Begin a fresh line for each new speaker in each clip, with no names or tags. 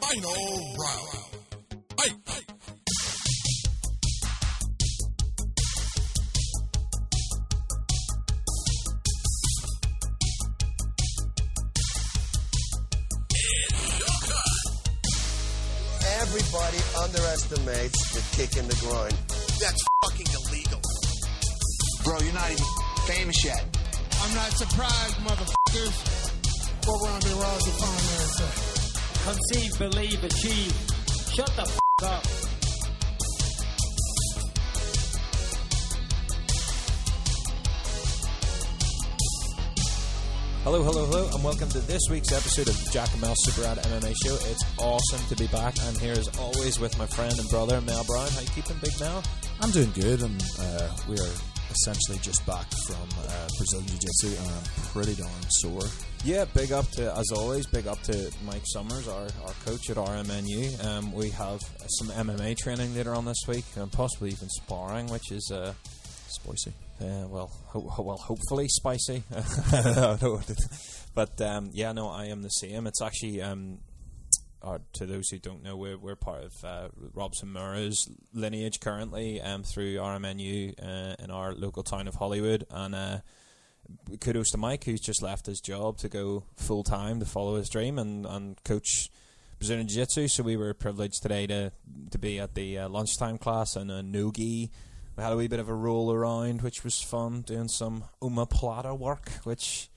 final round. Fight!
Everybody underestimates the kick in the groin.
That's fucking illegal.
Bro, you're not even famous yet.
I'm not surprised, motherfuckers. What we're on the road to find there and say.
Conceive, believe, achieve. Shut the f- up.
Hello, hello, hello, and welcome to this week's episode of Jack and Mel Super Rad MMA Show. It's awesome to be back. I'm here as always with my friend and brother Mel Brown. How you keeping, Big Mel?
I'm doing good, and uh, we are essentially just back from uh, Brazilian Jiu Jitsu, and I'm pretty darn sore.
Yeah, big up to as always. Big up to Mike Summers, our, our coach at RMNU. Um, we have some MMA training later on this week, and possibly even sparring, which is uh,
Spicy.
Uh, well, ho- well, hopefully spicy. but um, yeah, no, I am the same. It's actually, um, or to those who don't know, we're, we're part of uh, Robson Moura's lineage currently um, through RMNU uh, in our local town of Holywood, and uh, kudos to Mike who's just left his job to go full time to follow his dream and, and coach Brazilian Jiu Jitsu. So we were privileged today to to be at the uh, lunchtime class and a nogi. We had a wee bit of a roll around, which was fun, doing some omoplata work, which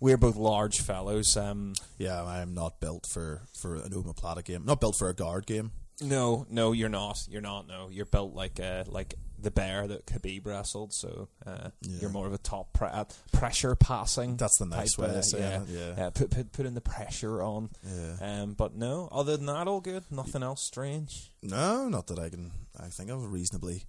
we're both large fellows. Um,
Yeah, I am not built for, for an omoplata game. Not built for a guard game.
no, no, you're not. You're not. No, you're built like uh, like the bear that Khabib wrestled. So uh,
Yeah.
you're more of a top pre- uh, pressure passing.
That's the nice way
uh,
of saying
yeah,
it, yeah.
yeah. Put, put put in the pressure on.
Yeah.
Um, but no, other than that, all good. Nothing else strange.
No, not that I can. I think of a reasonably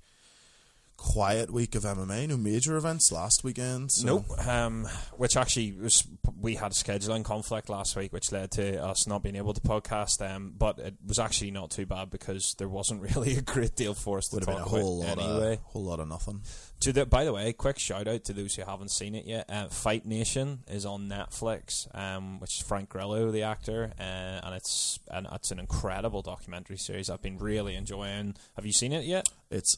quiet week of MMA. No major events last weekend. So.
Nope. Um, which actually was we had a scheduling conflict last week, which led to us not being able to podcast. Um, but it was actually not too bad because there wasn't really a great deal for us to
Would have been
talk
a whole
about
lot
anyway.
of whole lot of nothing.
To the, by the way, quick shout out to those who haven't seen it yet. Uh, Fight Nation is on Netflix, um, which is Frank Grillo, the actor, uh, and it's and it's an incredible documentary series. I've been really enjoying. Have you seen it yet?
It's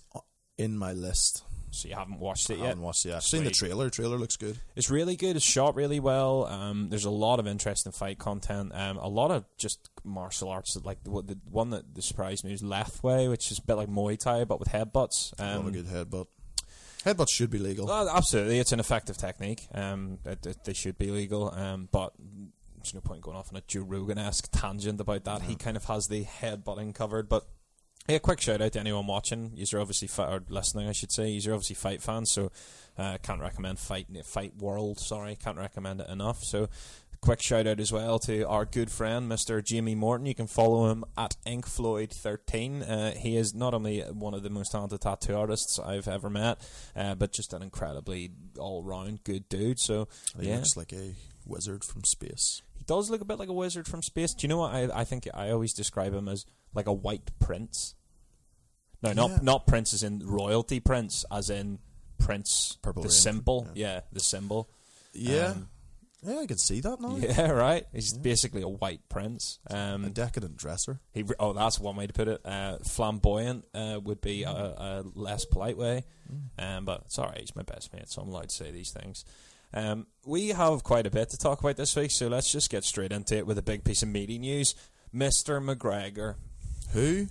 in my list.
So you haven't watched it
I
yet?
haven't watched it. yet. I've seen the
Sweet.
trailer. Trailer looks good.
It's really good. It's shot really well. Um, there's a lot of interesting fight content. Um, a lot of just martial arts. Like the, the one that surprised me was Lethwei, which is a bit like Muay Thai but with headbutts.
a lot
Um,
good headbutt. Headbutt should be legal.
well, absolutely, it's an effective technique. Um, it, it- they should be legal. Um, but there's no point going off on a Joe Rogan esque tangent about that. He kind of has the headbutting covered, but. Yeah, quick shout out to anyone watching. You're obviously fi- or listening, I should say. You're obviously fight fans, so uh, can't recommend Fight Fight World. Sorry, can't recommend it enough. So, quick shout out as well to our good friend Mr. Jamie Morton. You can follow him at InkFloyd13. Uh, he is not only one of the most talented tattoo artists I've ever met, uh, but just an incredibly all round good dude. So,
He
yeah,
looks like a wizard from space.
he does look a bit like a wizard from space. Do you know what I, I think? I always describe him as like a white prince. No, not
Yeah.
not prince as in royalty prince, as in prince,
Purple
the
rain.
symbol. Yeah. the symbol.
Yeah,
Um,
yeah, I can see that now.
Yeah, right. He's basically a white prince.
A
Um,
decadent dresser.
he oh, that's one way to put it. Uh, flamboyant uh, would be a, a less polite way, um, but sorry. He's my best mate, so I'm allowed to say these things. Um, we have quite a bit to talk about this week, so let's just get straight into it with a big piece of meaty news. Mr. McGregor,
Who?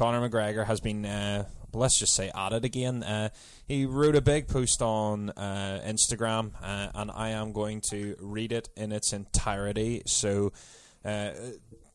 Conor McGregor has been, uh, let's just say, at it again. Uh, he wrote a big post on uh, Instagram, uh, and I am going to read it in its entirety. So uh,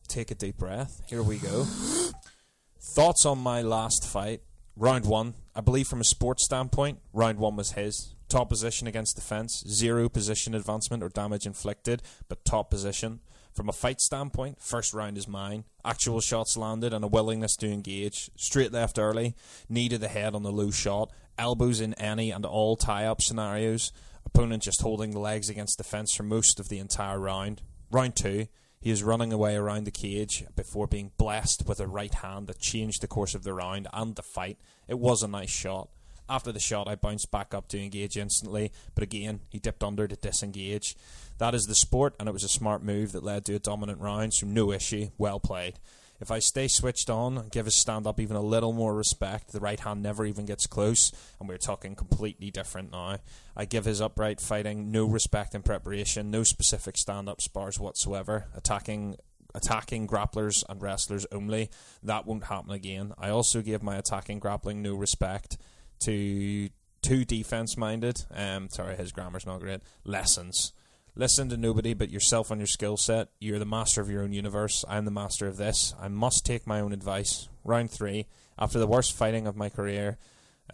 take a deep breath. Here we go. Thoughts on my last fight? Round one. I believe from a sports standpoint, round one was his. Top position against the fence, zero position advancement or damage inflicted, but top position. From a fight standpoint, first round is mine. Actual shots landed and a willingness to engage. Straight left early, knee to the head on the low shot, elbows in any and all tie up scenarios. Opponent just holding the legs against the fence for most of the entire round. Round two, he is running away around the cage before being blessed with a right hand that changed the course of the round and the fight. It was a nice shot. After the shot, I bounced back up to engage instantly, but again, he dipped under to disengage. That is the sport, and it was a smart move that led to a dominant round, so no issue. Well played. If I stay switched on and give his stand up even a little more respect, the right hand never even gets close, and we're talking completely different now. I give his upright fighting no respect in preparation, no specific stand up spars whatsoever, attacking attacking grapplers and wrestlers only. That won't happen again. I also gave my attacking grappling no respect to too defense minded, um sorry, his grammar's not great, lessons. Listen to nobody but yourself and your skill set. You're the master of your own universe. I'm the master of this. I must take my own advice. Round three. After the worst fighting of my career,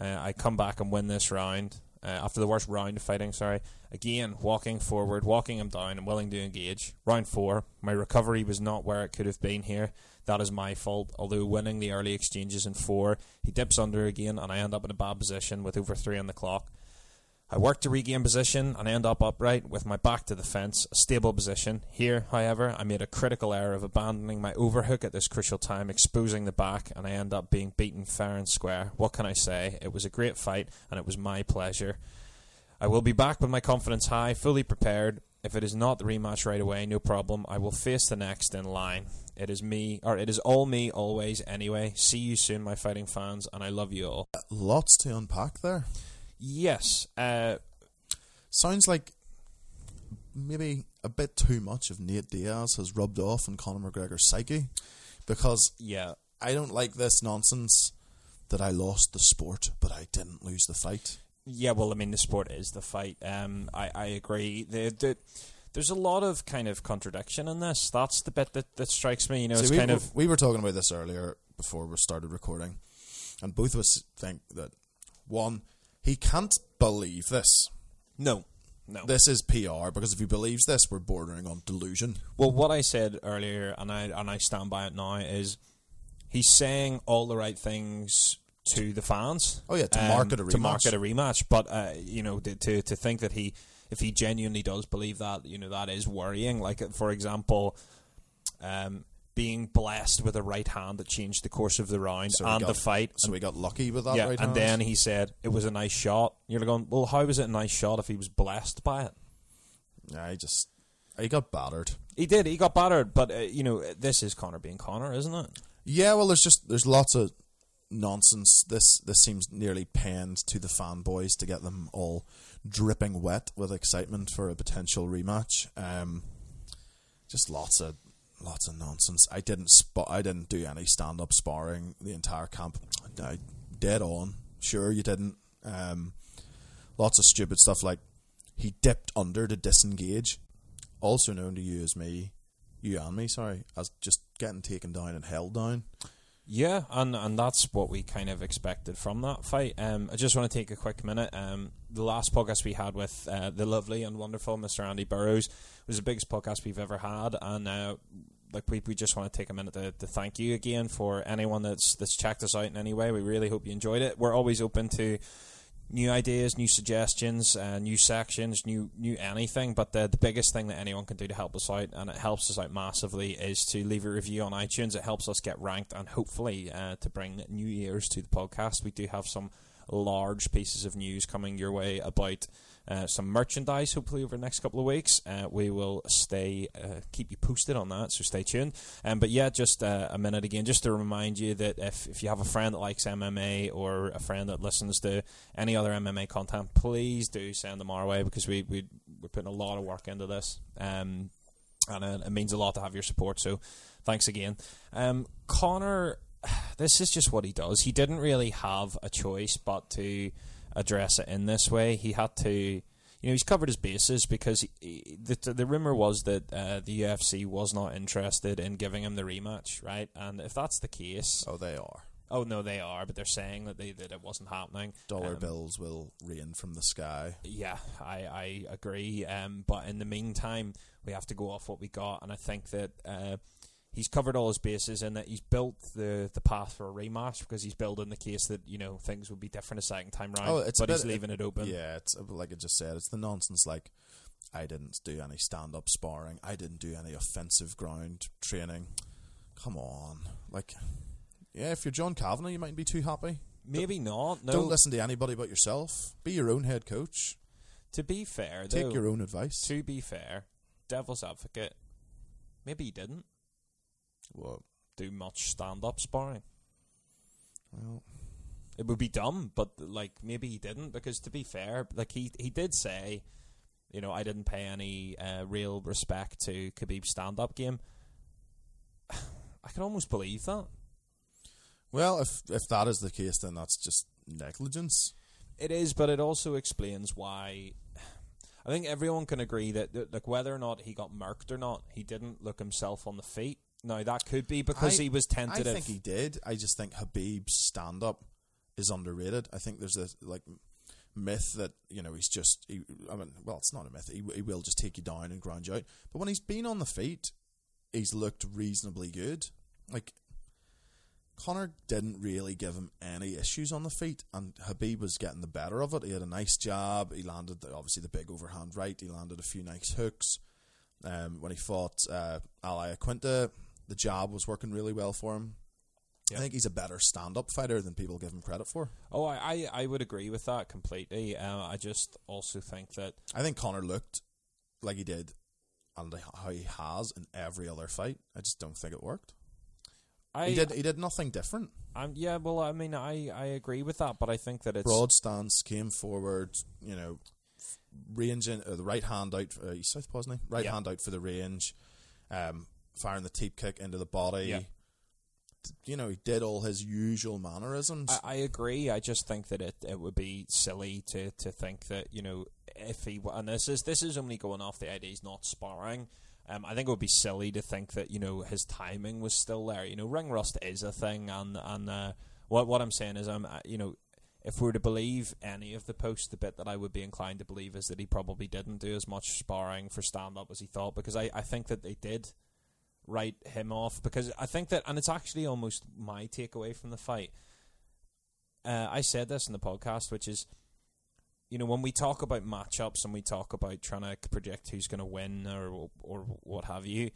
uh, I come back and win this round. Uh, after the worst round of fighting, sorry. Again, walking forward, walking him down, and willing to engage. Round four. My recovery was not where it could have been here. That is my fault. Although winning the early exchanges in four, he dips under again, and I end up in a bad position with over three on the clock. I work to regain position and end up upright with my back to the fence, a stable position. Here, however, I made a critical error of abandoning my overhook at this crucial time, exposing the back, and I end up being beaten fair and square. What can I say? It was a great fight, and it was my pleasure. I will be back with my confidence high, fully prepared. If it is not the rematch right away, no problem. I will face the next in line. It is me, or it is all me always anyway. See you soon, my fighting fans, and I love you all.
Lots to unpack there.
Yes, uh,
Sounds like maybe a bit too much of Nate Diaz has rubbed off on Conor McGregor's psyche because
yeah,
I don't like this nonsense that I lost the sport but I didn't lose the fight.
Yeah, well, I mean, the sport is the fight. Um, I, I agree. The, the, there's a lot of kind of contradiction in this. That's the bit that, that strikes me. You know,
See,
it's
we,
kind
were-
of
we were talking about this earlier before we started recording, and both of us think that one, he can't believe this.
no, no.
This is PR because if he believes this, we're bordering on delusion.
Well, what I said earlier, and I and I stand by it now, is he's saying all the right things to the fans.
Oh, yeah, to market a
to
rematch.
market a rematch. But uh, you know, to, to to think that he, if he genuinely does believe that, you know, that is worrying. Like, for example, um, being blessed with a right hand that changed the course of the round
So
and
got-
the fight.
So we got lucky with that
yeah,
right
and
hand.
then he said it was a nice shot. You're going, well, how was it a nice shot if he was blessed by it?
yeah, he just he got battered.
He did. He got battered, but uh, you know, this is Conor being Conor, isn't it?
Yeah, well, there's just there's lots of nonsense. This this seems nearly penned to the fanboys to get them all dripping wet with excitement for a potential rematch. Um, just lots of lots of nonsense. I didn't spot. I didn't do any stand up sparring the entire camp. I, dead on. Sure, you didn't. Um, lots of stupid stuff like he dipped under to disengage. Also known to you as me, you and me, sorry, as just getting taken down and held down.
Yeah, and and that's what we kind of expected from that fight. Um, I just want to take a quick minute. Um, the last podcast we had with uh, the lovely and wonderful Mr. Andy Burrows was the biggest podcast we've ever had, and uh, like we, we just want to take a minute to, to thank you again for anyone that's that's checked us out in any way. We really hope you enjoyed it. We're always open to new ideas, new suggestions, uh, new sections, new new anything. But the the biggest thing that anyone can do to help us out, and it helps us out massively, is to leave a review on iTunes. It helps us get ranked, and hopefully uh, to bring new ears to the podcast. We do have some large pieces of news coming your way about. Uh, some merchandise, hopefully over the next couple of weeks. Uh, we will stay, uh, keep you posted on that, so stay tuned. Um, but yeah, just uh, a minute again, just to remind you that if, if you have a friend that likes MMA or a friend that listens to any other MMA content, please do send them our way because we, we we're putting a lot of work into this, um, and it, means a lot to have your support. So thanks again, um, Conor. This is just what he does. He didn't really have a choice but to address it in this way. He had to you know he's covered his bases because he, he, the the rumor was that uh, the UFC was not interested in giving him the rematch, right? And if that's the case,
Oh, they are.
oh no, they are, but they're saying that they that it wasn't happening.
Dollar
Um,
bills will rain from the sky.
yeah, I, I agree. Um, but in the meantime, we have to go off what we got, and I think that uh, he's covered all his bases and that he's built the, the path for a rematch because he's building the case that you know things would be different a second time round.
Oh, it's
but he's leaving it open.
Yeah, it's like I just said. It's the nonsense. Like I didn't do any stand-up sparring. I didn't do any offensive ground training. Come on, like yeah. If you're John Kavanagh, you mightn't be too happy.
Maybe not. No.
Don't listen to anybody but yourself. Be your own head coach.
To be fair,
Take
though,
your own advice.
To be fair, devil's advocate. Maybe he didn't.
Well,
do much stand up sparring.
Well,
It would be dumb, but like maybe he didn't because to be fair, like he he did say, you know, I didn't pay any uh, real respect to Khabib's stand up game. I can almost believe that.
well, if if that is the case, then that's just negligence.
It is, but it also explains why. I think everyone can agree that, like whether or not he got murked or not, he didn't look himself on the feet. Now that could be because
I-
he was tentative.
I think he did. I just think Khabib's stand up is underrated. I think there's a like myth that you know he's just. He, I mean, well, it's not a myth. He, he will just take you down and grind you out. But when he's been on the feet, he's looked reasonably good. Like Conor didn't really give him any issues on the feet, and Khabib was getting the better of it. He had a nice jab. He landed the, obviously the big overhand right. He landed a few nice hooks. Um, when he fought uh, Al Iaquinta, the jab was working really well for him. I think he's a better stand-up fighter than people give him credit for.
Oh, I, I, I would agree with that completely. Uh, I just also think that
I think Conor looked like he did, and how he has in every other fight. I just don't think it worked.
I
he did. He did nothing different.
I'm, yeah, well, I mean, I, I agree with that, but I think that it's
broad stance, came forward, you know, ranging uh, the right hand out. Uh, southpaw, isn't he? Right
Yeah.
hand out for the range, um, firing the teep kick into the body.
Yeah.
You know, he did all his usual mannerisms.
I, I agree. I just think that it, it would be silly to, to think that you know if he and this is this is only going off the idea he's not sparring. Um, I think it would be silly to think that you know his timing was still there. You know, ring rust is a thing, and and uh, what what I'm saying is, I'm uh, you know. If we were to believe any of the posts, the bit that I would be inclined to believe is that he probably didn't do as much sparring for stand up as he thought, because I, I think that they did write him off because I think that, and it's actually almost my takeaway from the fight. Uh, I said this in the podcast, which is, you know, when we talk about matchups and we talk about trying to project who's going to win or or what have you,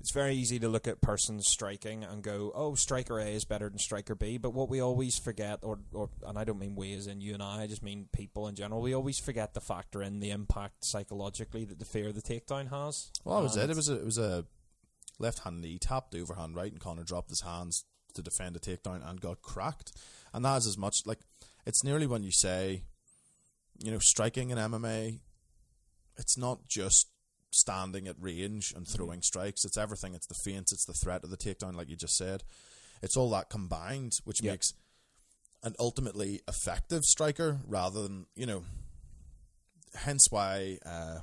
it's very easy to look at persons striking and go, "Oh, striker A is better than striker B." But what we always forget, or or and I don't mean we as in you and I, I just mean people in general. We always forget the factor in the impact psychologically that the fear of the takedown has.
well, that was
And
it. It was a it was a left hand knee tapped overhand right, and Conor dropped his hands to defend a takedown and got cracked. And that is as much like it's nearly when you say, you know, striking in MMA, it's not just standing at range and throwing strikes. It's everything. It's the feints. It's the threat of the takedown, like you just said. It's all that combined, which
Yeah.
makes an ultimately effective striker rather than you know. Hence why uh,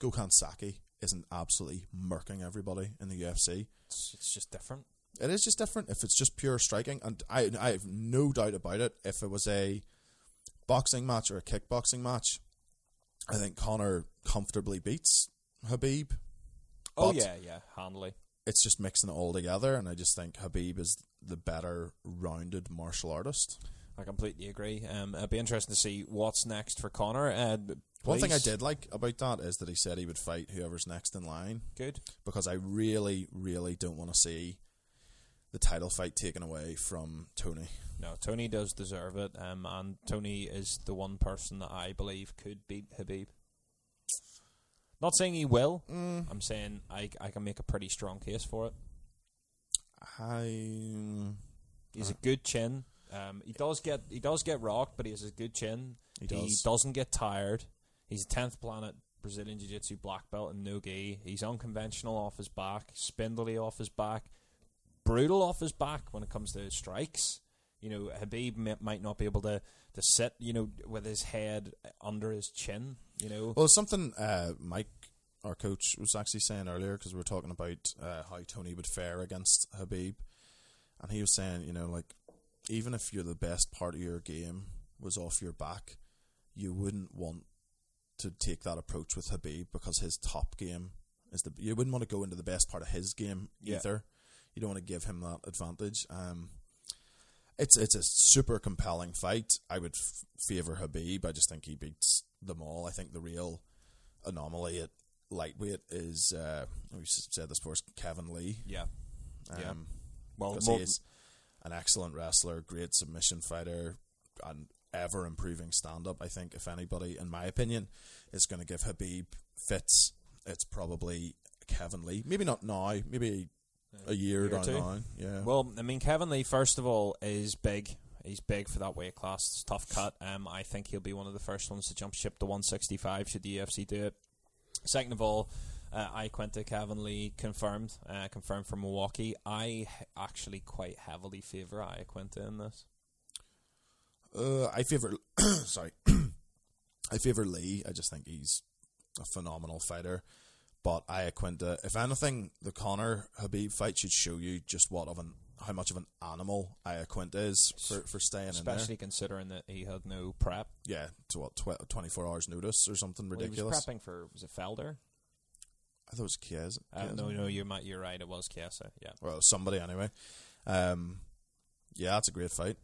Gokhan Saki isn't absolutely murking everybody in the UFC.
It's, it's just different.
It is just different if it's just pure striking, and I I have no doubt about it. If it was a boxing match or a kickboxing match, I think Conor comfortably beats Khabib.
Oh yeah, yeah, handily.
It's just mixing it all together, and I just think Khabib is the better rounded martial artist.
I completely agree. Um, it'd be interesting to see what's next for Conor. Uh,
One thing I did like about that is that he said he would fight whoever's next in line
Good.
because I really, really don't want to see the title fight taken away from Tony.
No, Tony does deserve it, um, and Tony is the one person that I believe could beat Khabib. Not saying he will.
Mm.
I'm saying I, I can make a pretty strong case for it.
I
He's a good chin. Um, he does get he does get rocked, but he has a good chin.
He does.
doesn't get tired. He's a tenth planet Brazilian Jiu Jitsu black belt in no gi. He's unconventional off his back, spindly off his back, brutal off his back when it comes to strikes. You know, Khabib mi- might not be able to, to sit, you know, with his head under his chin. You know,
Well, something uh, Mike, our coach, was actually saying earlier because we were talking about uh, how Tony would fare against Khabib, and he was saying, you know, like even if you're the best part of your game was off your back, you wouldn't want to take that approach with Khabib because his top game is the. You wouldn't want to go into the best part of his game
Yeah.
either. You don't want to give him that advantage. Um, it's it's a super compelling fight. I would f- favor Khabib. I just think he beats them all. I think the real anomaly at lightweight is uh, we said this before is Kevin Lee.
yeah. Yeah.
Um,
Well,
because
more-
he is an excellent wrestler, great submission fighter, and ever improving stand up. I think if anybody, in my opinion, is going to give Khabib fits, it's probably Kevin Lee. Maybe not now. Maybe a year,
Year or
down
two.
the line. Yeah.
Well, I mean, Kevin Lee, first of all, is big. He's big for that weight class. It's a tough cut. Um, I think he'll be one of the first ones to jump ship to 165 should the UFC do it. Second of all, uh, Iaquinta Kevin Lee confirmed, uh, confirmed for Milwaukee. I actually quite heavily favour Iaquinta in this.
Uh, I favor. sorry, I favor Lee. I just think he's a phenomenal fighter. But Iaquinta, if anything, the Conor Khabib fight should show you just what of an how much of an animal Iaquinta is for, for staying in
Especially
there.
considering that he had no prep.
Yeah, to what tw- twenty four hours notice or something
Well, he
ridiculous.
was prepping for was it Felder?
I thought it was Chiesa.
Uh, no, no, you're you're right. It was Chiesa. Yeah.
Well, somebody anyway. Um, yeah, that's a great fight.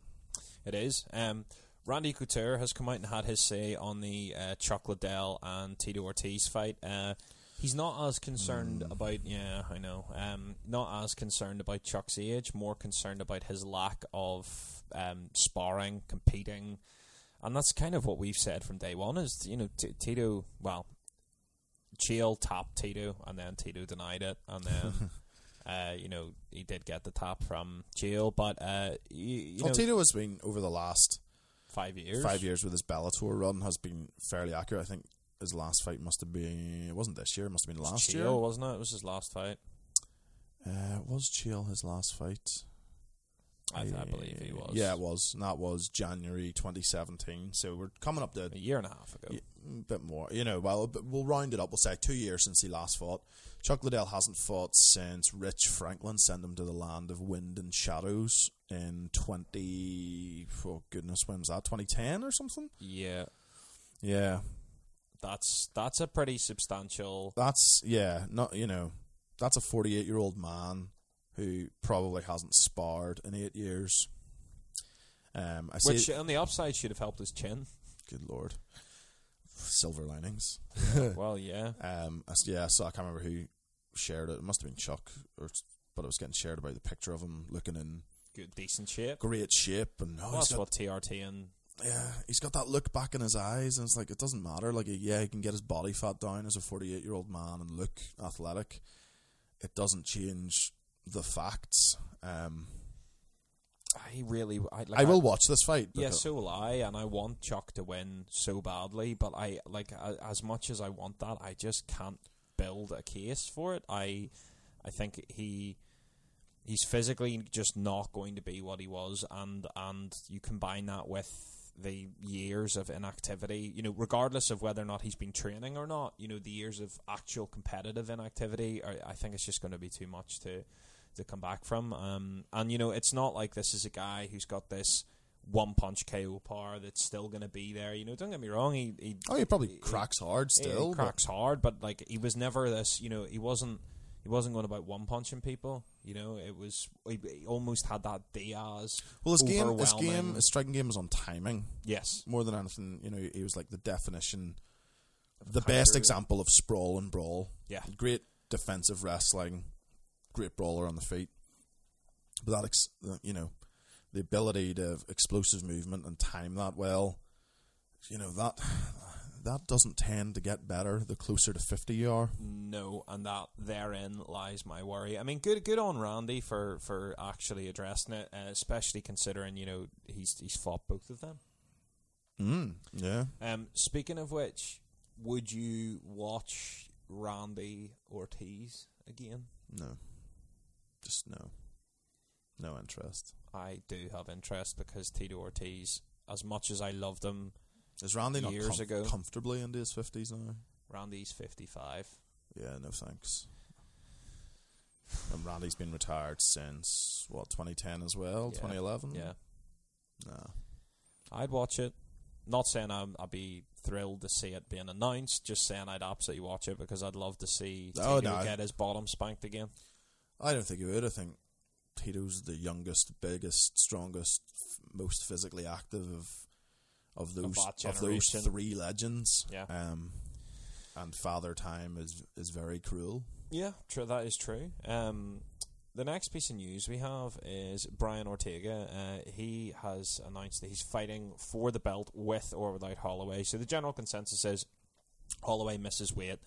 It is. Um, Randy Couture has come out and had his say on the uh, Chuck Liddell and Tito Ortiz fight. Uh, he's not as concerned about, yeah, I know, um, not as concerned about Chuck's age, more concerned about his lack of um, sparring, competing. And that's kind of what we've said from day one is, you know, T- Tito, well, Chael tapped Tito, and then Tito denied it, and then. Uh, you know, he did get the tap from Chael, but uh, you, you
well,
know,
has been over the last
five years.
five years with his Bellator run has been fairly accurate. I think his last fight must have been it wasn't this year, it must have been last
Chael,
year.
wasn't it? It was his last fight.
Uh, was Chael his last fight?
I, I believe he was.
Yeah, it was. And that was January 2017. So we're coming up to
a year and a half ago.
a bit more. You know, well, we'll round it up. We'll say two years since he last fought. Chuck Liddell hasn't fought since Rich Franklin sent him to the land of wind and shadows in 20. Oh, goodness, when was that? 2010 or something?
Yeah,
Yeah.
that's that's a pretty substantial.
That's, yeah, not, you know, that's a 48 year old man who probably hasn't sparred in eight years. Um, I
Which on the upside should have helped his chin.
good lord, silver linings.
well, yeah,
Um, I yeah, so I can't remember who shared it. It must have been Chuck, or but it was getting shared about the picture of him looking in
good, decent shape.
great shape, and oh,
Well, that's
got,
what TRT and
yeah, he's got that look back in his eyes, and it's like it doesn't matter. Like yeah, he can get his body fat down as a forty-eight-year-old man and look athletic. It doesn't change the facts. Um,
I really, I, like,
I will watch this fight.
Yeah, so will I, and I want Chuck to win so badly. But I like a- as much as I want that, I just can't build a case for it. I, I think he, he's physically just not going to be what he was, and and you combine that with the years of inactivity. You know, regardless of whether or not he's been training or not, you know, the years of actual competitive inactivity. I, I think it's just going to be too much to to come back from. Um, and you know, it's not like this is a guy who's got this one punch KO power that's still going to be there. You know, don't get me wrong. He, he
oh, he probably cracks hard still.
He
but-
cracks hard, but like he was never this. You know, he wasn't. He wasn't going about one punching people. You know, it was he, he almost had that Diaz.
well, his game, his game, his striking game was on timing.
Yes,
more than anything, you know, he was like the definition, the best example of sprawl and brawl.
Yeah.
great defensive wrestling, great brawler on the feet. But that, ex- uh, you know, the ability to have explosive movement and time that well, you know that that doesn't tend to get better the closer to fifty you are.
no, and that therein lies my worry. I mean, good, good on Randy for for actually addressing it, uh, especially considering you know he's he's fought both of them.
Mm, yeah,
Um, speaking of which, would you watch Randy Ortiz again?
no, just no, no interest.
I do have interest because Tito Ortiz, as much as I loved him,
Is Randy not
Years ago.
comfortably into his fifties now?
Randy's 55.
Yeah, no thanks. And Randy's been retired since what 2010 as well,
Yeah.
2011.
Yeah.
no.
I'd watch it. Not saying I'm, I'd be thrilled to see it being announced, just saying I'd absolutely watch it because I'd love to see
Oh,
Tito
no.
get his bottom spanked again.
I don't think he would. I think Tito's the youngest, biggest, strongest, f- most physically active of of those of, those three legends.
Yeah.
Um, and Father Time is is very cruel.
Yeah, true. That is true. Um, the next piece of news we have is Brian Ortega. Uh, he has announced that he's fighting for the belt with or without Holloway. So the general consensus is Holloway misses weight.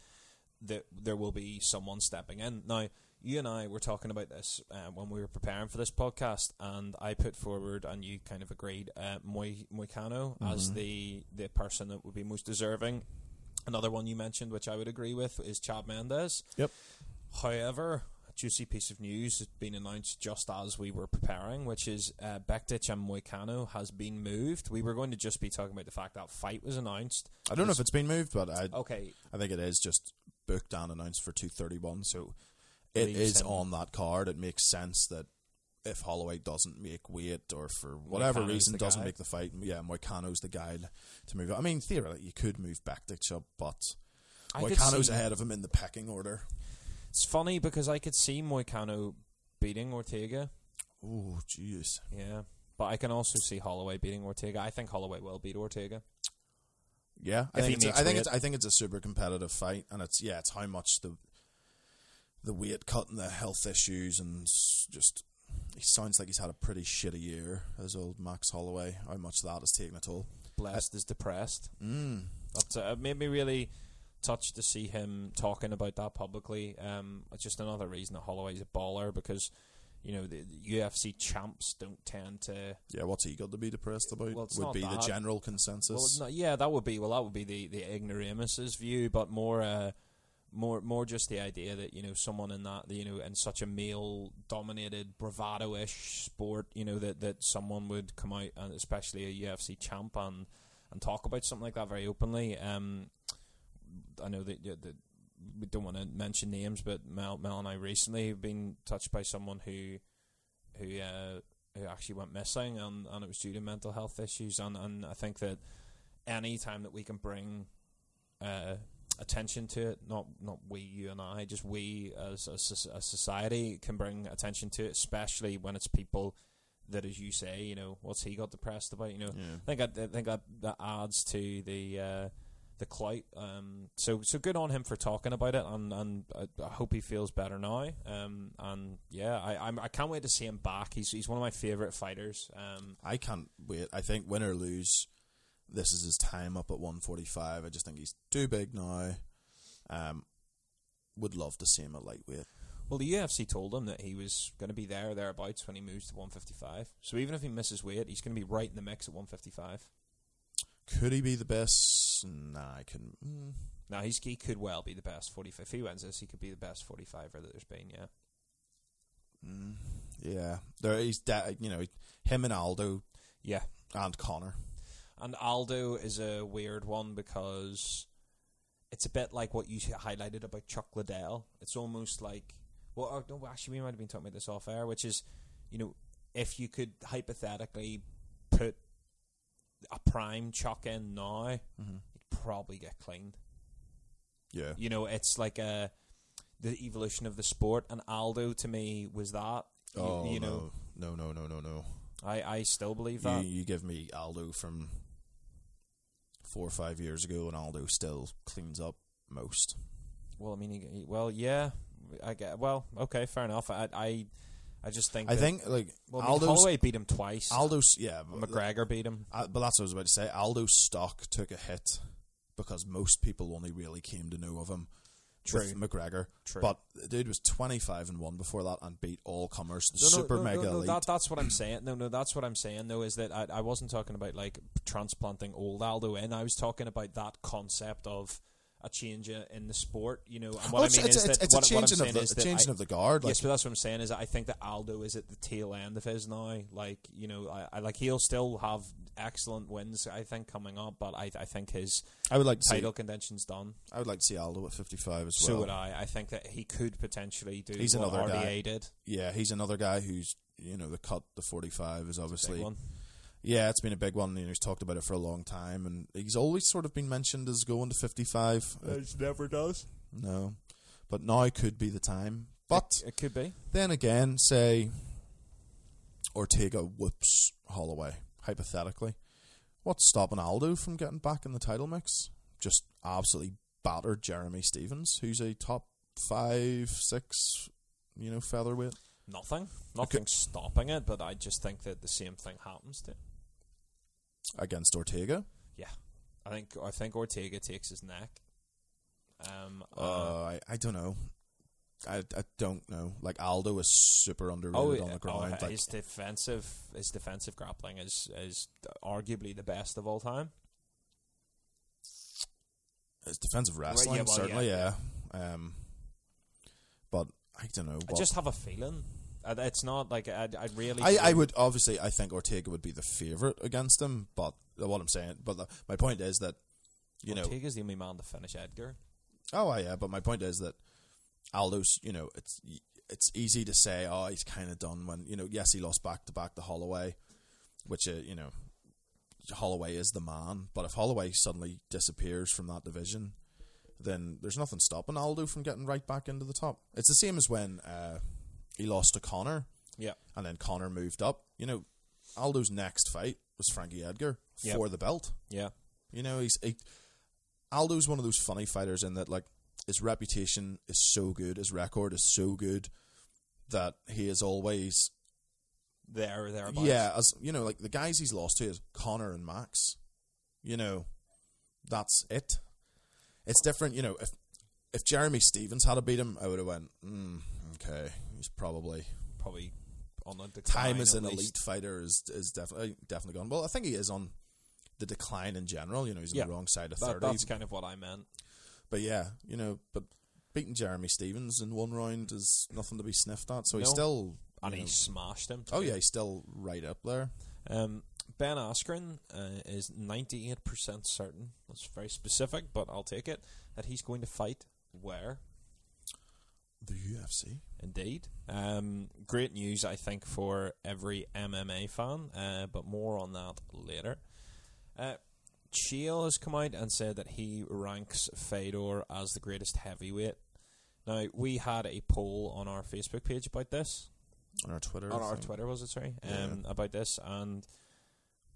That there will be someone stepping in. Now you and I were talking about this uh, when we were preparing for this podcast, and I put forward, and you kind of agreed, uh, Moy Moicano as the the person that would be most deserving. Another one you mentioned, which I would agree with, is Chad Mendes.
Yep.
However, a juicy piece of news has been announced just as we were preparing, which is uh, Bektic and Moicano has been moved. We were going to just be talking about the fact that fight was announced.
I don't know if it's been moved, but I
Okay,
I think it is just booked and announced for two thirty one. So it
him-
on that card. It makes sense that if Holloway doesn't make weight or for whatever
Moicano's
reason doesn't
guy.
make the fight, yeah, Moicano's the guy to move. I mean, theoretically, you could move Bektic up, but
I
Moicano's ahead of him in the pecking order.
It's funny because I could see Moicano beating Ortega.
Oh, jeez.
Yeah. But I can also see Holloway beating Ortega. I think Holloway will beat Ortega.
Yeah, I think it's a, I think it's I think it's a super competitive fight, and it's yeah, it's how much the the weight cut and the health issues, and just he sounds like he's had a pretty shitty year as old Max Holloway. How much that has taken a toll.
Blessed is depressed.
Mm.
That's, uh, it made me really touched to see him talking about that publicly. Um, it's just another reason that Holloway's a baller because, you know, the, UFC champs don't tend to.
Yeah, what's he got to be depressed about?
Well, it's
would
not
be the general consensus.
Well, no, yeah, that would be well, that would be the the ignoramus's view, but more. Uh, more, more just the idea that you know someone in that you know in such a male-dominated bravado-ish sport, you know that, that someone would come out and especially a UFC champ and and talk about something like that very openly. Um, I know that, that, that we don't want to mention names, but Mel, Mel and I recently have been touched by someone who who uh, who actually went missing, and, and it was due to mental health issues. And, and I think that any time that we can bring uh, attention to it, not not we, you and I, just we as a, a society can bring attention to it, especially when it's people that, as you say, you know, what's he got depressed about? You know,
Yeah.
I think I, I think that, that adds to the. Uh, the clout. Um, so so good on him for talking about it, and and I, I hope he feels better now. Um, and yeah, I I'm, I can't wait to see him back. He's he's one of my favorite fighters. Um,
I can't wait. I think win or lose, this is his time up at 145. I just think he's too big now. Um, would love to see him at lightweight.
well, the UFC told him that he was going to be there or thereabouts when he moves to 155. So even if he misses weight, he's going to be right in the mix at 155.
Could he be the best? Nah, I can. Mm,
Now he's he could well be the best 45. If he wins this, he could be the best 45er that there's been. Yeah.
mm, yeah, there he's da- you know him and Aldo
Yeah.
and Conor.
And Aldo is a weird one because it's a bit like what you highlighted about Chuck Liddell. It's almost like, well, uh, no, actually, we might have been talking about this off air, which is, you know, if you could hypothetically put a prime Chuck in now,
Mm-hmm.
you'd probably get cleaned.
Yeah,
You know, it's like a the evolution of the sport, and Aldo to me was that. You,
oh
you know,
no, no, no, no, no, no.
I, I still believe
You,
that.
you give me Aldo from four or five years ago, and Aldo still cleans up most.
Well, I mean, he, he- well, yeah, I get. Well, okay, fair enough. I, I, I just think.
I
that-
think like
Well, I mean, Holloway beat him twice.
Aldo's yeah,
McGregor beat him.
uh, but that's what I was about to say. Aldo's stock took a hit because most people only really came to know of him with
True.
McGregor.
True.
But the dude was twenty five and one before that and beat all comers,
No,
super
no,
mega
no, no,
elite.
that, that's what I'm saying. No, no, that's what I'm saying. Though is that I, I wasn't talking about like transplanting old Aldo in. I was talking about that concept of a change in the sport. You know, and what
Well,
I mean
it's,
is
it's,
that
it's
what,
a
what I'm
changing
saying
of the
is
changing
I-
of the guard. Like
yes, but that's what I'm saying is that I think that Aldo is at the tail end of his now. Like you know, I, I like he'll still have excellent wins. I think coming up, but I I think his
I would like to see.
title contention's done.
I would like to see Aldo at fifty five as
So
well.
So would I. I think that he could potentially do
He's
what
another
RDA
guy.
did.
Yeah, he's another guy who's you know the cut the forty five is obviously. Yeah, it's been a big one. You know, he's talked about it for a long time, and he's always sort of been mentioned as going to 55. Uh,
never does.
no, but now could be the time. But
It could be.
then again, say Ortega whoops Holloway, hypothetically. What's stopping Aldo from getting back in the title mix? Just absolutely battered Jeremy Stephens, who's a top five, six, you know, featherweight.
Nothing. Nothing's stopping it, but I just think that the same thing happens to.
Against Ortega.
Yeah, I think I think Ortega takes his neck. Um,
Uh, I, I don't know. I, I don't know. Like Aldo is super underrated
Oh,
on the
oh,
ground. like,
his defensive his defensive grappling is is arguably the best of all time.
his defensive wrestling,
yeah, well,
certainly,
yeah,
yeah. Um, but I don't know.
I just have a feeling. Uh, It's not like I'd, I'd really.
I, I would obviously I think Ortega would be the favorite against him, but what I'm saying, but the, my point is that you know,
Ortega's the only man to finish Edgar.
oh yeah, but my point is that Aldo's, you know, it's it's easy to say, oh, he's kind of done when you know, yes, he lost back to back to Holloway, which uh, you know, Holloway is the man, but if Holloway suddenly disappears from that division, then there's nothing stopping Aldo from getting right back into the top. It's the same as when uh, he lost to Conor
Yeah,
and then Conor moved up. You know, Aldo's next fight was Frankie Edgar
Yep.
for the belt.
yeah,
You know, he's he, Aldo's one of those funny fighters in that like his reputation is so good, his record is so good that he is always
there, thereabouts.
yeah, as you know, like the guys he's lost to is Conor and Max. You know, that's it. It's different, you know. If if Jeremy Stephens had to beat him, I would have went, mm, okay, probably
probably on decline.
time as an elite fighter is is definitely definitely gone. Well, I think he is on the decline in general. You know, he's on
Yeah.
the wrong side of
That,
thirty.
that's kind of what I meant.
But yeah, you know, but beating Jeremy Stephens in one round is nothing to be sniffed at. So he's still,
And
you
he smashed him.
oh yeah, he's still right up there.
Um, ben Askren uh, is 98% certain, that's very specific, but I'll take it, that he's going to fight where?
The UFC.
Indeed. Um, great news, I think, for every MMA fan, uh, but more on that later. Uh, Chael has come out and said that he ranks Fedor as the greatest heavyweight. Now, we had a poll on our Facebook page about this.
On our Twitter.
on our. Twitter was it sorry
Yeah.
um, about this and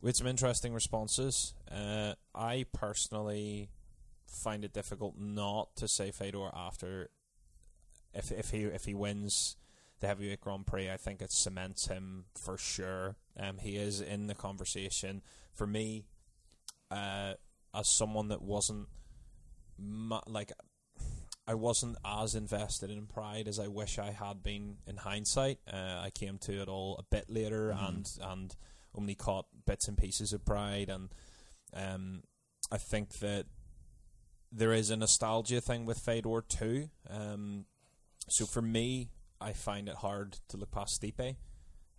we had some interesting responses. Uh, I personally find it difficult not to say Fedor after if if he if he wins the heavyweight Grand Prix. I think it cements him for sure. Um, he is in the conversation for me. Uh, as someone that wasn't mu- like I wasn't as invested in Pride as I wish I had been in hindsight. Uh, I came to it all a bit later and and only caught bits and pieces of Pride, and um, I think that there is a nostalgia thing with Fedor too. Um, so for me, I find it hard to look past Stipe.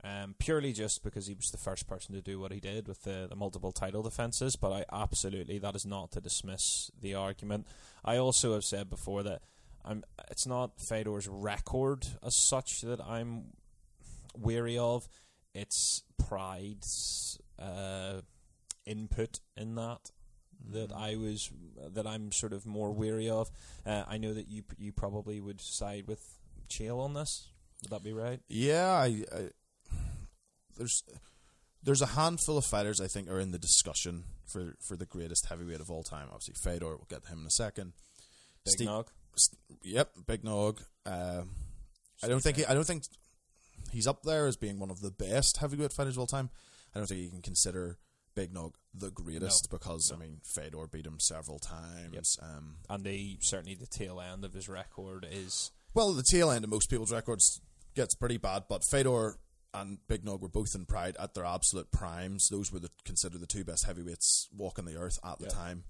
Um, purely just because he was the first person to do what he did with the, the multiple title defenses, but I absolutely that is not to dismiss the argument. I also have said before that I'm. It's not Fedor's record as such that I'm weary of. It's Pride's uh, input in that that I was that I'm sort of more weary of. Uh, I know that you you probably would side with Chael on this. Would that be right?
Yeah, I, I there's there's a handful of fighters I think are in the discussion for for the greatest heavyweight of all time. Obviously, Fedor. We'll get to him in a second.
Big
Steve-
Nog.
St- Yep, Big Nog. Uh, I don't think he, I don't think he's up there as being one of the best heavyweight fighters of all time. I don't think you can consider Big Nog the greatest because I mean Fedor beat him several times. Um,
and the certainly the tail end of his record is
well, the tail end of most people's records gets pretty bad, but Fedor and Big Nog were both in Pride at their absolute primes. Those were the, considered the two best heavyweights walking the earth at the
Yeah.
time,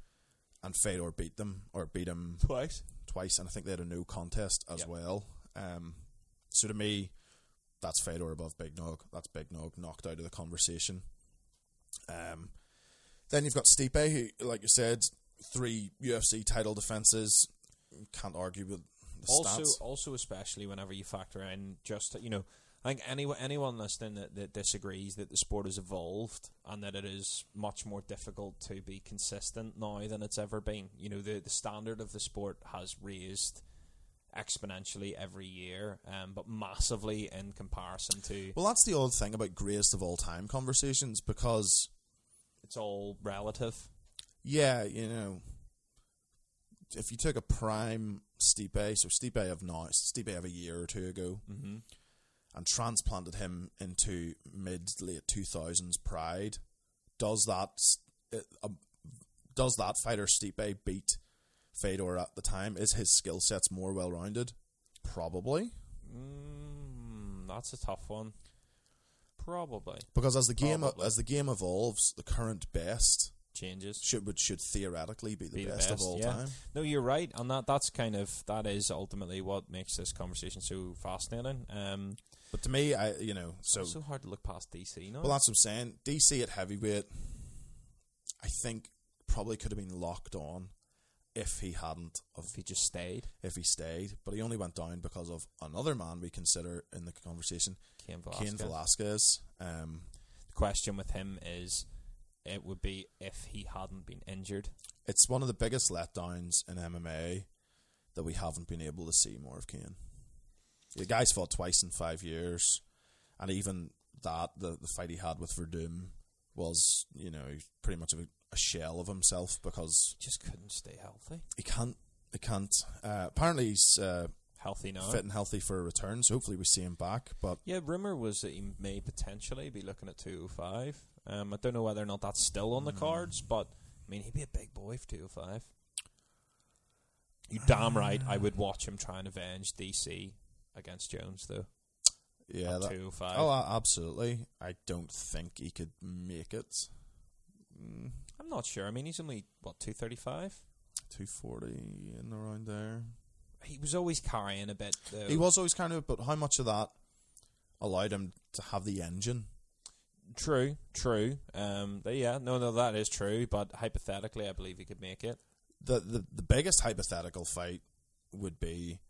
and Fedor beat them or beat him
twice.
twice, and I think they had a no contest as
Yep.
well. Um, so to me, that's Fedor above Big Nog. That's Big Nog knocked out of the conversation. Um, then you've got Stipe, who, like you said, three UFC title defenses. Can't argue with the
Also,
stats.
also especially whenever you factor in just you know, I think anyone anyone listening that, that disagrees that the sport has evolved and that it is much more difficult to be consistent now than it's ever been. You know, the the standard of the sport has raised exponentially every year, um, but massively in comparison to
Well, that's the odd thing about greatest of all time conversations because,
it's all relative.
yeah, you know, if you took a prime Stipe, so Stipe of now, Stipe of a year or two ago,
Mm-hmm.
and transplanted him into mid late two thousands Pride, does that uh, does that fighter Stipe beat Fedor at the time? Is his skill sets more well rounded? Probably
Mm, that's a tough one. Probably
because as the game
Probably.
as the game evolves, the current best
changes.
should would should theoretically be the,
Be
best, of all
yeah.
time.
No, you're right, and that that's kind of that is ultimately what makes this conversation so fascinating. Um,
But to me, I you know so
it's so hard to look past DC now.
well that's what I'm saying. DC at heavyweight, I think probably could have been locked on if he hadn't of
if he just stayed,
if he stayed, but he only went down because of another man we consider in the conversation,
Cain Velasquez.
Cain Velasquez. Um,
The question with him is, it would be if he hadn't been injured.
it's one of the biggest letdowns in MMA that we haven't been able to see more of Cain. The guy's fought twice in five years, and even that the the fight he had with Werdum was you know pretty much of a, a shell of himself because
He just couldn't stay healthy.
he can't he can't. Uh, apparently he's uh,
Healthy now.
fit and healthy for a return, so hopefully we see him back. But
Yeah, rumor was that he may potentially be looking at 205. Um, I don't know whether or not that's still on the cards, but I mean, he'd be a big boy for 205. You damn right, I would watch him try and avenge DC against Jones, though.
yeah,
at
that,
205.
oh, uh, absolutely. I don't think he could make it.
Not sure. I mean, he's only, what, 235?
Two forty in around there.
He was always carrying a bit, though.
He was always kind of, but how much of that allowed him to have the engine?
True, true. Um, but yeah, no, no, that is true. But hypothetically, I believe he could make it.
The the, the biggest hypothetical fight would be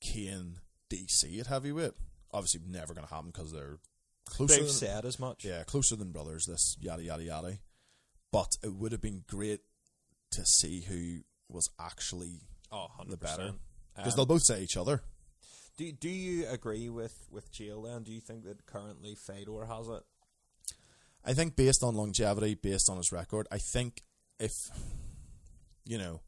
Cain DC at heavyweight. Obviously, never going to happen because they're closer.
They've said as much.
yeah, closer than brothers. This yada yada yada. But it would have been great to see who was actually
Oh, 100%.
the better because
Um,
they'll both say each other.
Do do you agree with with Chael then? Do you think that currently Fedor has it?
I think based on longevity, based on his record, I think if you know,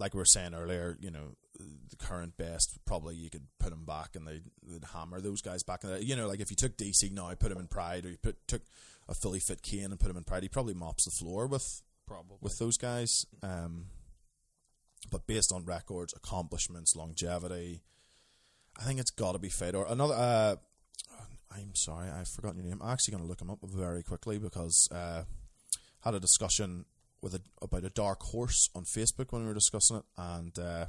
like we were saying earlier, you know, the current best probably you could put him back and they would hammer those guys back. In the, you know, like if you took DC now, and put him in Pride, or you put took a fully fit Cain and put him in Pride, he probably mops the floor with
Probably.
with those guys. Um, but based on records, accomplishments, longevity, I think it's got to be Fedor. Another. Uh, I'm sorry, I've forgotten your name. I'm actually going to look him up very quickly because uh, had a discussion with a, about a dark horse on Facebook when we were discussing it, and uh,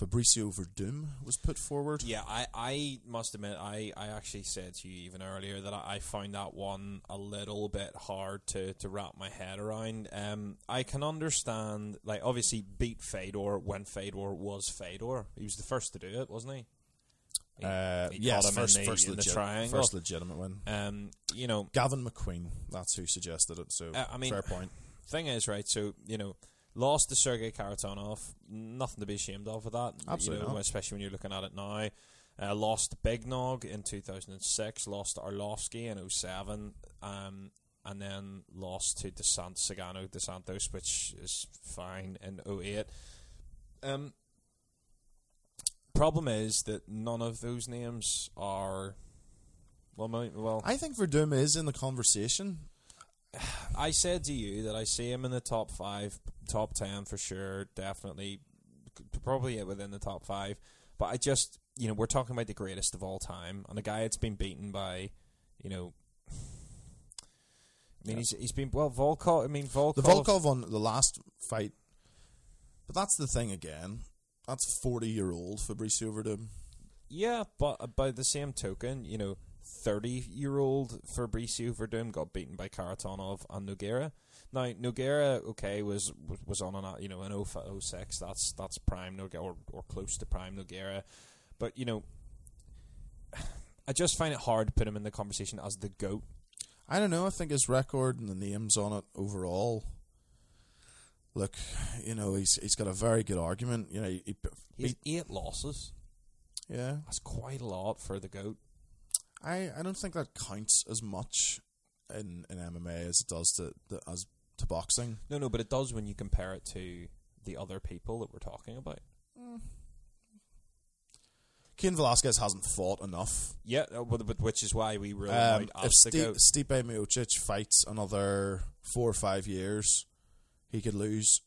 Fabricio Werdum was put forward.
Yeah, I, I must admit, I, I actually said to you even earlier that I, I found that one a little bit hard to, to wrap my head around. Um, I can understand, like, obviously beat Fedor when Fedor was Fedor. He was the first to do it, wasn't he? He-
Uh,
he
yes,
caught in
first,
the-
first,
in the
legit-
triangle.
first legitimate win.
Um, you know,
Gavin McQueen, that's who suggested it. So
Uh, I mean-
fair point.
Thing is, right? So you know, lost to Sergei Kharitonov, nothing to be ashamed of with that.
Absolutely
you know, especially when you're looking at it now. Uh, lost Big Nog in 2006, lost to Arlovsky in 07, um, and then lost to DeSant- Cigano dos Santos, which is fine in 08. Um, problem is that none of those names are. Well, my- well,
I think Werdum is in the conversation.
I said to you that I see him in the top five, top ten for sure, definitely, probably within the top five. But I just, you know, we're talking about the greatest of all time, and a guy that's been beaten by, you know, I mean, he's he's been well Volkov. I mean, Volkov.
The Volkov on the last fight, but that's the thing again. That's forty-year-old Fabricio Werdum.
Yeah, but uh, by the same token, you know, thirty-year-old Fabricio Werdum got beaten by Kharitonov and Nogueira. Now Nogueira, okay, was was- on an uh, you know an 06, That's that's prime Nogueira or, or close to prime Nogueira, but you know, I just find it hard to put him in the conversation as the goat.
I don't know. I think his record and the names on it overall. Look, you know he's he's got a very good argument. You know, he, he
He has eight losses.
yeah.
That's quite a lot for the goat.
I, I don't think that counts as much in, in MMA as it does to, to as to boxing.
No, no, but it does when you compare it to the other people that we're talking about.
Cain Velasquez hasn't fought enough.
Yeah, uh, but, but which is why we rule
Um, if
as the
Stipe,
goat.
Stipe Miocic fights another four or five years, he could lose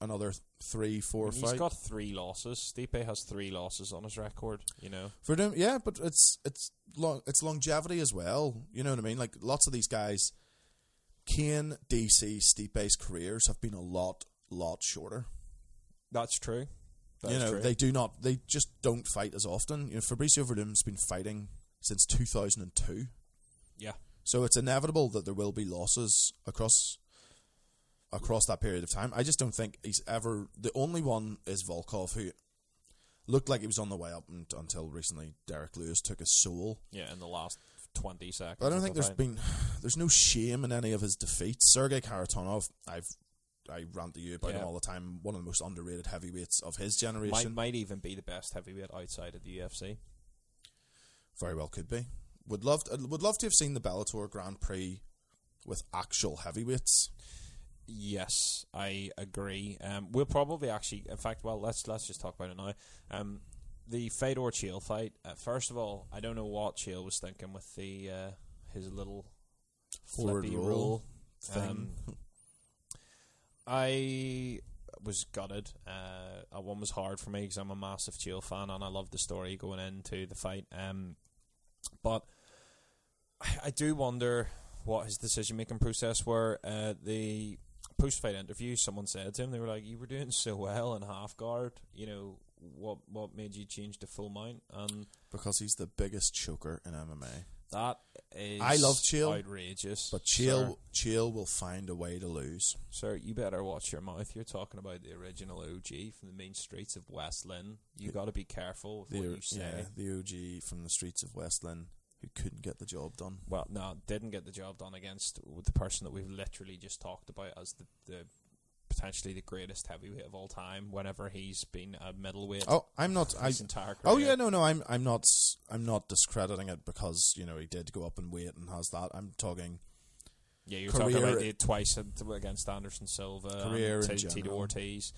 another three, four
He's
fights.
got three losses. Stipe has three losses on his record. You know,
For them, yeah, but it's it's long, it's longevity as well. You know what I mean? Like lots of these guys, Cain, DC, Stipe's careers have been a lot, lot shorter.
that's true. That's
you know,
true.
they do not, they just don't fight as often. You know, Fabricio Werdum's been fighting since two thousand and two,
yeah,
so it's inevitable that there will be losses across across that period of time. I just don't think he's ever. The only one is Volkov, who looked like he was on the way up and, until recently. Derrick Lewis took his soul.
yeah. In the last twenty seconds,
But I don't think
the
there's
fight.
been there's no shame in any of his defeats. Sergei Kharitonov, I've I rant to you about him
Yeah.
all the time. One of the most underrated heavyweights of his
might
generation.
might even be the best heavyweight outside of the UFC.
Very well could be. Would love to, would love to have seen the Bellator Grand Prix with actual heavyweights.
Yes, I agree. Um, we'll probably actually, in fact, well, let's let's just talk about it now. Um, the Fedor Chael fight. Uh, first of all, I don't know what Chael was thinking with the uh, his little
Forward
flippy
roll
roll
thing.
Um, I was gutted. Uh, that one was hard for me because I'm a massive Chael fan and I love the story going into the fight. Um, but I, I do wonder what his decision making process were. Uh, the post fight interview, someone said to him, they were like, "You were doing so well in half guard. You know what? What made you change to full mount?" And
because he's the biggest choker in MMA.
that is
I love Chael,
outrageous.
But
sir.
Chael Chael will find a way to lose.
Sir, you better watch your mouth. You're talking about the original OG from the main streets of West Linn. You got to be careful with
The,
what you say.
yeah, the OG from the streets of West Linn who couldn't get the job done.
Well, no, didn't get the job done against the person that we've literally just talked about as the, the potentially the greatest heavyweight of all time. Whenever he's been a middleweight,
Oh, I'm not. I, oh yeah, no, no. I'm. I'm not. I'm not discrediting it because you know he did go up in weight and has that. I'm talking
Yeah, you're talking about it twice against Anderson Silva,
Career
and Tito. Ortiz.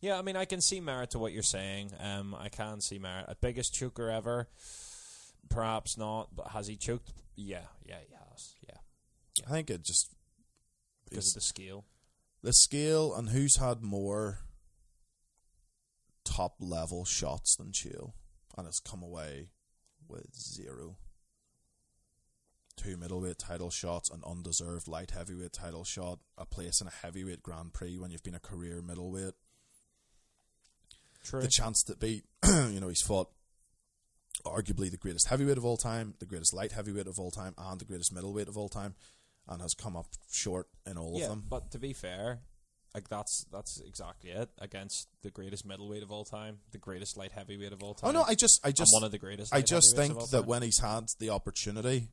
Yeah, I mean, I can see merit to what you're saying. Um, I can see merit. A biggest choker ever, perhaps not, but has he choked? Yeah, yeah, he has. Yeah,
I think it just
because of the scale.
the scale and who's had more top level shots than Chael and has come away with zero. Two middleweight title shots, an undeserved light heavyweight title shot, a place in a heavyweight Grand Prix when you've been a career middleweight.
True.
The chance to beat, you know, he's fought arguably the greatest heavyweight of all time, the greatest light heavyweight of all time, and the greatest middleweight of all time, and has come up short in all
yeah,
of them.
but to be fair, like that's that's exactly it against the greatest middleweight of all time, the greatest light heavyweight of all time.
Oh no, I just, I just,
one of the greatest.
I just think that
time.
when he's had the opportunity,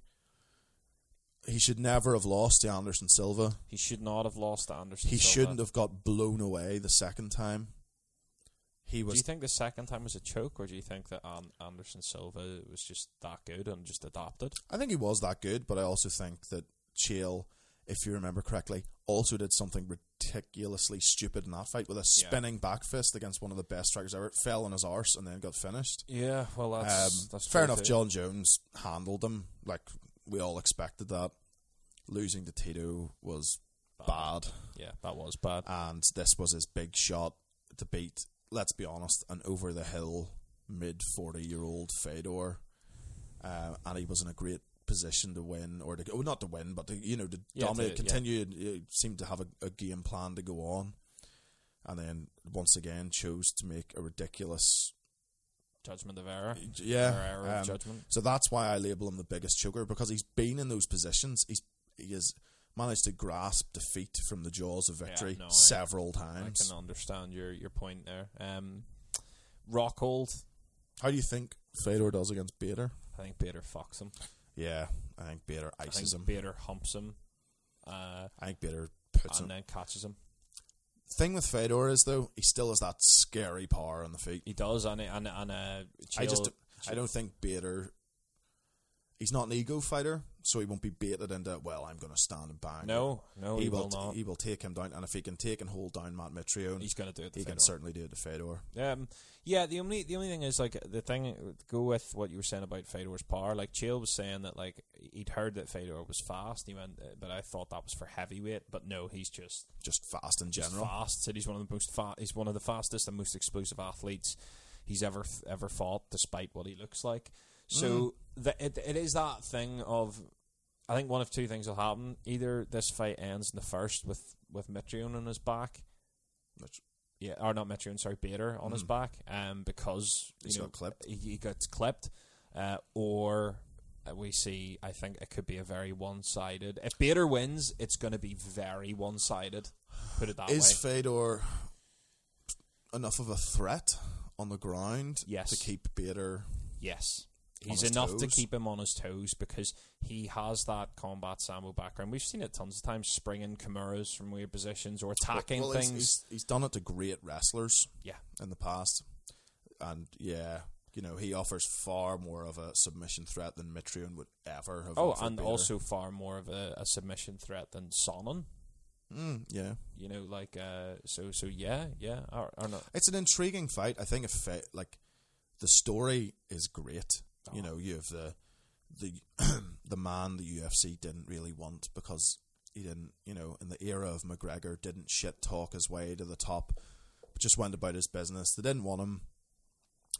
he should never have lost to Anderson Silva.
he should not have lost to Anderson.
He
Silva.
shouldn't have got blown away the second time. He
Do you think the second time was a choke, or do you think that An- Anderson Silva was just that good and just adopted?
I think he was that good, but I also think that Chael, if you remember correctly, also did something ridiculously stupid in that fight with a
Yeah.
spinning back fist against one of the best strikers ever. It fell on his arse and then got finished.
Yeah, well,
Um,
that's that's
fair enough.
too.
Jon Jones handled him like we all expected that. Losing to Tito was bad,
Yeah, that was bad.
and this was his big shot to beat. Let's be honest, an over the hill mid forty year old Fedor, uh, and he was in a great position to win or to go, well, not to win, but to, you know to
Yeah,
dominate,
to- yeah.
continue. He seemed to have a, a game plan to go on, and then once again chose to make a ridiculous
Judgment of error.
yeah,
Or error of
um,
judgment.
So that's why I label him the biggest choker because he's been in those positions. He's he has managed to grasp defeat from the jaws of victory
no,
several
I
times.
I can understand your your point there. Um, Rockhold,
How do you think Fedor does against Bader?
I think Bader fucks him.
Yeah, I think Bader
I
ices
think
him.
Bader humps him, uh,
I think Bader puts
and
him.
And then catches him.
Thing with Fedor is though he still has that scary power on the feet.
He does, and and and uh,
I just I don't think Bader. He's not an ego fighter, so he won't be baited into well, I'm going to stand and bang.
No, no, he will not.
He will take him down, and if he can take and hold down Matt Mitrione,
He's gonna do it to
He can certainly do it to Fedor.
Um, yeah, the only the only thing is like the thing go with what you were saying about Fedor's power. Like Chael was saying that like he'd heard that Fedor was fast. He went, uh, but I thought that was for heavyweight. But no, he's just
Just fast in general.
fast. Said he's one of the most fa- he's one of the fastest and most explosive athletes he's ever ever fought, despite what he looks like. So the, it it is that thing of. I think one of two things will happen. Either this fight ends in the first with with Mitrione on his back,
Which-
yeah, or not Mitrione, sorry, Bader on his back, um, because you
He's
know
got clipped.
He, he gets clipped, uh, or we see. I think it could be a very one sided. If Bader wins, it's going to be very one sided. Put it that
Is
way.
Is Fedor enough of a threat on the ground
Yes.
to keep Bader?
Yes. He's enough to keep him on his toes because he has that combat sambo background. We've seen it tons of times, springing Kimuras from weird positions or attacking
well, he's-
things.
He's, he's done it to great wrestlers
yeah,
in the past, and yeah, you know he offers far more of a submission threat than Mitrione would ever have.
Oh, and
Bader.
also far more of a, a submission threat than Sonnen.
Mm, yeah,
You know, like uh, so. So yeah, yeah. Or, or not.
it's an intriguing fight. I think if like the story is great.
Oh.
You know, you have the the the man the UFC didn't really want because he didn't, you know, in the era of McGregor, didn't shit talk his way to the top, but just went about his business. They didn't want him.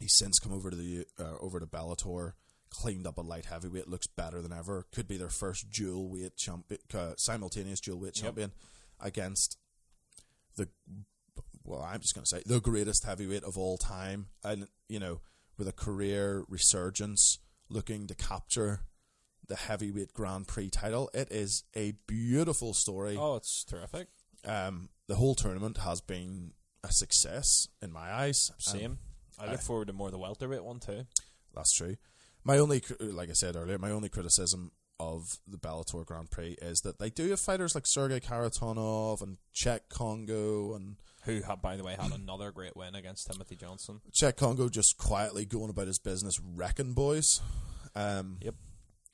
He's since come over to the uh, over to Bellator, cleaned up a light heavyweight, looks better than ever. Could be their first dual weight champion, uh, simultaneous dual weight
Yep.
champion against the well, I'm just going to say the greatest heavyweight of all time, and you know, with a career resurgence, looking to capture the heavyweight Grand Prix title. It is a beautiful story.
Oh, it's terrific.
Um, the whole tournament has been a success in my eyes. Um,
Same. I look forward to more of the welterweight one too.
That's true. My only, like I said earlier, my only criticism of the Bellator Grand Prix is that they do have fighters like Sergei Kharitonov and Cheick Kongo and
Who, had, by the way, had another great win against Timothy Johnson.
Cheick Kongo just quietly going about his business, wrecking boys. Um,
Yep.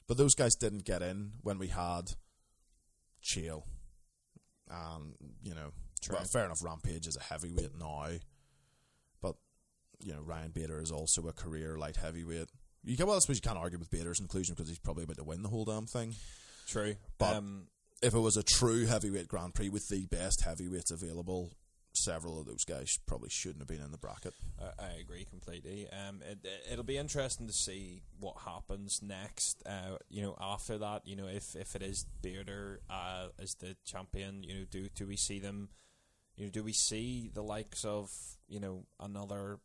But those guys didn't get in when we had Chael. Um, you know, well, fair enough. Rampage is a heavyweight now, but you know Ryan Bader is also a career light heavyweight. You can well, I suppose you can't argue with Bader's inclusion because he's probably about to win the whole damn thing.
True.
But-
um,
If it was a true heavyweight Grand Prix with the best heavyweights available, several of those guys probably shouldn't have been in the bracket.
I, I agree completely. Um, it, it'll be interesting to see what happens next. Uh, you know, after that, you know, if if it is Bader uh, as the champion, you know, do do we see them? You know, do we see the likes of you know another,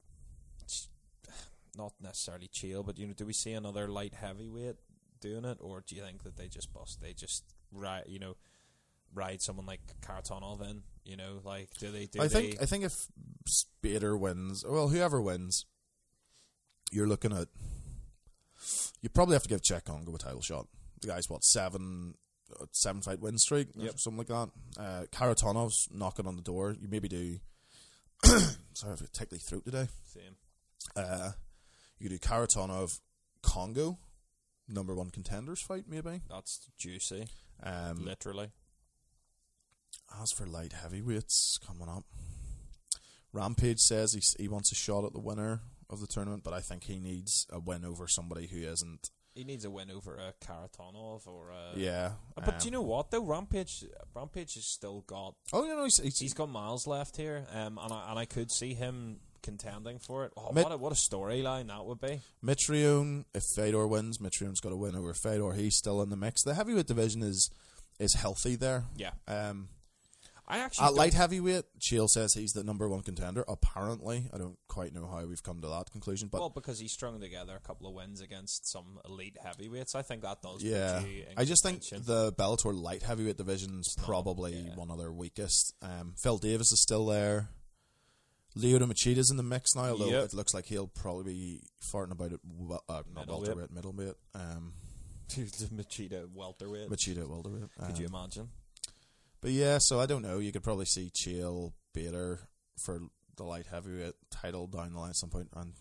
not necessarily Chael, but you know, do we see another light heavyweight doing it, or do you think that they just bust? They just ride, you know, ride someone like Kharitonov in. You know, like do they? Do
I
they,
think I think if Bader wins, well, whoever wins, you're looking at. You probably have to give Cheick Kongo a title shot. The guy's what seven, uh, seven fight win streak, or
Yep.
something like that. Uh, Kharitonov's knocking on the door. You maybe do. sorry, I've got a tickly throat today.
Same.
Uh, you could do Kharitonov, Kongo, number one contenders fight maybe.
That's juicy.
Um,
Literally.
As for light heavyweights coming up, Rampage says he's, he wants a shot at the winner of the tournament, but I think he needs a win over somebody who isn't.
He needs a win over a Kharitonov or a.
Yeah,
Uh, But
um,
do you know what though? Rampage, Rampage has still got.
Oh, no, know, he's, he's,
He's got miles left here, um, and I and I could see him contending for it. Oh,
Mit-
what a, what a storyline that would be.
Mitrione. If Fedor wins, Mitrione's got a win over Fedor. He's still in the mix. The heavyweight division is is healthy there.
Yeah,
Um,
I actually
at light heavyweight, Chael says he's the number one contender. Apparently, I don't quite know how we've come to that conclusion, but
well because he strung together a couple of wins against some elite heavyweights. I think that does.
Yeah, I just think the Bellator light heavyweight division's
not-
probably
yeah.
one of their weakest. Um, Phil Davis is still there. Lyoto Machida's in the mix now, although
Yep.
it looks like he'll probably be farting about it. Uh, not
Middleweight.
welterweight, middleweight. Um,
Machida welterweight.
Machida welterweight.
Could you
Um,
imagine?
But yeah, so I don't know. You could probably see Chael Bader for the light heavyweight title down the line at some point, and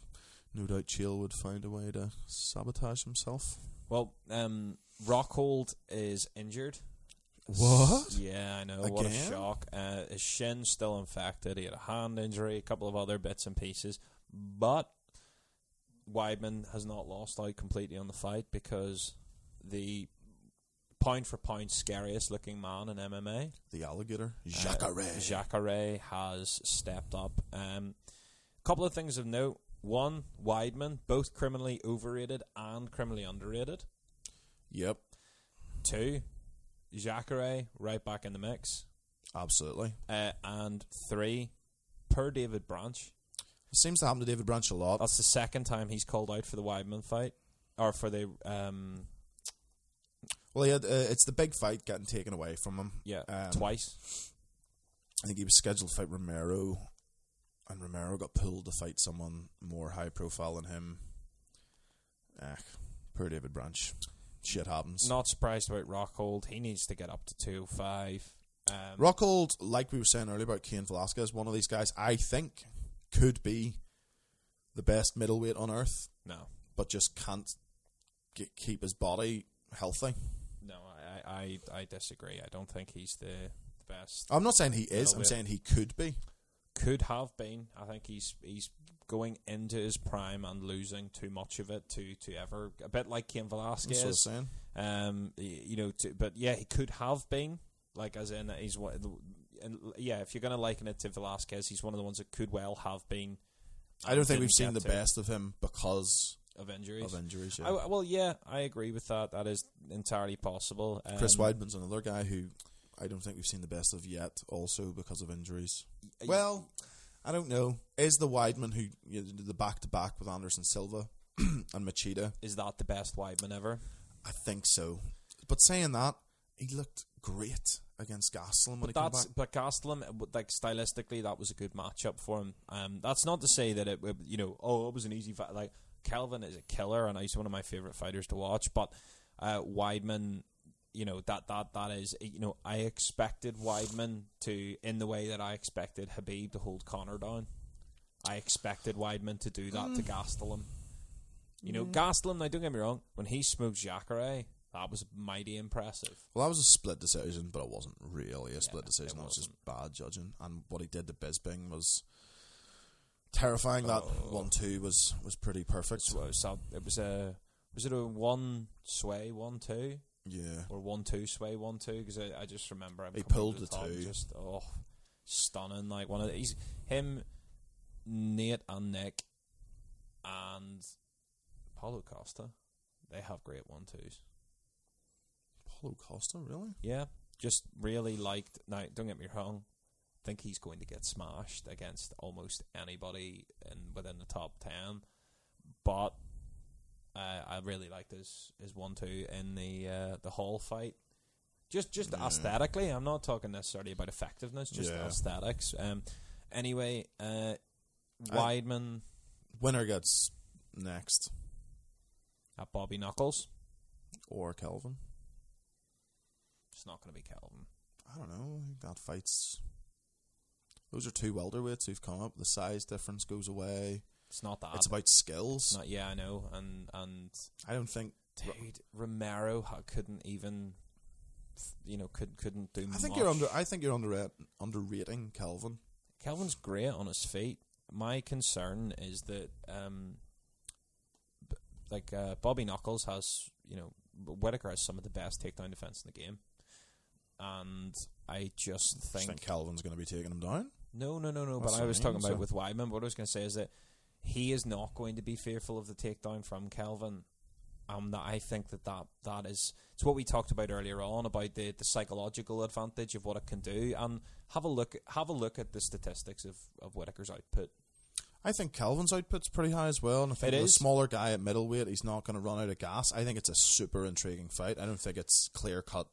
no doubt Chael would find a way to sabotage himself.
Well, um, Rockhold is injured.
What?
Yeah, I know. What a shock. Uh, his shin's still infected. He had a hand injury, a couple of other bits and pieces. But Weidman has not lost out completely on the fight because the pound for pound scariest looking man in MMA,
The alligator,
uh,
Jacare.
Jacare has stepped up. Um, couple of things of note. One, Weidman, both criminally overrated and criminally underrated.
yep,
Two, Jacare right back in the mix.
absolutely.
Uh, and three, per David Branch.
It seems to happen to David Branch a lot.
That's the second time he's called out for the Weidman fight, or for the um,
Well, he had, uh, it's the big fight getting taken away from him.
yeah
Um,
twice.
I think he was scheduled to fight Romero, and Romero got pulled to fight someone more high profile than him. Ah, poor David Branch. Shit happens.
Not surprised about Rockhold. He needs to get up to two five. Um,
Rockhold, like we were saying earlier about Cain Velasquez, one of these guys I think could be the best middleweight on earth,
no,
but just can't get, keep his body healthy.
I, I, I disagree. I don't think he's the, the best.
I'm not saying he is. I'm saying he could be.
Could have been. I think he's he's going into his prime and losing too much of it to to ever a bit like Cain
That's what I'm
Velasquez.
saying.
Um, you know, to, but yeah, he could have been like as in he's the- And yeah, if you're going to liken it to Velasquez, he's one of the ones that could well have been.
I don't think we've seen the
to
best of him because
of injuries.
of injuries. Yeah.
I, well, yeah, I agree with that. That is entirely possible. Um,
Chris Weidman's another guy who I don't think we've seen the best of yet, also because of injuries. Well, I don't know. Is the Weidman who you know, did the back to back with Anderson Silva and Machida?
is that the best Weidman ever?
I think so. But saying that, he looked great against Gastelum when he came
That's but Gastelum, like stylistically, that was a good matchup for him. Um, that's not to say that it, would- you know, oh, it was an easy fight. Like Kelvin is a killer, and he's one of my favorite fighters to watch. But uh, Weidman, you know, that that that is, you know, I expected Weidman to, in the way that I expected Khabib to hold Conor down. I expected Weidman to do that to Gastelum. You know, Gastelum. Now, don't get me wrong. When he smoked Jacare, that was mighty impressive.
Well, that was a split decision, but it wasn't really a split
it
decision. It was just bad judging. And what he did to Bisping was terrifying. That
Oh.
one two was was pretty perfect.
So it was, a- it was a was it a one sway one two
Yeah.
or one two sway one two because I, I just remember him
He pulled the
top
two.
just oh stunning like one of the, he's him Nate and Nick and Paulo Costa they have great one twos
Paulo Costa, really?
yeah just really liked now don't get me wrong think he's going to get smashed against almost anybody in within the top ten but uh, I really liked his his one two in the uh, the hall fight. Just just aesthetically, I'm not talking necessarily about effectiveness, just
Yeah.
aesthetics. Um, anyway, uh, Weidman
Winner gets next,
at Bobby Knuckles.
or Kelvin.
It's not going to be Kelvin.
I don't know. I that fights. Those are two welterweights who've come up. The size difference goes away.
It's not that.
It's about skills.
It's not. Yeah, I know. And and
I don't think.
dude, Romero couldn't even, you know, could couldn't do.
I think
much.
you're under. I think you're under underrating Kelvin.
Kelvin's great on his feet. My concern is that, um, b- like uh, Bobby Knuckles has, you know, Whitaker has some of the best takedown defense in the game, and I just think,
think Kelvin's going to be taking him down.
No, no, no, no.
That's
But I was talking about
so-
with Weidman. What I was going to say is that he is not going to be fearful of the takedown from Kelvin. Um, that I think that, that that is it's what we talked about earlier on about the, the psychological advantage of what it can do, and have a look have a look at the statistics of of Whitaker's output.
I think Kelvin's output's pretty high as well, and I think
It
the smaller guy at middleweight, he's not going to run out of gas. I think it's a super intriguing fight. I don't think it's clear cut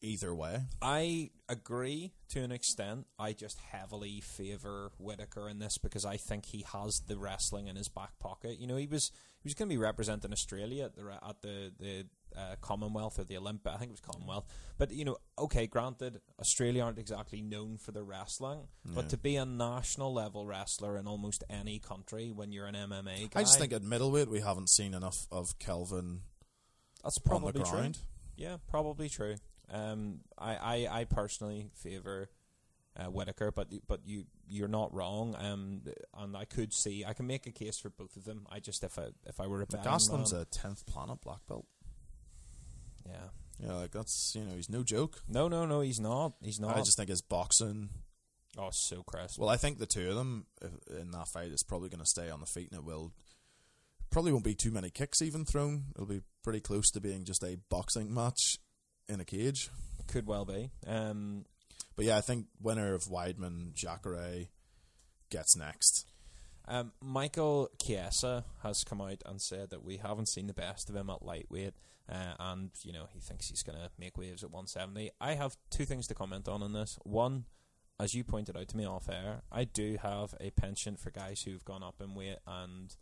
either way.
I agree to an extent. I just heavily favour Whitaker in this because I think he has the wrestling in his back pocket. You know, he was he was going to be representing Australia at the at the the uh, Commonwealth or the Olympic. I think it was Commonwealth. But you know, okay, granted, Australia aren't exactly known for their wrestling, but to be a national level wrestler in almost any country when you're an MMA guy,
I just think at middleweight we haven't seen enough of Kelvin.
That's
on the
probably true. Yeah, probably true. Um, I, I, I personally favour uh, Whitaker, but but you you're not wrong. Um, and I could see I can make a case for both of them. I just if I if I were a Gastelum's
a tenth planet black belt.
yeah.
Yeah, like that's you know he's no joke.
No, no, no. He's not. He's not.
I just think his boxing.
oh, so crisp.
Well, I think the two of them if, in that fight is probably going to stay on the feet, and it will probably won't be too many kicks even thrown. It'll be pretty close to being just a boxing match in a cage.
could well be. Um,
But yeah, I think winner of Weidman Jacare gets next.
Um, Michael Chiesa has come out and said that we haven't seen the best of him at lightweight, uh, and you know he thinks he's going to make waves at 170. I have two things to comment on in this. One, as you pointed out to me off air, I do have a penchant for guys who've gone up in weight and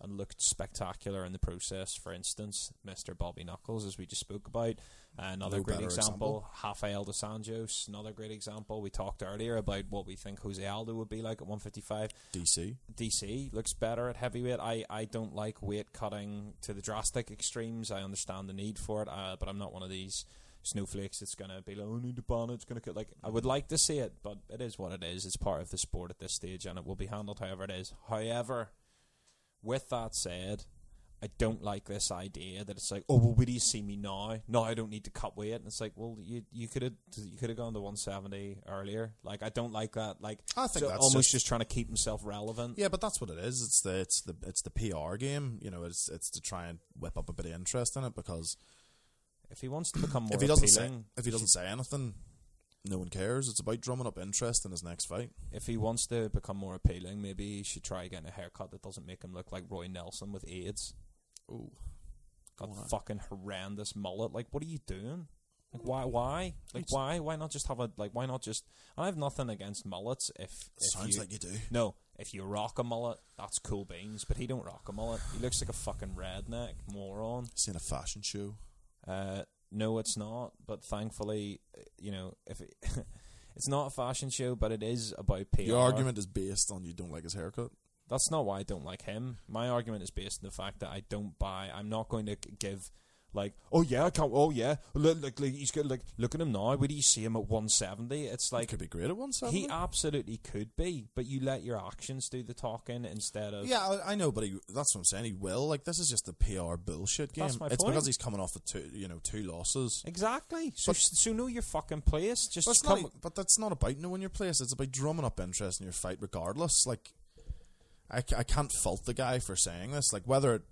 and looked spectacular in the process. For instance, Mr. Bobby Knuckles, as we just spoke about, another
No
great
better
example. Rafael dos Anjos, another great example. We talked earlier about what we think Jose Aldo would be like at 155.
DC.
DC looks better at heavyweight. I, I don't like weight cutting to the drastic extremes. I understand the need for it, uh, but I'm not one of these snowflakes that's going to be like, oh, need it. It's going to cut. Like, I would like to see it, but it is what it is. It's part of the sport at this stage, and it will be handled however it is. However, with that said, I don't like this idea that it's like, oh well, where do you see me now? No, I don't need to cut weight. And it's like, well, you you could have you could have gone to 170 earlier. Like, I don't like that. Like,
I think
so
that's
almost
just-
just, trying to keep himself relevant.
Yeah, but that's what it is. It's the it's the it's the PR game. You know, it's it's to try and whip up a bit of interest in it because
If he wants to become more
if he doesn't say if he doesn't say anything, no one cares. It's about drumming up interest in his next fight.
if he wants to become more appealing, maybe he should try getting a haircut that doesn't make him look like Roy Nelson with AIDS.
Ooh.
Got
Why?
fucking horrendous mullet. Like, what are you doing? Like, why? Why? Like, why? Why not just have a like? Why not just? I have nothing against mullets. If, if
Sounds
you,
like you do.
No, if you rock a mullet, that's cool beans. But he don't rock a mullet. He looks like a fucking redneck moron.
Seen a fashion show.
Uh, no, it's not. But thankfully, you know, if it, it's not a fashion show, but it is about PR.
Your argument is based on you don't like his haircut.
That's not why I don't like him. My argument is based on the fact that I don't buy. I'm not going to give like, oh yeah, I can't. Oh yeah, look, look, look he's got like, look at him now. Where do you see him at 170? It's
He
like
could be great at one seventy.
he absolutely could be, but you let your actions do the talking instead of
Yeah, I, I know, but he, that's what I'm saying. He will. Like this is just a PR bullshit game.
That's my
it's
point.
because he's coming off of two, you know, two losses.
exactly. So, so know your fucking place. Just
But,
come.
not, but that's not about knowing your place. It's about drumming up interest in your fight, regardless. Like, I, I can't fault the guy for saying this. Like, whether it,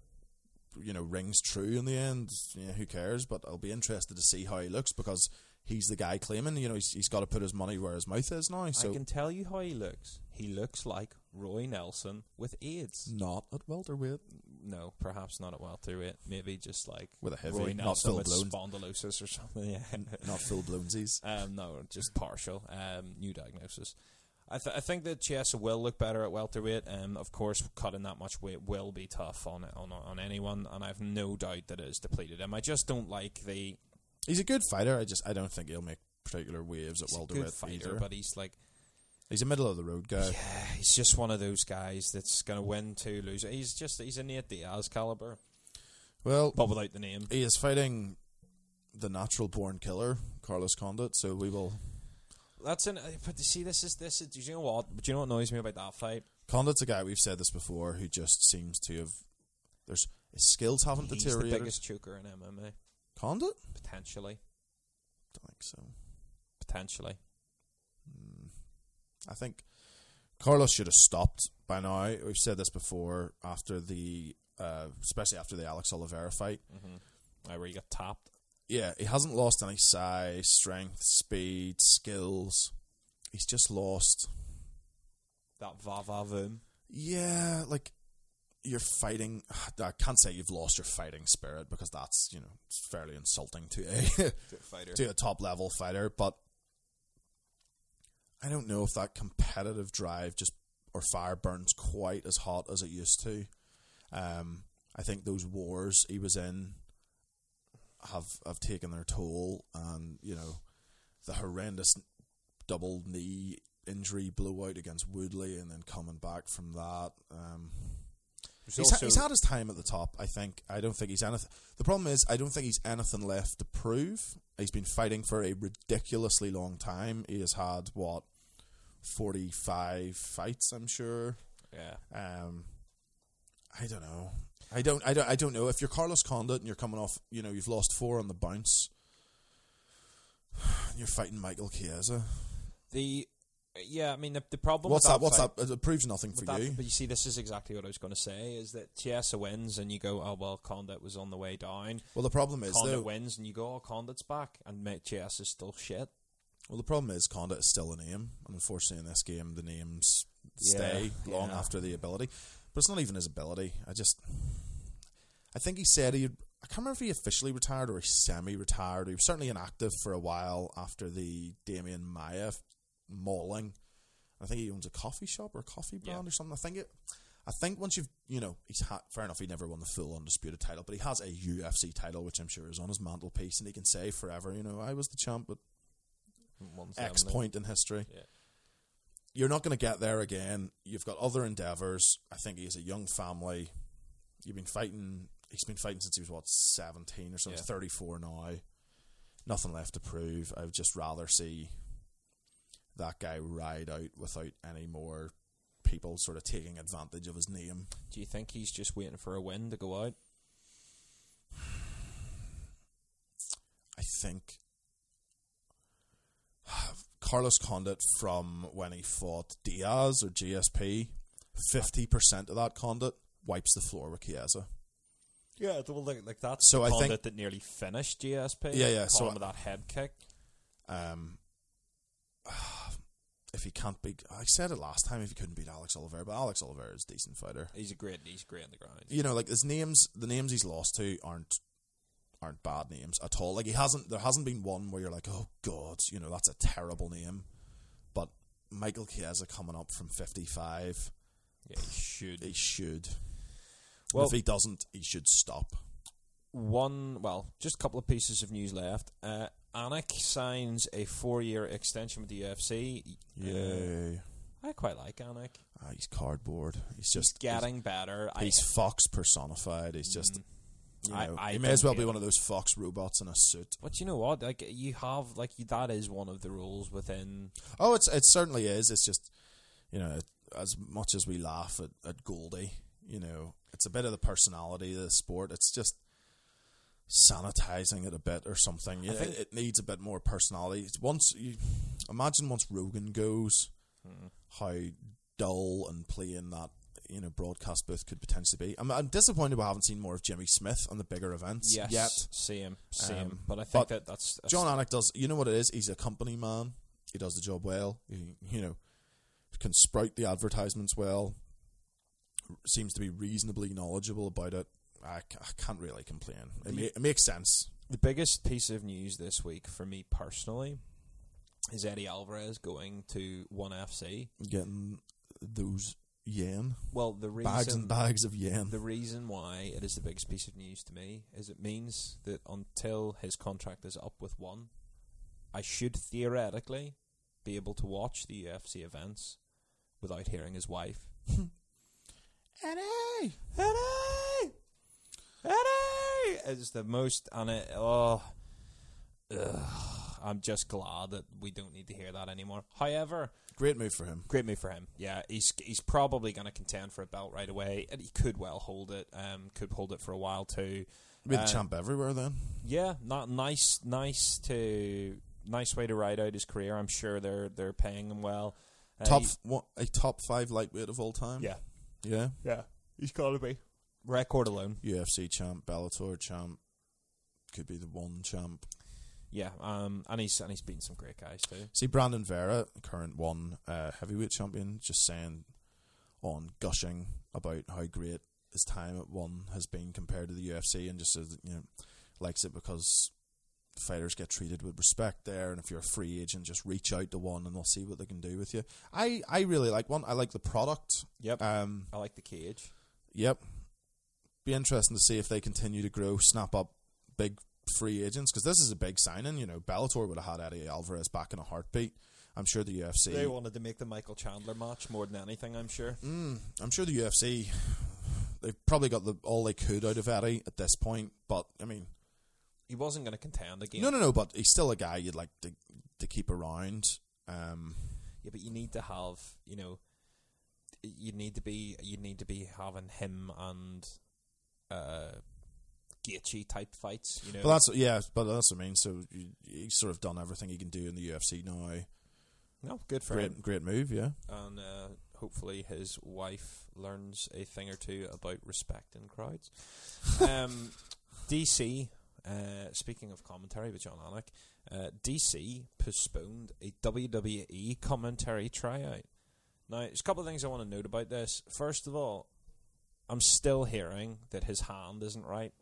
you know, rings true in the end, yeah, who cares? But I'll be interested to see how he looks because he's the guy claiming. You know, he's, he's got to put his money where his mouth is now. So
I can tell you how he looks. He looks like Roy Nelson with AIDS.
not at welterweight.
No, perhaps not at welterweight. Maybe just like
With a heavy-
Roy
not full
with
blown.
spondylosis or something. Yeah,
Not full blownsies.
um, no, just partial. Um, new diagnosis. I, th- I think that Chiesa will look better at welterweight. Um, of course, cutting that much weight will be tough on on on anyone, and I have no doubt that it has depleted him. I just don't like the
He's a good fighter. I just I don't think he'll make particular waves at
he's a
welterweight
good fighter,
either.
but he's like
He's a middle of the road guy.
he's just one of those guys that's going to win two, lose. He's just he's a Nate Diaz caliber,
Well,
but without the name.
he is fighting the natural born killer, Carlos Condit. So we will.
That's an. But see, this is this is. Do you know what? Do you know what annoys me about that fight?
Condit's a guy we've said this before who just seems to have. There's his skills haven't
He's the
deteriorated.
biggest choker in MMA,
Condit?
potentially,
Don't think so.
potentially.
I think Carlos should have stopped by now. We've said this before after the, uh, especially after the Alex Oliveira fight.
Uh, where he got tapped.
Yeah, he hasn't lost any size, strength, speed, skills. He's just lost.
That va va voom.
Yeah, like you're fighting. I can't say you've lost your fighting spirit because that's you know fairly insulting to a
fighter.
to a top level fighter. But I don't know if that competitive drive just or fire burns quite as hot as it used to. Um, I think those wars he was in have have taken their toll, and you know the horrendous double knee injury blowout against Woodley, and then coming back from that. Um, He's, ha- he's had his time at the top. I think. I don't think he's anything. The problem is, I don't think he's anything left to prove. He's been fighting for a ridiculously long time. He has had what forty-five fights. I'm sure.
yeah.
Um, I don't know. I don't. I don't. I don't know. If you're Carlos Condit and you're coming off, you know, you've lost four on the bounce. and You're fighting Michael Chiesa.
The yeah, I mean the, the problem.
What's
with
that? What's
fight-
that? It proves nothing for
that,
you.
but you see, this is exactly what I was going to say: is that Chiesa wins, and you go, "Oh well, Condit was on the way down."
Well, the problem is
Condit
though.
wins, and you go, "Oh, Condit's back," and mate, Chiesa's still shit.
Well, the problem is Condit is still a name, and unfortunately, in this game, the names stay
Yeah,
long
yeah.
after the ability. But it's not even his ability. I just, I think he said he. I can't remember if he officially retired or he semi-retired. He was certainly inactive for a while after the Demian Maia mauling. I think he owns a coffee shop or a coffee brand
Yeah.
or something. I think it. I think once you've, you know, he's had, fair enough, he never won the full undisputed title, but he has a UFC title, which I'm sure is on his mantelpiece, and he can say forever, you know, I was the champ at X point in history.
Yeah.
You're not going to get there again. You've got other endeavors. I think he has a young family. You've been fighting. He's been fighting since he was what seventeen or something.
Yeah.
Thirty four now. Nothing left to prove. I would just rather see that guy ride out without any more people sort of taking advantage of his name.
Do you think he's just waiting for a win to go out?
I think Carlos Condit from when he fought Diaz or GSP, fifty percent of that Condit wipes the floor with Chiesa.
Yeah, well, like, like that's
So
the
I
Condit
think-
that nearly finished GSP.
Yeah, yeah, so
with that head kick.
Um, if he can't beat, I said it last time. If he couldn't beat Alex Oliveira, but Alex Oliveira is a decent fighter.
He's a great. He's great on the ground.
You know, like his names, the names he's lost to aren't aren't bad names at all. Like he hasn't, there hasn't been one where you're like, oh god, you know, that's a terrible name. But Michael Chiesa coming up from fifty five,
Yeah, he should.
he should.
Well-
if he doesn't, he should stop.
One, well, just a couple of pieces of news left. Uh, Anik signs a four-year extension with the UFC. Uh,
Yay!
I quite like Anik.
Ah, he's cardboard. He's
He's
just
getting better. I-
He's Fox personified. He's just. You
I-
know,
I
he may as well be one of those Fox robots in a suit.
But you know what? Like you have, like that is one of the rules within.
Oh, it's it certainly is. It's just you know, as much as we laugh at, at Goldie, you know, it's a bit of the personality of the sport. It's just sanitizing it a bit or something. Yeah,
think-
it, it needs a bit more personality. It's Once you imagine once Rogan goes, hmm. how dull and plain that you know broadcast booth could potentially be. I'm, I'm disappointed we haven't seen more of Jimmy Smith on the bigger events
Yes,
yet.
same, same.
Um,
but I think
but
that that's, that's
Jon Anik does. You know what it is? He's a company man. He does the job well. He, you know, can sprout the advertisements well. Seems to be reasonably knowledgeable about it. I can't really complain. It, ma- it makes sense.
the biggest piece of news this week for me personally is Eddie Alvarez going to One FC.
Getting those yen
Well, the reason
bags and bags of yen.
The reason why it is the biggest piece of news to me is it means that until his contract is up with one, I should theoretically be able to watch the UFC events without hearing his wife.
Eddie,
Eddie! Eddie! It's the most, and it, oh, ugh, I'm just glad that we don't need to hear that anymore. However,
great move for him.
Great move for him. Yeah, he's he's probably going to contend for a belt right away, and he could well hold it. Um, could hold it for a while too.
Be the
Uh,
champ everywhere then.
Yeah, not nice, nice to nice way to ride out his career. I'm sure they're they're paying him well. Uh,
Top
he-
what, a top five lightweight of all time.
yeah,
yeah.
yeah, he's got to be record alone.
UFC champ, Bellator champ. Could be the one champ.
Yeah, um, and he's and he's beaten some great guys too.
See Brandon Vera, current one uh, heavyweight champion, just saying on gushing about how great his time at one has been compared to the UFC, and just says you know likes it because fighters get treated with respect there, and if you're a free agent, just reach out to one and they'll see what they can do with you. I I really like one. I like the product.
Yep,
Um,
I like the cage.
Yep. Be interesting to see if they continue to grow, snap up big free agents because this is a big signing. You know, Bellator would have had Eddie Alvarez back in a heartbeat. I'm sure the UFC.
They wanted to make the Michael Chandler match more than anything. I'm sure.
Mm, I'm sure the UFC they've probably got the all they could out of Eddie at this point. But I mean,
He wasn't going to contend again.
no, no, no. But he's still a guy you'd like to to keep around. Um,
Yeah, but you need to have, you know, you need to be, you need to be having him and uh, Gaethje type fights. You know,
but that's yeah, but that's what I mean. So you, he's sort of done everything he can do in the UFC now.
no good for
Great,
him.
great move. Yeah.
And uh, hopefully his wife learns a thing or two about respecting crowds. um, DC. Uh, speaking of commentary with Jon Anik, uh, DC postponed a WWE commentary tryout. Now, there's a couple of things I want to note about this. First of all, I'm still hearing that his hand isn't right.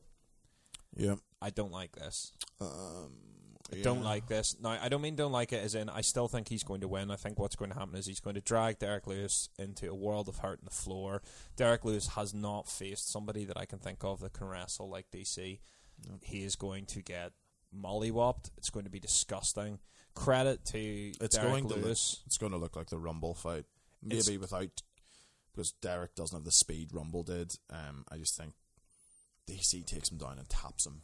Yeah.
I don't like this.
Um,
I don't like this. Now, I don't mean don't like it as in I still think he's going to win. I think what's going to happen is he's going to drag Derrick Lewis into a world of hurt on the floor. Derrick Lewis has not faced somebody that I can think of that can wrestle like DC. He is going to get mollywopped. It's going to be disgusting. Credit to
It's
Derrick
going to look, it's going to look like the Rumble fight, maybe
It's-
without because Derrick doesn't have the speed Rumble did. Um, I just think DC takes him down and taps him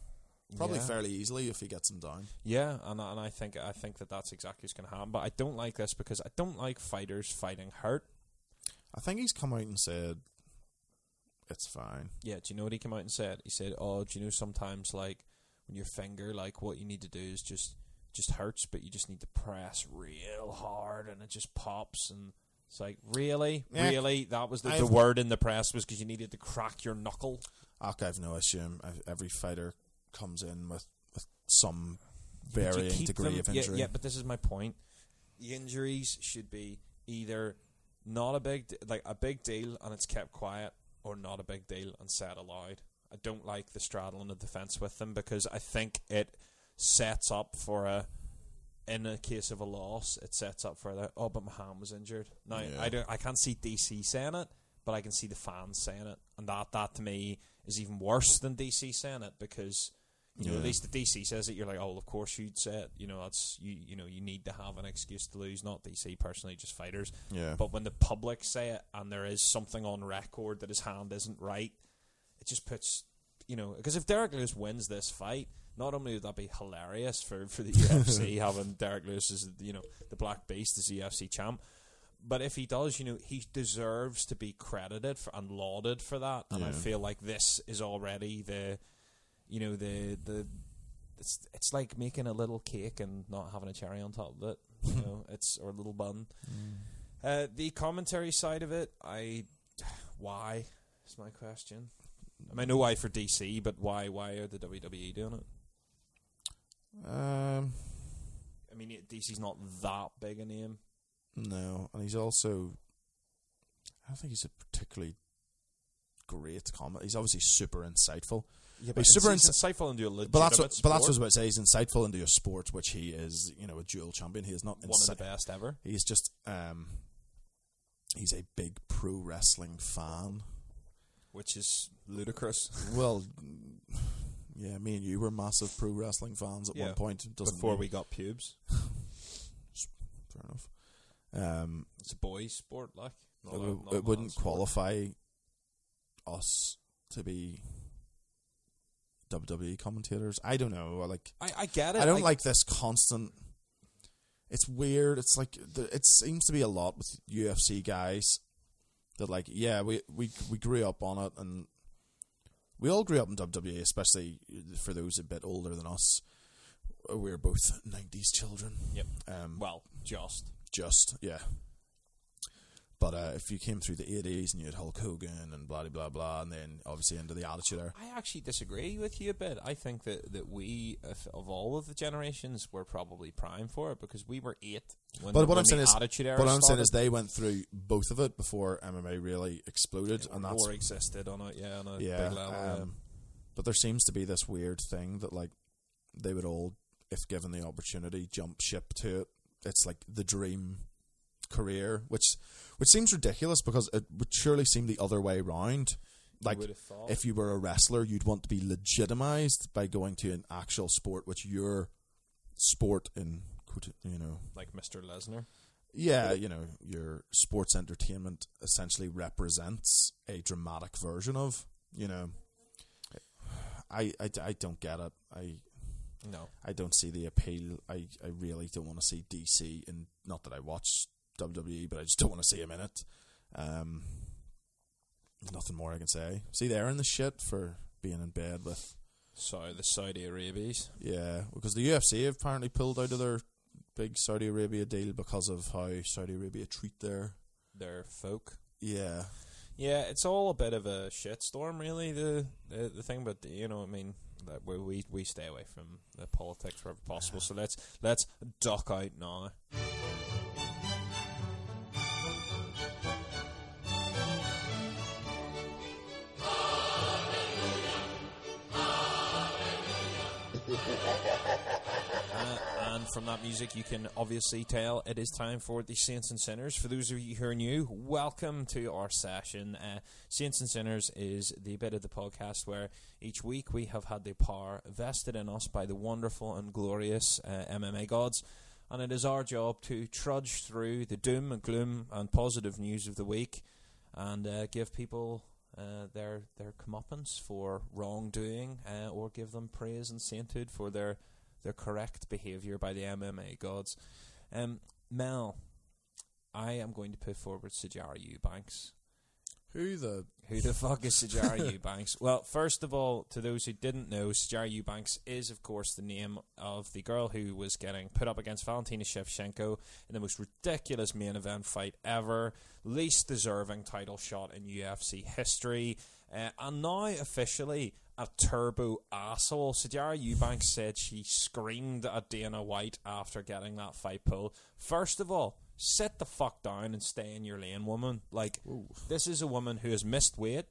probably
Yeah.
fairly easily if he gets him down.
Yeah, and and I think I think that that's exactly what's going to happen. But I don't like this because I don't like fighters fighting hurt.
I think he's come out and said it's fine.
Yeah, do you know what he came out and said? He said, "Oh, do you know sometimes like when your finger, like what you need to do is just just hurts, but you just need to press real hard, and it just pops." And it's like, really,
Yeah.
really, that was the, the word in the press was because you needed to crack your knuckle.
Ak, I've no issue. Um, I- Every fighter comes in with, with some varying degree
them-
of injury.
Yeah, yeah, but this is my point. The injuries should be either not a big like a big deal and it's kept quiet, or not a big deal and said aloud. I don't like the straddling of the fence with them because I think it sets up for a. In a case of a loss, it sets up for the oh, but my hand was injured. Now
Yeah.
I don't, I can't see DC saying it, but I can see the fans saying it, and that that to me is even worse than DC saying it because you know,
Yeah.
at least the DC says it. You're like, oh, of course you'd say it. You know, that's you. You know, you need to have an excuse to lose. Not DC personally, just fighters.
Yeah.
But when the public say it, and there is something on record that his hand isn't right, it just puts, you know, because if Derrick Lewis wins this fight, not only would that be hilarious for for the UFC having Derrick Lewis as you know the Black Beast as the UFC champ. But if he does, you know, he deserves to be credited for, and lauded for that. And I feel like this is already the, you know, the the it's it's like making a little cake and not having a cherry on top of it. You know, it's or a little bun. Uh, the commentary side of it, I why is my question. I mean, I know why for DC, but why why are the WWE doing it?
Um,
I mean, DC's not that big a name.
No, and he's also. I don't think he's a particularly great comment. He's obviously super insightful.
Yeah,
He's super
insightful into legitimate
But that's what, but that's what I was about to say. He's insightful into your sport which he is, you know, a dual champion. He is not
one
insi-
of the best ever.
He's just, um, he's a big pro wrestling fan.
which is ludicrous.
Well, yeah, me and you were massive pro wrestling fans at
Yeah,
one point. Doesn't
Before
mean-
we got pubes,
fair enough. Um,
it's a boys' sport. Like
it,
a-
w-
not
it wouldn't qualify us to be WWE commentators. I don't know. Like,
I, I get it.
I don't like this constant. It's weird. It's like the, it seems to be a lot with UFC guys that like yeah we we we grew up on it and we all grew up in WWE, especially for those a bit older than us. We're both '90s children.
Yep.
Um,
Well, just
just yeah. But uh, if you came through the '80s and you had Hulk Hogan and blah blah blah, and then obviously into the Attitude Era,
I actually disagree with you a bit. I think that, that we, if, of all of the generations, were probably prime for it because we were eight. When
But
the,
what I'm saying is,
Attitude Era
what I'm saying is, they went through both of it before MMA really exploded, and that's
war existed on it. Yeah, on a
yeah.
big level. yeah.
um, But there seems to be this weird thing that like they would all, if given the opportunity, jump ship to it. It's like the dream career, which which seems ridiculous because it would surely seem the other way around. Like if you were a wrestler, you'd want to be legitimized by going to an actual sport, which your sport in you know
like Mr. Lesnar.
yeah, you know, your sports entertainment essentially represents a dramatic version of, you know, I, I, I don't get it. I
No.
I don't see the appeal. I, I really don't want to see DC, and not that I watch WWE, but I just don't want to see him in it. Um, nothing more I can say. See, they're in the shit for being in bed with
So the Saudi Arabians.
yeah, because the UFC have apparently pulled out of their big Saudi Arabia deal because of how Saudi Arabia treat their
Their folk.
yeah
Yeah, it's all a bit of a shitstorm, really. The the, the thing, but you know, I mean, that we, we we stay away from the politics wherever possible. So let's let's duck out now. From that music, you can obviously tell it is time for the Saints and Sinners. For those of you who are new, welcome to our session. Uh, Saints and Sinners is the bit of the podcast where each week we have had the power vested in us by the wonderful and glorious uh, MMA gods. And it is our job to trudge through the doom and gloom and positive news of the week and uh, give people uh, their their comeuppance for wrongdoing, uh, or give them praise and sainthood for their their correct behaviour by the MMA gods. Um, Mel, I am going to put forward Sijara Eubanks.
who the
Who the fuck is Sijara Eubanks? Well, first of all, to those who didn't know, Sijara Eubanks is, of course, the name of the girl who was getting put up against Valentina Shevchenko in the most ridiculous main event fight ever, least deserving title shot in UFC history, uh, and now officially a turbo asshole. Sijara Eubanks said she screamed at Dana White after getting that fight pull. First of all, sit the fuck down and stay in your lane, woman. Like, this is a woman who has missed weight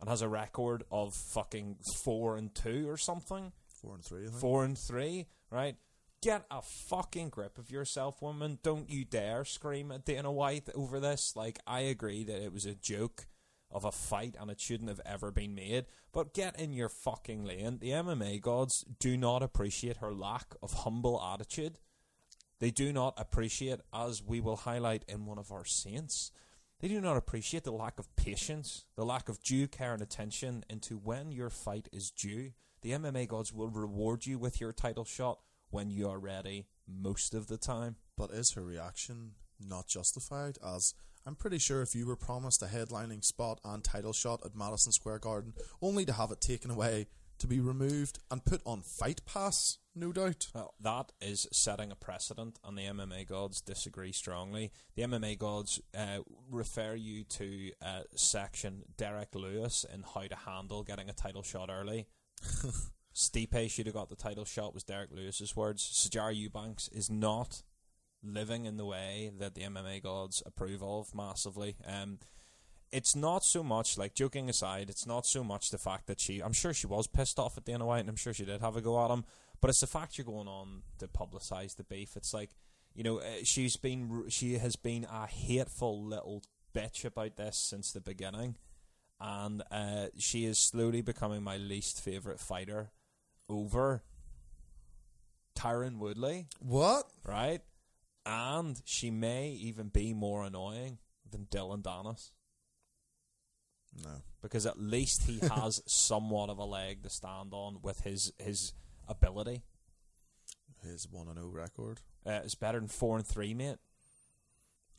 and has a record of fucking four and two or something.
four and three? I think.
Four and three, right? Get a fucking grip of yourself, woman. Don't you dare scream at Dana White over this. Like, I agree that it was a joke of a fight and it shouldn't have ever been made. But get in your fucking lane. The MMA gods do not appreciate her lack of humble attitude. They do not appreciate, as we will highlight in one of our saints, they do not appreciate the lack of patience, the lack of due care and attention into when your fight is due. The MMA gods will reward you with your title shot when you are ready, most of the time.
But is her reaction not justified? As I'm pretty sure if you were promised a headlining spot and title shot at Madison Square Garden, only to have it taken away, to be removed and put on Fight Pass, no doubt.
Well, that is setting a precedent, and the MMA gods disagree strongly. The MMA gods uh, refer you to uh, section Derrick Lewis in how to handle getting a title shot early. Stipe should have got the title shot, was Derrick Lewis's words. Sijara Eubanks is not living in the way that the MMA gods approve of massively. Um, it's not so much like joking aside. It's not so much the fact that she. I'm sure she was pissed off at Dana White, and I'm sure she did have a go at him. But it's the fact you're going on to publicise the beef. It's like you know uh, she's been she has been a hateful little bitch about this since the beginning, and uh, she is slowly becoming my least favorite fighter over Tyron Woodley
What?
right? And she may even be more annoying than Dillon Danis
No.
because at least he has somewhat of a leg to stand on with his his ability.
His 1 and 0 record.
Uh, it's better than four and three, mate.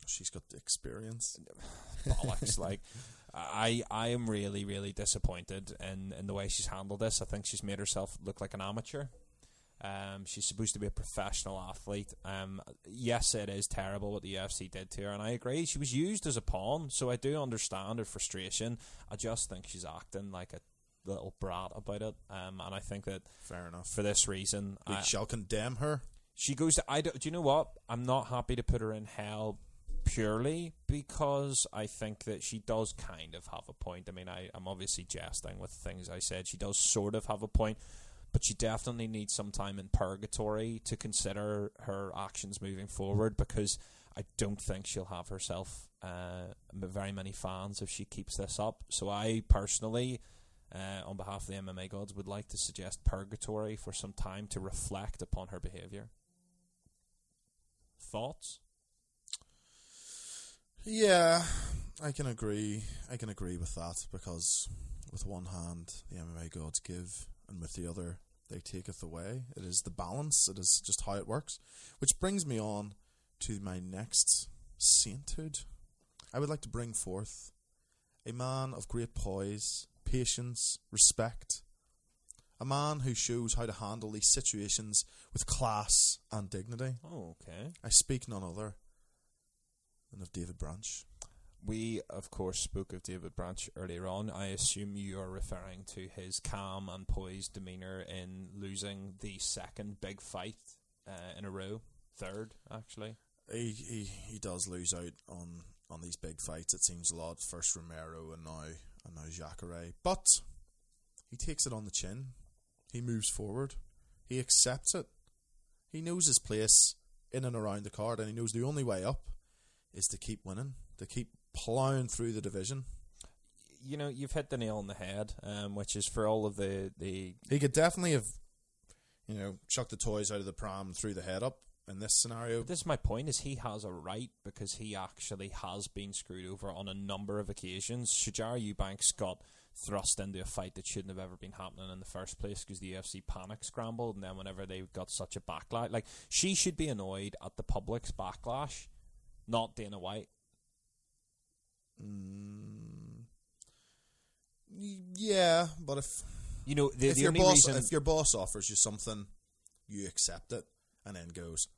She's got the experience.
Bollocks! like, I I am really really disappointed in in the way she's handled this. I think she's made herself look like an amateur. Um, she's supposed to be a professional athlete. Um, yes, it is terrible what the UFC did to her, and I agree. She was used as a pawn, so I do understand her frustration. I just think she's acting like a little brat about it, um, and I think that
Fair enough.
for this reason,
We
I,
shall condemn her.
she goes to. I do, do you know what? I'm not happy to put her in hell purely because I think that she does kind of have a point. I mean, I, I'm obviously jesting with things I said. She does sort of have a point, but she definitely needs some time in purgatory to consider her actions moving forward because I don't think she'll have herself uh, very many fans if she keeps this up. So I personally. Uh, on behalf of the MMA gods, would like to suggest purgatory for some time to reflect upon her behaviour. Thoughts?
Yeah, I can agree. I can agree with that because with one hand the MMA gods give, and with the other they taketh away. It is the balance. It is just how it works. Which brings me on to my next sainthood. I would like to bring forth a man of great poise, patience, respect. A man who shows how to handle these situations with class and dignity.
Oh, okay.
I speak none other than of David Branch.
We, of course, spoke of David Branch earlier on. I assume you are referring to his calm and poised demeanour in losing the second big fight uh, in a row. Third, actually.
He, he he does lose out on, on these big fights. It seems a lot. First Romero and now and now Jacare. But he takes it on the chin. He moves forward. He accepts it. He knows his place in and around the card, and he knows the only way up is to keep winning, to keep plowing through the division.
You know, you've hit the nail on the head, um, which is for all of the, the
He could definitely have, you know, chucked the toys out of the pram, threw the head up in this scenario.
This is my point: is he has a right because he actually has been screwed over on a number of occasions. Sijara Eubanks got thrust into a fight that shouldn't have ever been happening in the first place because the UFC panic scrambled, and then whenever they got such a backlash, like she should be annoyed at the public's backlash, not Dana White.
Mm, yeah, but if
You know, the,
if
the
your
only
boss
reason
if your boss offers you something, you accept it, and then goes,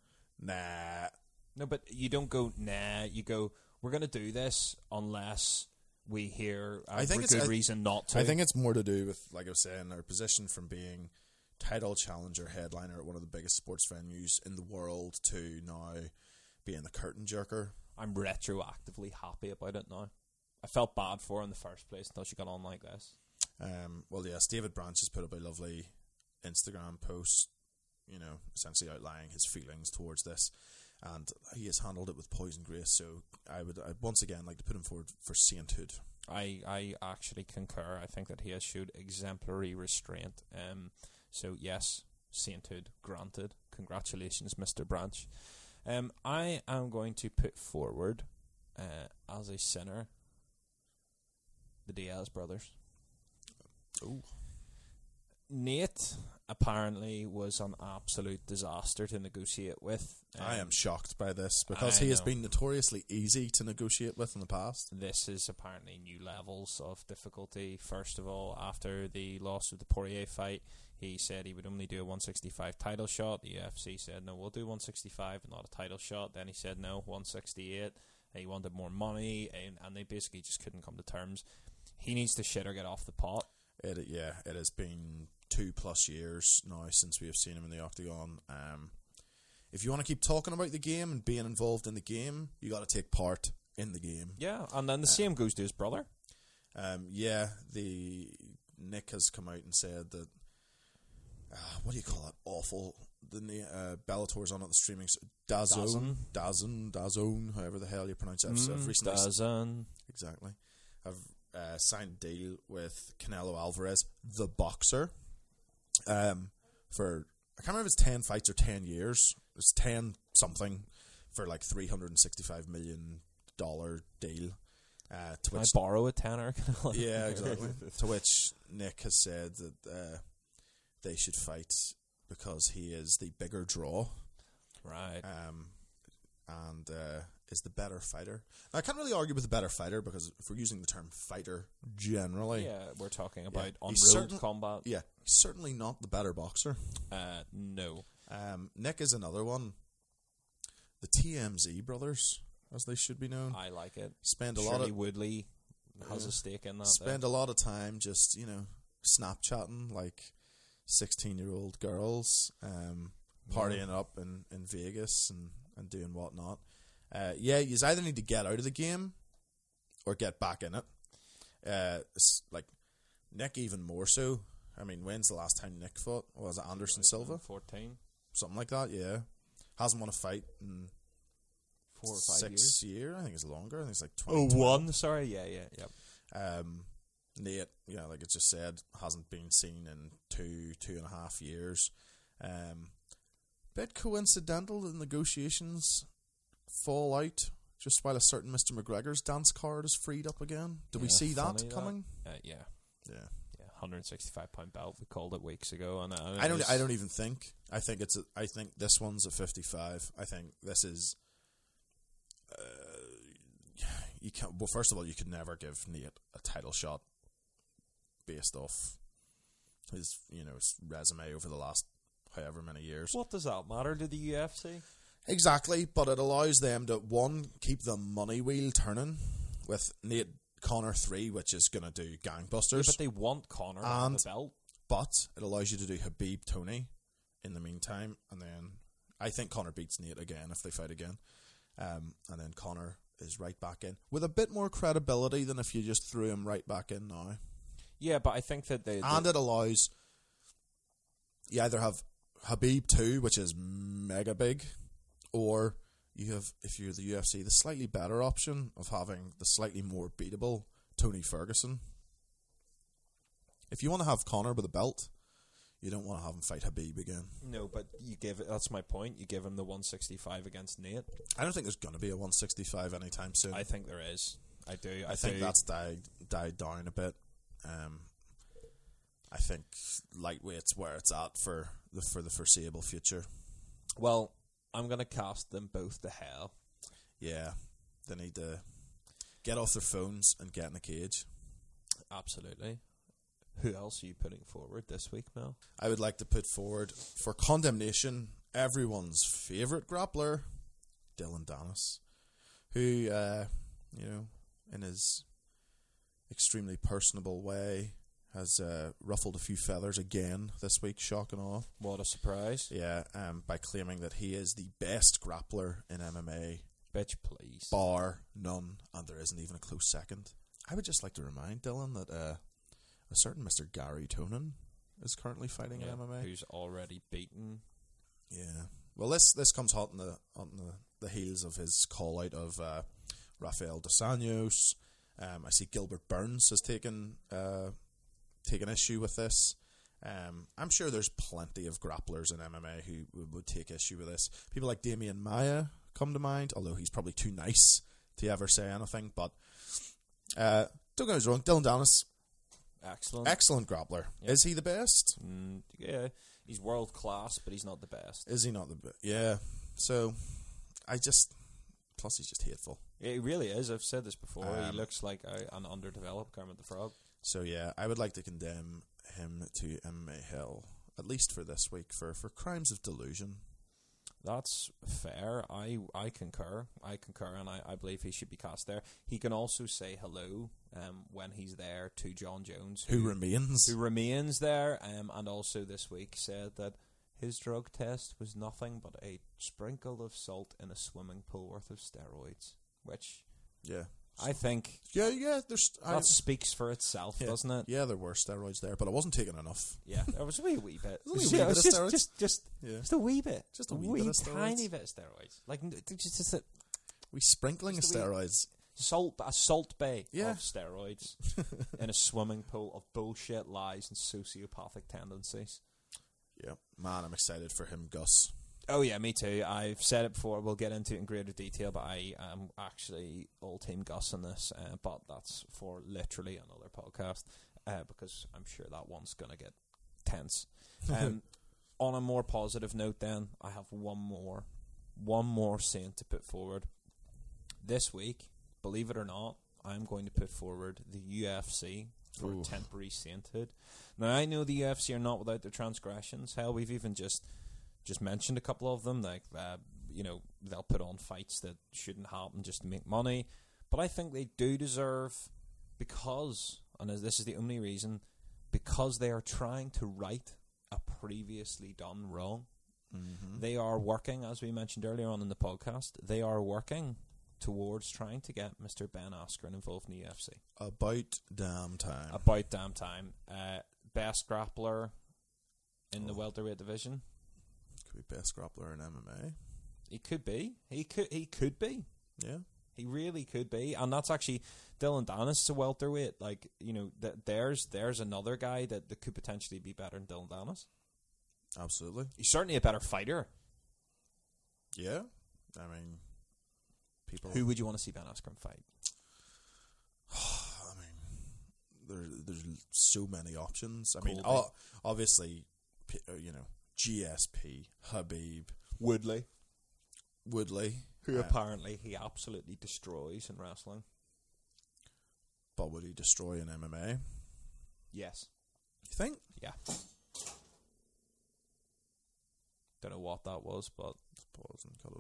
nah.
No, but you don't go, nah, you go, we're going to do this unless we hear a
I think
good
it's- I-
reason not to.
I think it's more to do with, like I was saying, our position from being title challenger headliner at one of the biggest sports venues in the world to now being the curtain jerker.
I'm retroactively happy about it now. I felt bad for her in the first place until she got on like this.
Um, well, yes, David Branch has put up a lovely Instagram post, you know, essentially outlining his feelings towards this, and he has handled it with poison grace. So I would I'd once again like to put him forward for sainthood.
I, I actually concur. I think that he has showed exemplary restraint. Um, so yes, sainthood granted. Congratulations, Mr. Branch. Um, I am going to put forward uh, as a sinner the Diaz brothers.
Ooh.
Nate apparently was an absolute disaster to negotiate with.
I
Um,
am shocked by this because
I
he has
know.
been notoriously easy to negotiate with in the past.
this is apparently new levels of difficulty. First of all, after the loss of the Poirier fight, he said he would only do a 165 title shot. The UFC said, no, we'll do 165 and not a title shot. Then he said, no, 168. He wanted more money, and, and they basically just couldn't come to terms. He needs to shit or get off the pot.
It yeah, it has been two plus years now since we have seen him in the octagon. Um, if you want to keep talking about the game and being involved in the game, you got to take part in the game.
Yeah, and then the same goes to his brother.
Um, yeah, the Nick has come out and said that uh, what do you call it? Awful. The uh, Bellator's on at the streaming s- DAZN, DAZN, DAZN, however the hell you pronounce it.
Mm,
I've recently s- exactly. I've uh, signed a deal with Canelo Alvarez, the boxer, um, for I can't remember if it's ten fights or ten years. It's ten something for like three hundred and sixty five million dollar deal. Uh, to
Can I
which
borrow a tenner?
yeah, exactly. to which Nick has said that uh, they should fight because he is the bigger draw
right.
um, and uh, is the better fighter. Now, I can't really argue with the better fighter because if we're using the term fighter generally,
yeah, we're talking about on-road
certain-
combat.
yeah, he's certainly not the better boxer.
Uh, no.
Um, Nick is another one. The TMZ brothers, as they should be known,
I like it.
spend a
Shirley
lot of
Woodley has
Yeah.
a stake in that.
spend a lot of time just you know Snapchatting like sixteen-year-old girls, um, partying up in, in Vegas and, and doing whatnot. Uh, yeah, you either need to get out of the game or get back in it. Uh, it's like Nick, even more so. I mean, when's the last time Nick fought? Was it Anderson Silva?
fourteen,
Something like that. Yeah, hasn't won a fight in
four or five
six
years.
year. I think it's longer. I think it's like
Oh,
20,
one. Sorry. Yeah, yeah, yeah.
Um, Nate, yeah, like it just said, hasn't been seen in two, two and a half years. Um, bit coincidental that negotiations fall out just while a certain Mr. McGregor's dance card is freed up again. Do we see that coming?
Uh, yeah,
Yeah.
yeah, hundred sixty-five pound belt. We called it weeks ago, and, and
I don't. I don't even think. I think it's. A, I think this one's a fifty-five. I think this is. Uh, you can't. Well, first of all, you could never give Nate a title shot based off his, you know, his resume over the last however many years.
What does that matter to the UFC?
Exactly, but it allows them to one keep the money wheel turning with Nate Conor three, which is going to do gangbusters.
But they want Conor on
And-
the belt.
but it allows you to do Khabib Tony in the meantime, and then I think Conor beats Nate again if they fight again, um, and then Conor is right back in with a bit more credibility than if you just threw him right back in now.
Yeah, but I think that they,
And it allows you either have Khabib two, which is mega big, or you have if you're the UFC the slightly better option of having the slightly more beatable Tony Ferguson. If you want to have Conor with a belt, you don't want to have him fight Khabib again.
no, but you give it. That's my point. You give him the one sixty-five against Nate.
I don't think there's going to be a 165 anytime soon.
I think there is. I do. I,
I think
do.
that's died died down a bit. Um, I think lightweight's where it's at for the for the foreseeable future.
well. I'm gonna cast them both to hell.
Yeah, they need to get off their phones and get in a cage.
Absolutely. Who else are you putting forward this week, Mel?
I would like to put forward for condemnation everyone's favorite grappler, Dillon Danis, who, uh, you know, in his extremely personable way, has uh, ruffled a few feathers again this week, shock and awe.
What a surprise!
Yeah, um, by claiming that he is the best grappler in MMA,
Bitch, please.
bar none, and there isn't even a close second. I would just like to remind Dillon that uh, a certain Mr. Garry Tonon is currently fighting
Yeah,
in MMA.
Who's already beaten?
Yeah. Well, this this comes hot on the on the, the heels of his call out of uh, Rafael dos Anjos. Um, I see Gilbert Burns has taken uh, taken issue with this. Um, I'm sure there's plenty of grapplers in MMA who would, take issue with this. People like Demian Maia come to mind, although he's probably too nice to ever say anything. But uh, don't get us wrong, Dillon Danis,
Excellent.
excellent grappler. Is he the best?
Mm, yeah, he's world class, but he's not the best.
Is he not the best? Yeah. So I just plus he's just hateful.
Yeah, he really is. I've said this before.
Um,
he looks like a, an underdeveloped Kermit the Frog.
So yeah, I would like to condemn him to MMA hell at least for this week for for crimes of delusion.
That's fair. I I concur. I concur, and I, I believe he should be cast there. He can also say hello um, when he's there to Jon Jones,
Who remains?
who remains there, um, and also this week said that his drug test was nothing but a sprinkle of salt in a swimming pool worth of steroids, which
yeah.
I think
Yeah, yeah. There's I,
that speaks for itself,
yeah,
doesn't it?
Yeah, there were steroids there, but I wasn't taking enough.
Yeah, there was a wee, wee bit.
There's only
Just- yeah, it was just,
steroids.
just, just,
Yeah.
just a wee bit,
Just a wee bit of steroids.
tiny bit of steroids, like just, just a
We sprinkling of
a
steroids.
salt, a Salt Bae
Yeah.
of steroids in a swimming pool of bullshit, lies, and sociopathic tendencies.
Yeah, man, I'm excited for him, Gus.
Oh yeah, me too. I've said it before. We'll get into it in greater detail, but I am actually all team Gus on this. Uh, but that's for literally another podcast uh, because I'm sure that one's gonna get tense. Um, on a more positive note, then I have one more, one more saint to put forward this week. Believe it or not, I'm going to put forward the UFC for
Ooh.
temporary sainthood. Now I know the UFC are not without their transgressions. Hell, we've even just just mentioned a couple of them. Like uh, you know, they'll put on fights that shouldn't happen just to make money. But I think they do deserve because, and this is the only reason, because they are trying to right a previously done wrong. They are working, as we mentioned earlier on in the podcast, they are working towards trying to get Mr. Ben Askren involved in the UFC.
About damn time.
About damn time. Uh, best grappler in the welterweight division.
Could be best grappler in MMA.
He could be. He could. He could be.
Yeah.
He really could be, and that's actually Dillon Danis is a welterweight. Like you know, th- there's there's another guy that, that could potentially be better than Dillon Danis.
Absolutely.
He's certainly a better fighter.
Yeah. I mean, people.
Who would you want to see Ben Askren fight?
I mean, there, there's so many options. I mean,
Colby.
obviously, uh, you know, GSP, Khabib,
Woodley,
Woodley,
who
uh,
apparently he absolutely destroys in wrestling.
but would he destroy in MMA?
Yes.
You think?
Yeah. Don't know what that was, but
Pause and cut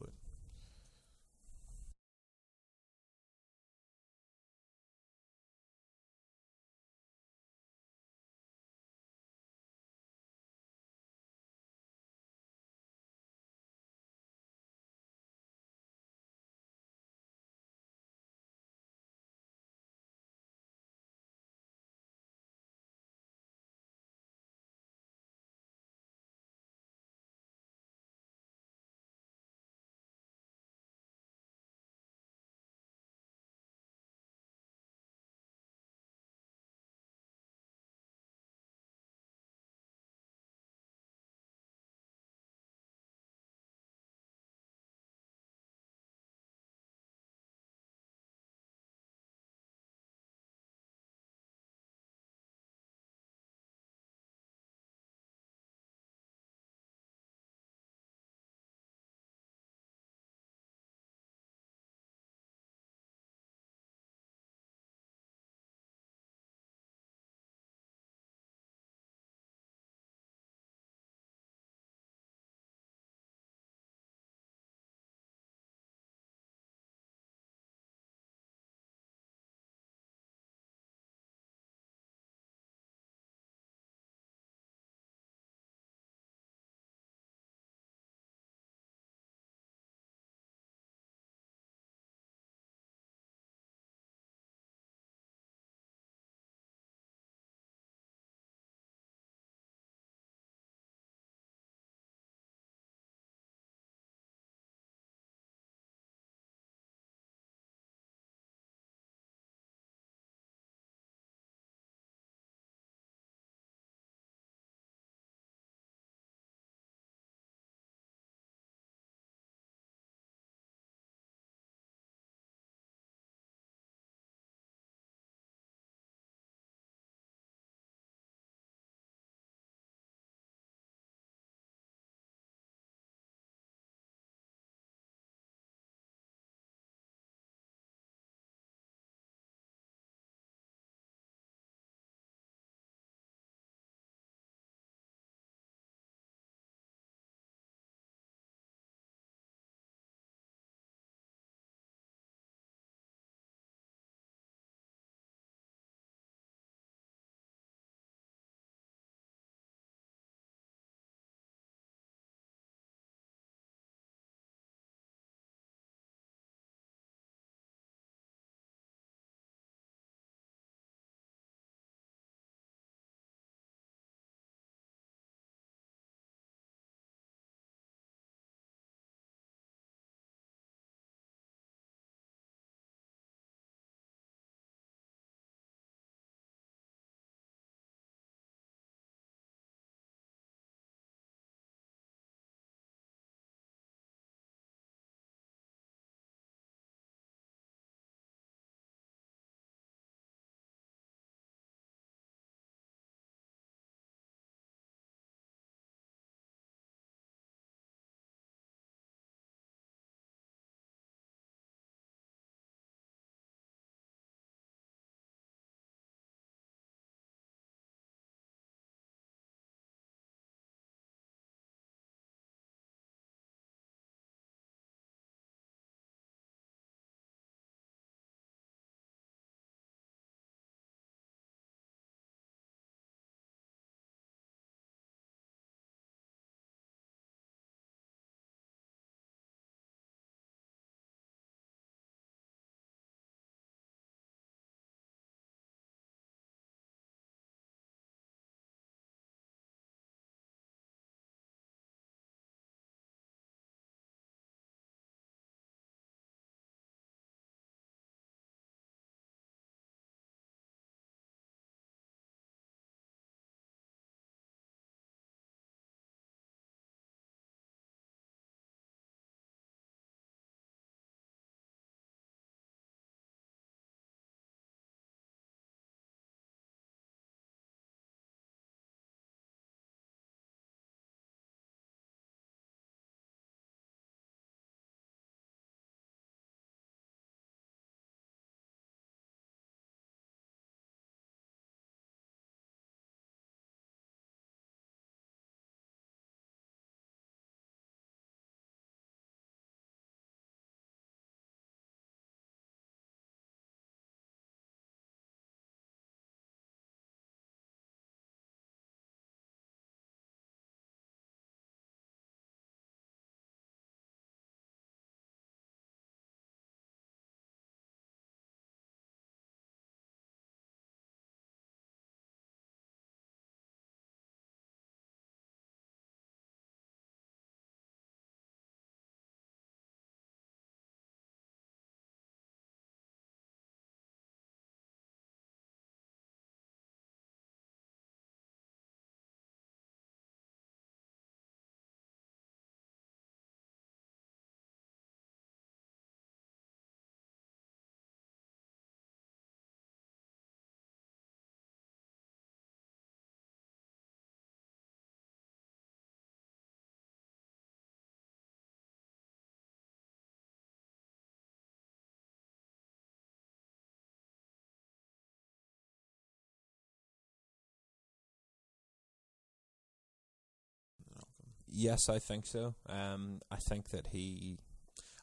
yes, I think so. Um, I think that he,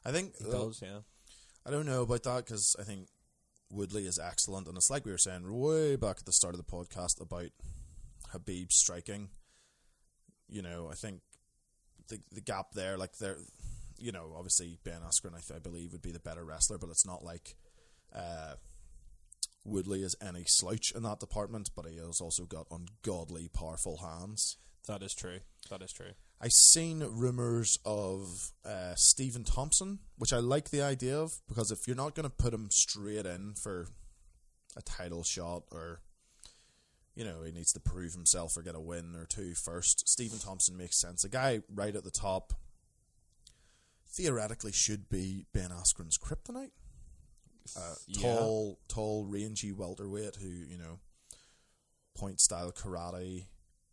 I think
he
uh,
does. Yeah.
I don't know about that because I think Woodley is excellent, and it's like we were saying way back at the start of the podcast about Khabib striking. You know, I think the the gap there, like there, you know, obviously Ben Askren, I, I believe, would be the better wrestler, but it's not like uh, Woodley is any slouch in that department. But he has also got ungodly powerful hands.
That is true. That is true.
I seen rumors of uh, Stephen Thompson, which I like the idea of because if you're not going to put him straight in for a title shot or you know he needs to prove himself or get a win or two first, Stephen Thompson makes sense. A guy right at the top theoretically should be Ben Askren's kryptonite. Uh,
Yeah.
tall, tall, rangy welterweight who you know point style karate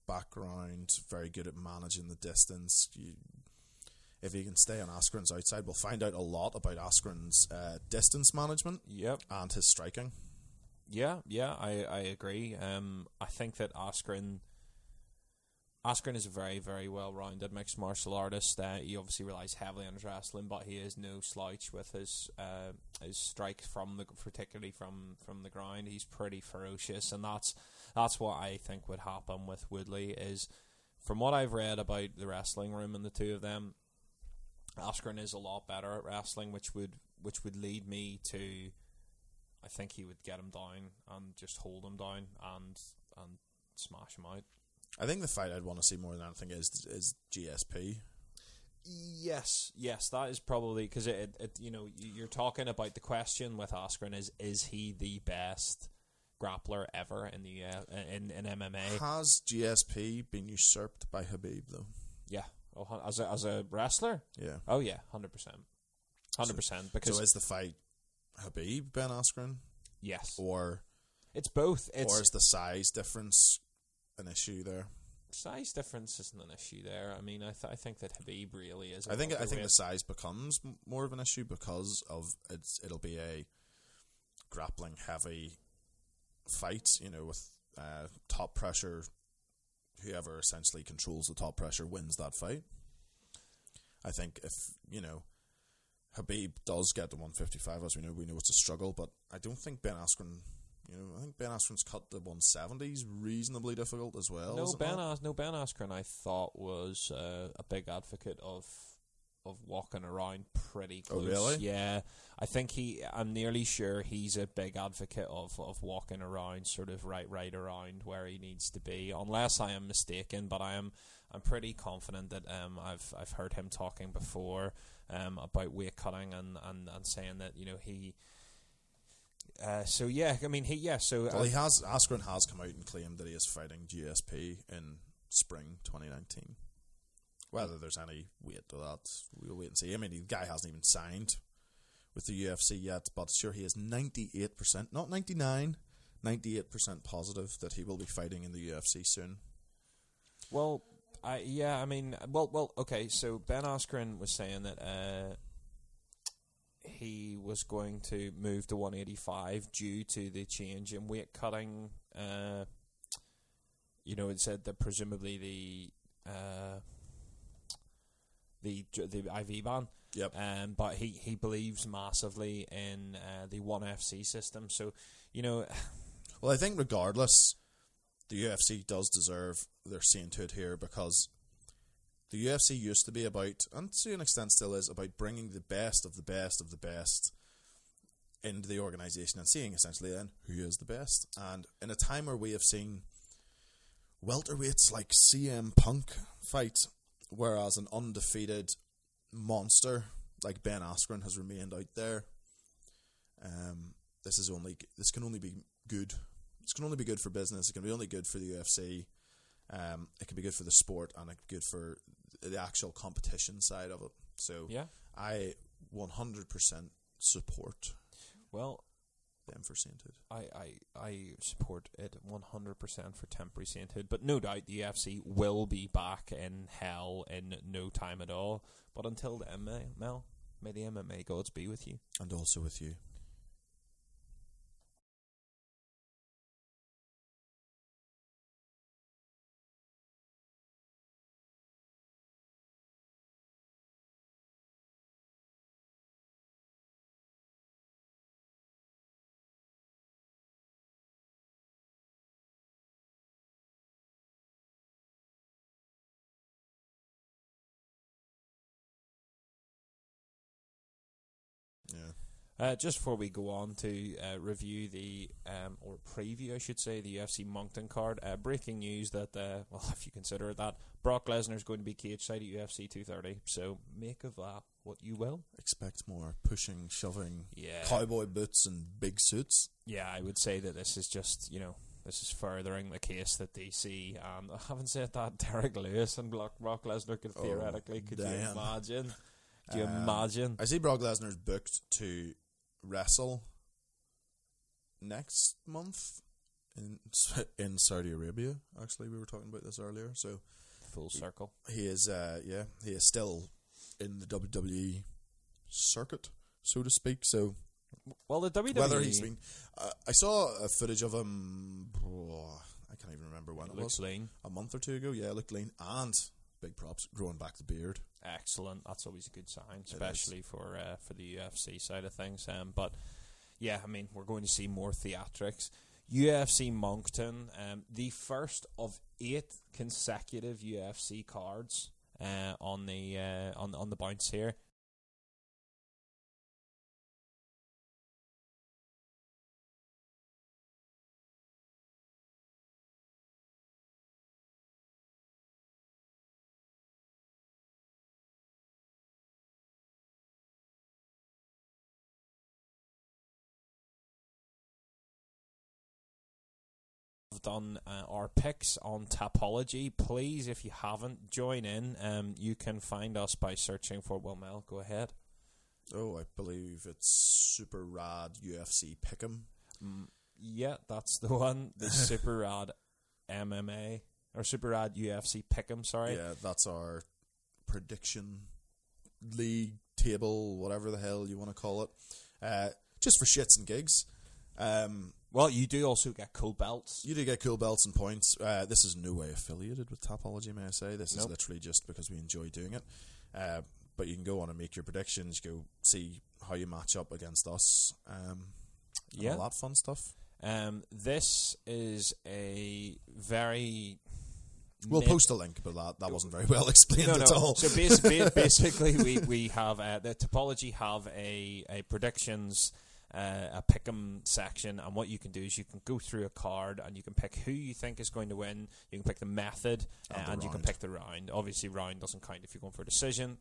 background, very good at managing the distance. You, if he can stay on Askren's outside, we'll find out a lot about Askren's uh, distance management
Yep.
and his striking.
Yeah, yeah, I, I agree. Um, I think that Askren Askren is a very, very well rounded mixed martial artist. Uh, he obviously relies heavily on his wrestling, but he is no slouch with his uh, his strikes from the particularly from, from the ground. He's pretty ferocious, and that's that's what I think would happen with Woodley. Is from what I've read about the wrestling room and the two of them, Askren is a lot better at wrestling, which would which would lead me to I think he would get him down and just hold him down and and smash him out.
I think the fight I'd want to see more than anything is is GSP.
Yes, yes, that is probably because it, it, you know, you- you're talking about the question with Askren is is he the best grappler ever in the uh, in in MMA?
Has GSP been usurped by Khabib though?
Yeah, oh, as a as a wrestler,
Yeah.
oh yeah, hundred percent, hundred percent. Because
So is the fight Khabib Ben Askren
yes,
or
it's both. It's
or is the size difference an issue there?
size difference isn't an issue there. I mean, I th- I think that Khabib really is.
I think I think the size becomes more of an issue because of it's it'll be a grappling heavy fight, you know, with uh, top pressure. Whoever essentially controls the top pressure wins that fight. I think if you know Khabib does get to 155, as we know, we know it's a struggle, but I don't think Ben Askren. You know, I think Ben Askren's cut to 170s reasonably difficult as well.
No Ben? As- no Ben Askren, I thought was uh, a big advocate of of walking around pretty close.
Oh, really?
Yeah, I think he. I'm nearly sure he's a big advocate of, of walking around, sort of right right around where he needs to be, unless I am mistaken. But I am I'm pretty confident that um I've I've heard him talking before um about weight cutting and, and, and saying that you know he. Uh, so yeah, I mean he yeah so
Well,
uh,
he has Askren has come out and claimed that he is fighting GSP in spring 2019. Whether there's any weight to that, we'll wait and see. I mean, the guy hasn't even signed with the UFC yet, but sure, he is 98%, not 99, 98% positive that he will be fighting in the UFC soon.
Well, I yeah, I mean, well, well, okay. So Ben Askren was saying that uh, he was going to move to 185 due to the change in weight cutting. Uh, you know, it said that presumably the uh, the the IV ban.
Yep.
Um, but he, he believes massively in uh, the one FC system. So, you know,
Well, I think regardless, the UFC does deserve their it here because the UFC used to be about, and to an extent still is, about bringing the best of the best of the best into the organization and seeing essentially then who is the best. And in a time where we have seen welterweights like CM Punk fight, whereas an undefeated monster like Ben Askren has remained out there. Um, this is only this can only be good. This can only be good for business. It can be only good for the UFC. Um, it can be good for the sport and it can be good for the actual competition side of it. So
yeah.
I 100% support
Well,
them for it.
I, I, I support it 100% for temporary sainthood, but no doubt the UFC will be back in hell in no time at all. But until then, Mel may the MMA gods be with you.
And also with you.
Uh, just before we go on to uh, review the um, or preview, I should say, the UFC Moncton card. Uh, breaking news that uh, well, if you consider it that Brock Lesnar is going to be cage side at UFC 230. So make of that what you will.
Expect more pushing, shoving,
Yeah.
cowboy boots and big suits.
Yeah, I would say that this is just you know this is furthering the case that DC and I haven't said that Derrick Lewis and Brock, Brock Lesnar could theoretically. Could you imagine? Could you
Um,
imagine?
I see Brock Lesnar's booked to wrestle next month in in Saudi Arabia. Actually, we were talking about this earlier. So
Full circle.
he is, uh, yeah, he is still in the WWE circuit, so to speak. So
Well, the WWE
whether he's been, uh, I saw a footage of him. oh, I can't even remember when it
looks
was.
lean.
A month or two ago. Yeah, looked lean and big props growing back the beard.
excellent. That's always a good sign, especially for uh, for the UFC side of things. Um, but yeah, I mean, we're going to see more theatrics. UFC Moncton, um, the first of eight consecutive UFC cards uh, on the uh, on on the bounce here. Done uh, our picks on Tapology. Please, if you haven't, join in. Um, you can find us by searching for Will Mel. Go ahead.
Oh, I believe it's Super Rad UFC Pick'em.
Yeah, that's the one. The Super Rad MMA or Super Rad UFC Pick'em. Sorry.
Yeah, that's our prediction league table, whatever the hell you want to call it. Uh, just for shits and gigs. Um,
Well, you do also get cool belts.
you do get cool belts and points. Uh, this is no way affiliated with Tapology, may I say. This is literally just because we enjoy doing it. Uh, but you can go on and make your predictions, go see how you match up against us. Um,
Yeah.
all that fun stuff.
Um, this is a very
We'll post a link, but that, that wasn't very well explained
no,
at all.
So basically, basically, we we have uh, the Tapology have a a predictions. Uh, a pick'em section, and what you can do is you can go through a card and you can pick who you think is going to win. You can pick the method, uh,
And
and, you can pick the round. Obviously, round doesn't count if you're going for a decision.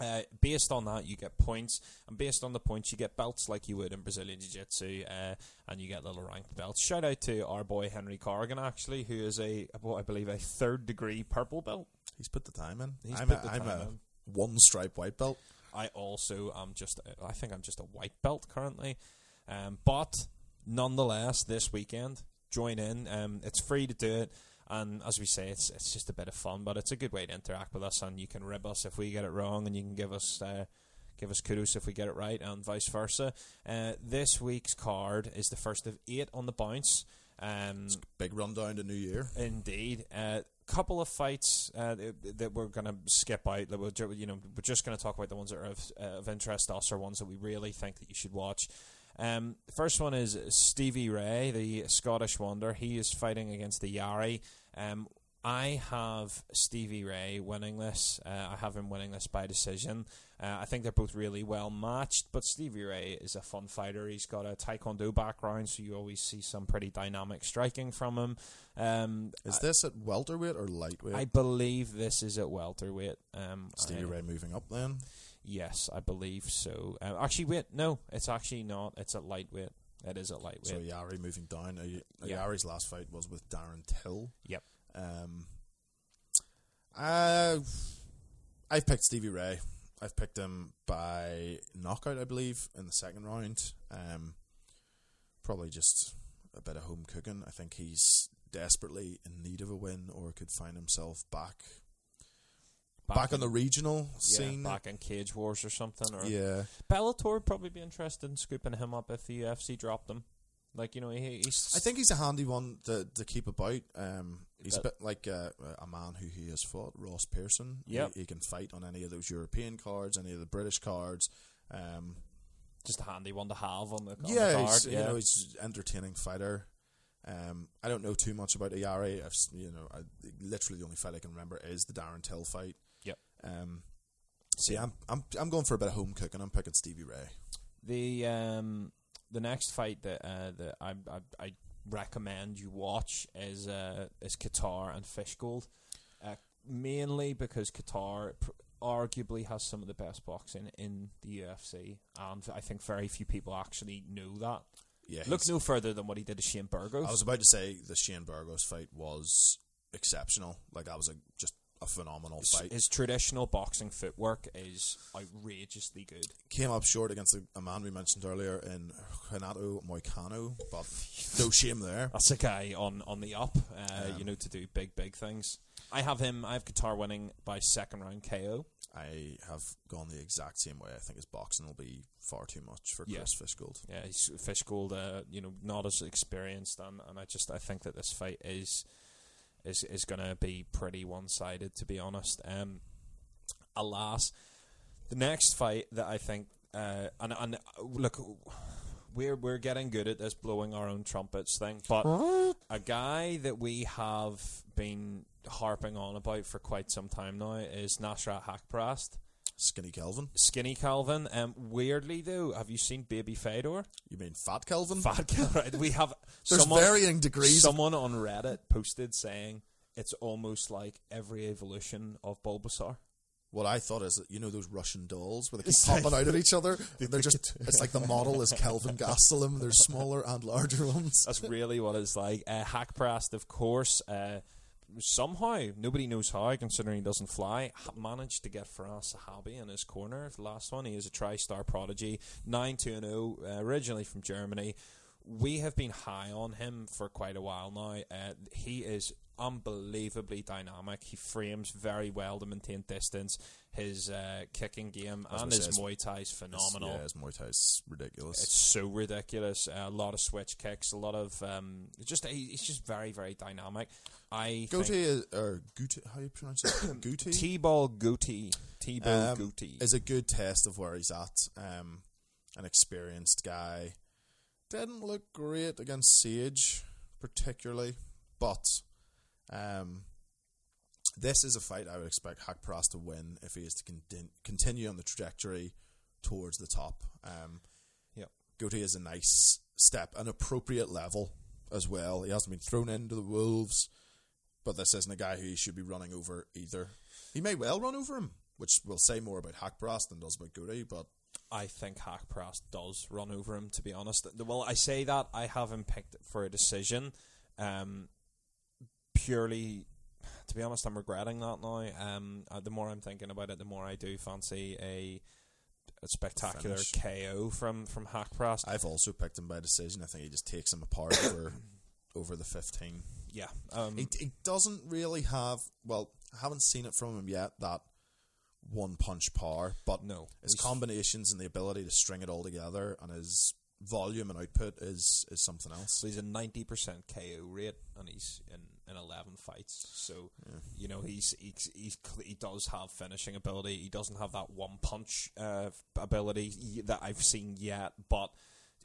Uh, based on that, you get points, and based on the points, you get belts like you would in Brazilian Jiu Jitsu, uh, and you get little ranked belts. Shout out to our boy Henry Corrigan, actually, who is a, what I believe, a third degree purple belt.
He's put the time in.
He's
I'm
put
a,
the
I'm a
in.
one stripe white belt.
I also am just, I think I'm just a white belt currently. Um, but nonetheless, this weekend, join in. Um, it's free to do it. And as we say, it's it's just a bit of fun, but it's a good way to interact with us. And you can rib us if we get it wrong, and you can give us uh, give us kudos if we get it right, and vice versa. Uh, this week's card is the first of eight on the bounce. Um,
Big rundown to New Year.
Indeed, a couple of fights uh, that- we're going to skip out. That we're, you know, we're just going to talk about the ones that are of, uh, of interest to us, or ones that we really think that you should watch. Um, the first one is Stevie Ray, the Scottish wonder. He is fighting against the Yari. Um, I have Stevie Ray winning this. Uh, I have him winning this by decision. Uh, I think they're both really well matched, but Stevie Ray is a fun fighter. He's got a taekwondo background, so you always see some pretty dynamic striking from him. Um,
Is this at welterweight or lightweight?
I believe this is at welterweight. Um,
Stevie
I-
Ray moving up then.
Yes, I believe so. Um, actually, wait, no, it's actually not. It's at lightweight. It is at lightweight.
So Ayari moving down. Uh,
Yeah.
Ayari's last fight was with Darren Till.
Yep.
Um, uh, I've picked Stevie Ray. I've picked him by knockout, I believe, in the second round. Um, probably just a bit of home cooking. I think he's desperately in need of a win, or could find himself back back, on
in-
the regional
yeah,
scene.
back in Cage Wars or something. Or
yeah,
Bellator would probably be interested in scooping him up if the UFC dropped him. Like you know, he, he's.
I think he's a handy one to, to keep about. Um, he's a bit like uh, a man who he has fought, Ross Pearson.
Yep.
He, he can fight on any of those European cards, any of the British cards. Um,
just a handy one to have on the, on
yeah,
the card. yeah,
you know, he's an entertaining fighter. Um, I don't know too much about Ayari. I've you know, I, literally the only fight I can remember is the Darren Till fight.
Yep.
Um, yeah, I'm, I'm I'm going for a bit of home cooking. I'm picking Stevie Ray.
The um, the next fight that uh, that I, I I recommend you watch is uh, is Kattar and Fishgold, uh, mainly because Kattar pr- arguably has some of the best boxing in the UFC, and I think very few people actually know that.
Yeah,
Look no further than what he did to Shane Burgos.
I was about to say the Shane Burgos fight was exceptional. Like that was a just a phenomenal
his,
fight.
his traditional boxing footwork is outrageously good.
Came up short against a, a man we mentioned earlier in Renato Moicano, but no shame there.
That's a guy on, on the up, uh,
Um,
you know, to do big, big things. I have him, I have Kattar winning by second round KO.
I have gone the exact same way. I think his boxing will be far too much for
Yeah.
Chris Fishgold.
Yeah, he's Fishgold, uh, you know, not as experienced, and, and I just I think that this fight is is is going to be pretty one sided, to be honest. Um, alas, the next fight that I think, uh, and and uh, look, we're we're getting good at this blowing our own trumpets thing, but a guy that we have been harping on about for quite some time now is Nasrat Haqparast.
Skinny Kelvin.
Skinny Kelvin. Um, weirdly though, have you seen Baby Fedor?
You mean Fat Kelvin?
Fat Kelvin. Right, we have
There's
someone,
varying degrees.
Someone on Reddit posted saying it's almost like every evolution of Bulbasaur.
What I thought is, that, you know, those Russian dolls where they keep
It's
popping
like-
out at each other. They're just, it's like the model is Kelvin Gastelum. There's smaller and larger ones.
That's really what it's like. Uh, Haqparast, of course, uh, somehow nobody knows how, considering he doesn't fly, managed to get Firas Zahabi in his corner. The last one, he is a tri-star prodigy, nine two zero, uh, originally from Germany. We have been high on him for quite a while now. Uh, he is unbelievably dynamic. He frames very well to maintain distance. His uh, kicking game and his Muay Thai is phenomenal.
Yeah, his Muay Thai is ridiculous.
It's so ridiculous. Uh, a lot of switch kicks, a lot of um, just he- he's just very very dynamic. I
Goatee or how you pronounce it? Gootee?
T-ball Gootee, T-ball
um,
Gootee.
is a good test of where he's at. Um, an experienced guy. Didn't look great against Sage, particularly, but um, this is a fight I would expect Hakparas to win if he is to contin- continue on the trajectory towards the top. Um,
Yep.
Goatee is a nice step, an appropriate level as well. He hasn't been thrown into the wolves, but this isn't a guy who he should be running over either. He may well run over him, which will say more about Haqparast than does about Goody, but
I think Haqparast does run over him. To be honest, well, I say that I have him picked for a decision. Um, purely, to be honest, I'm regretting that now. Um, uh, the more I'm thinking about it, the more I do fancy a, a spectacular
Finish.
KO from from Haqparast.
I've also picked him by decision. I think he just takes him apart over over the 15.
yeah, um,
He, he doesn't really have, well, I haven't seen it from him yet, that one punch power, but
No.
his combinations and the ability to string it all together and his volume and output is, is something else.
So he's a ninety percent KO rate, and he's in, in eleven fights. So you know he's, he's he's he does have finishing ability. He doesn't have that one punch uh, ability that I've seen yet, but.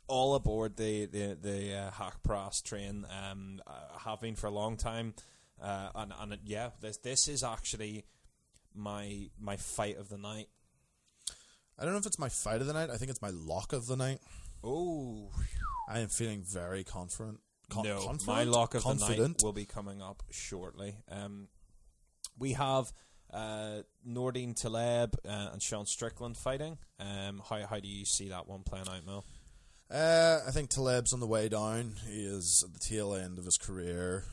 All aboard the the the uh, Haqparast train, um, uh, have been for a long time, uh, and and it, yeah, this this is actually my my fight of the night.
I don't know if it's my fight of the night. I think it's my lock of the night.
Oh
I am feeling very confident. Con-
no,
confident?
my lock of the night will be coming up shortly. Um, we have uh, Nordine Taleb uh, and Sean Strickland fighting. Um, how how do you see that one playing out, Mel?
Uh, I think Taleb's on the way down. He is at the tail end of his career.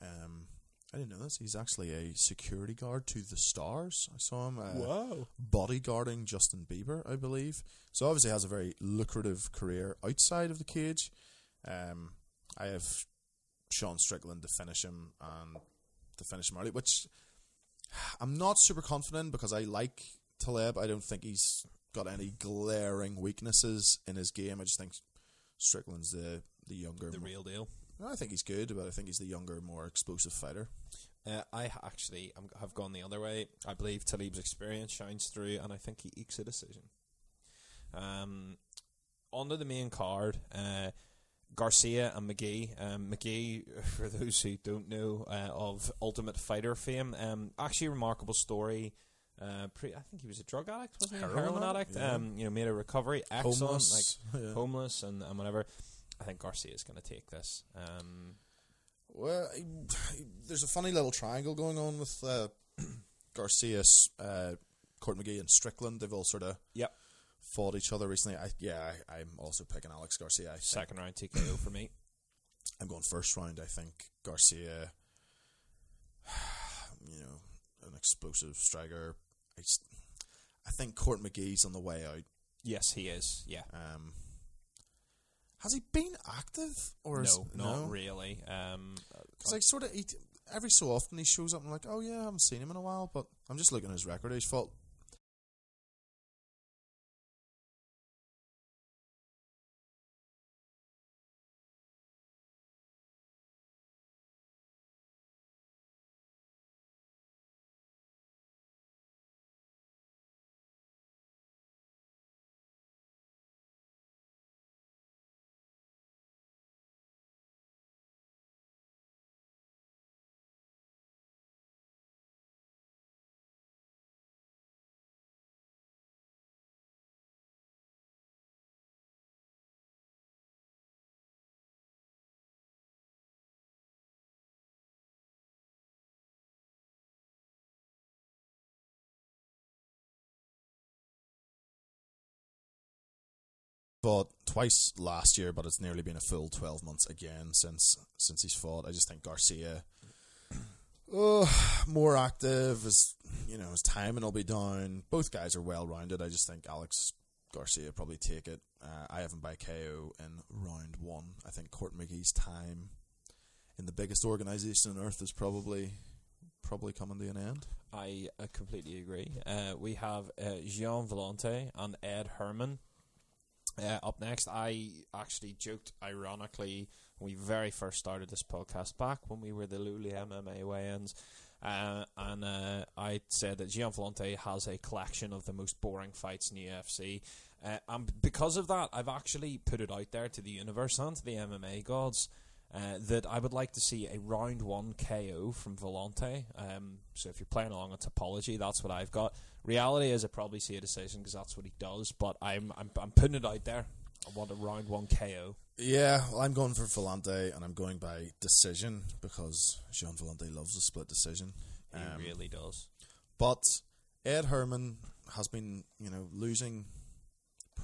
Um, I didn't know this. He's actually a security guard to the Stars. I saw him uh, bodyguarding Justin Bieber, I believe. So obviously has a very lucrative career outside of the cage. Um, I have Sean Strickland to finish him and to finish him early, which I'm not super confident because I like Taleb. I don't think he's got any glaring weaknesses in his game. I just think Strickland's the the younger,
The real deal.
I think he's good, but I think he's the younger, more explosive fighter.
Uh, I actually have gone the other way. I believe Taleb's experience shines through, and I think he ekes a decision. Um, onto the main card, uh, Garcia and McGee. Um, McGee, for those who don't know, uh, of Ultimate Fighter fame, um, actually a remarkable story. Uh, pre, I think he was a drug addict, wasn't he?
Heroin
Heroin,
addict, yeah.
Um, you know, made a recovery, excellent,
Homeless,
like
yeah.
homeless and, and whatever. I think Garcia is going to take this. Um,
Well, there's a funny little triangle going on with uh, Garcia, uh, Court McGee, and Strickland. They've all sort of
yep,
fought each other recently. I, yeah, I, I'm also picking Alex Garcia.
Second round TKO for me.
I'm going first round. I think Garcia, you know, an explosive striker. I, just, I think Court McGee's on the way out.
Yes, he is. Yeah.
Um, has he been active or
no,
is,
not really. Um,
Because I sort of he, every so often he shows up and I'm like, oh yeah, I haven't seen him in a while, but I'm just looking at his record. He's fought fought twice last year, but it's nearly been a full twelve months again since since he's fought. I just think Garcia, oh, more active. His you know his timing will be down. Both guys are well rounded. I just think Alex Garcia probably take it. Uh, I have him by KO in round one. I think Court McGee's time in the biggest organization on earth is probably probably coming to an end.
I uh, completely agree. Uh, we have uh, Gian Villante and Ed Herman. Uh, up next, I actually joked ironically when we very first started this podcast back when we were the Luli MMA weigh-ins, uh, and uh, I said that Gian Villante has a collection of the most boring fights in the UFC. Uh, and because of that, I've actually put it out there to the universe and to the MMA gods uh, that I would like to see a round one KO from Villante. Um, so if you're playing along a Tapology, that's what I've got. Reality is, I probably see a decision because that's what he does. But I'm, I'm I'm putting it out there. I want a round one KO.
Yeah, well, I'm going for Villante, and I'm going by decision because Gian Villante loves a split decision.
He
Um,
really does.
But Ed Herman has been, you know, losing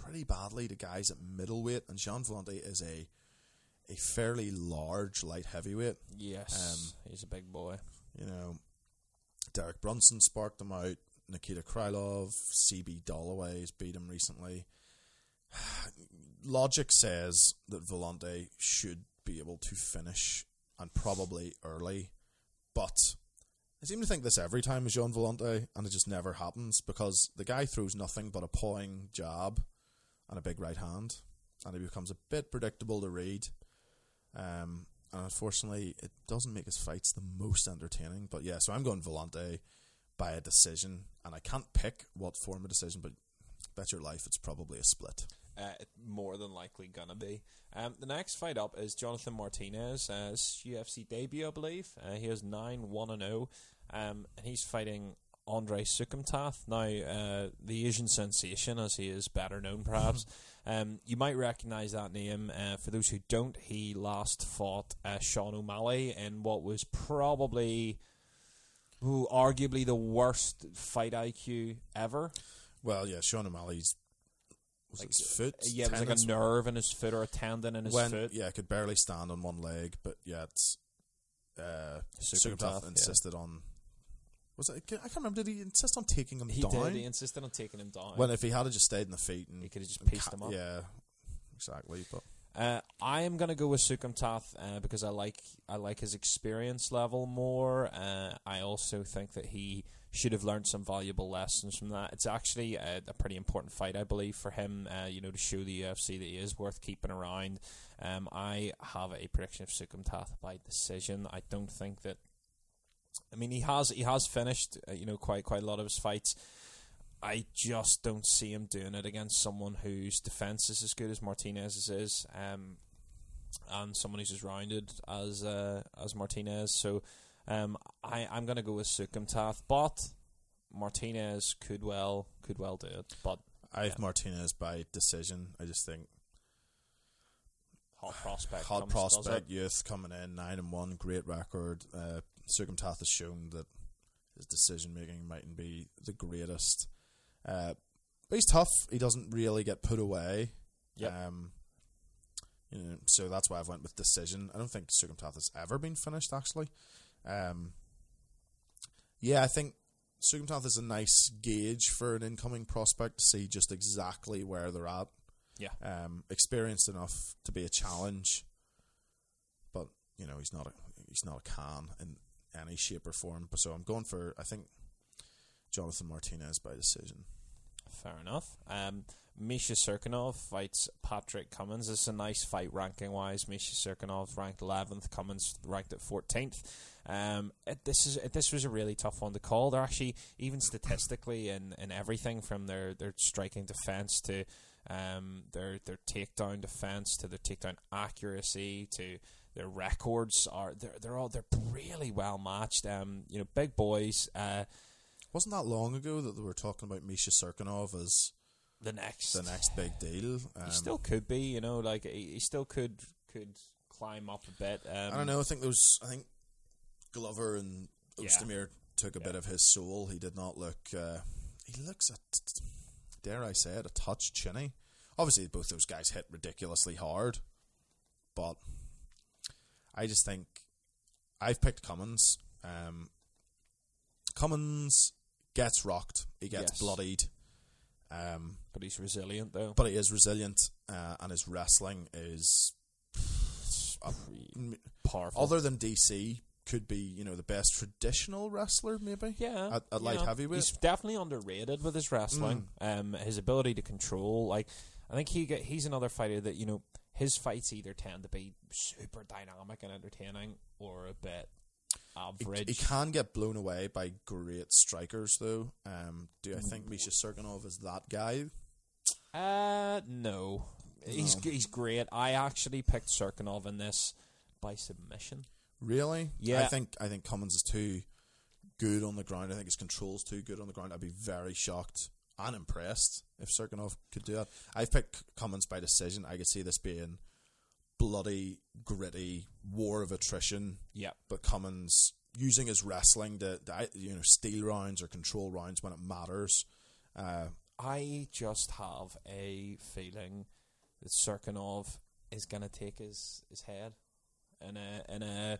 pretty badly to guys at middleweight, and Gian Villante is a a fairly large light heavyweight.
Yes, he's a big boy.
You know, Derek Brunson sparked him out. Nikita Krylov, CB Dollaway has beat him recently. Logic says that Villante should be able to finish and probably early, but I seem to think this every time with Gian Villante, and it just never happens because the guy throws nothing but a pawing jab and a big right hand, and he becomes a bit predictable to read. Um, and unfortunately, it doesn't make his fights the most entertaining. But yeah, so I'm going Villante by a decision, and I can't pick what form of decision, but bet your life it's probably a split.
Uh, more than likely gonna be. Um, the next fight up is Jonathan Martinez, uh, UFC debut, I believe. Uh, he has nine one and zero, um, and he's fighting Andre Soukhamthath. Now, uh, the Asian sensation, as he is better known, perhaps. um, you might recognise that name. Uh, for those who don't, he last fought uh, Sean O'Malley in what was probably, ooh, arguably the worst fight IQ ever.
Well, yeah, Sean O'Malley's was
Like,
it his foot.
Yeah, it was like a nerve in his foot or a tendon in his
when
foot.
yeah, could barely stand on one leg, but yet uh,
Soukhamthath,
Soukhamthath
yeah.
insisted on. Was it? I can't remember. Did he insist on taking him
He
down?
did. He insisted on taking him down.
when if he had just stayed in the feet and
He could've just
and
pieced him up.
Yeah, exactly. But
uh, I am going to go with Soukhamthath uh, because I like I like his experience level more. Uh, I also think that he should have learned some valuable lessons from that. It's actually a, a pretty important fight, I believe, for him. Uh, you know, to show the UFC that he is worth keeping around. Um, I have a prediction of Soukhamthath by decision. I don't think that. I mean, he has he has finished uh, you know quite quite a lot of his fights. I just don't see him doing it against someone whose defense is as good as Martinez's is, um, and someone who's as rounded as uh, as Martinez. So um, I I'm going to go with Soukhamthath, but Martinez could well could well do it, but
I have Martinez by decision. I just think
hot prospect,
hot
comes-
prospect youth coming in nine and one, great record. Uh, Soukhamthath has shown that his decision making mightn't be the greatest, uh, but he's tough. He doesn't really get put away.
Yep.
Um, you know, so that's why I've went with decision. I don't think Soukhamthath has ever been finished actually. Um, yeah, I think Soukhamthath is a nice gauge for an incoming prospect to see just exactly where they're at
Yeah,
um, experienced enough to be a challenge, but you know he's not a he's not a can in any shape or form. So I'm going for I think Jonathan Martinez by decision.
fair enough. Um, Misha Cirkunov fights Patrick Cummins. It's a nice fight ranking wise. Misha Cirkunov ranked 11th, Cummins ranked at 14th. Um, this is it, this was a really tough one to call. They're actually even statistically in, in everything from their, their striking defense to um, their their takedown defense to their takedown accuracy to their records are they're they're all they're really well matched. Um, you know, big boys. Uh,
Wasn't that long ago that they were talking about Misha Cirkunov as
the next
the next big deal? Um,
he still could be, you know, like he, he still could could climb up a bit. Um,
I don't know. I think there was. I think Glover and
Yeah.
Took a bit of his soul. He did not look. Uh, he looks at dare I say it, a touch chinny. Obviously, both those guys hit ridiculously hard, but I just think I've picked Cummins. Um, Cummins gets rocked. He gets
Yes.
bloodied. Um,
But he's resilient though.
but he is resilient, uh, and his wrestling is uh,
powerful.
other than DC, could be you know the best traditional wrestler maybe.
yeah,
at, at light
know,
heavyweight.
he's definitely underrated with his wrestling. Um, his ability to control, like I think he get, he's another fighter that you know his fights either tend to be super dynamic and entertaining or a bit
He,
average.
he can get blown away by great strikers though. Um, do I think Misha Cirkunov is that guy?
Uh, no. He's he's great. I actually picked Cirkunov in this by submission.
Really?
Yeah.
I think I think Cummins is too good on the ground. I think his control's too good on the ground. I'd be very shocked and impressed if Cirkunov could do that. I've picked Cummins by decision. I could see this being bloody, gritty war of attrition.
Yeah.
But Cummins using his wrestling to, to you know steal rounds or control rounds when it matters. Uh,
I just have a feeling that Cirkunov is going to take his, his head in a in a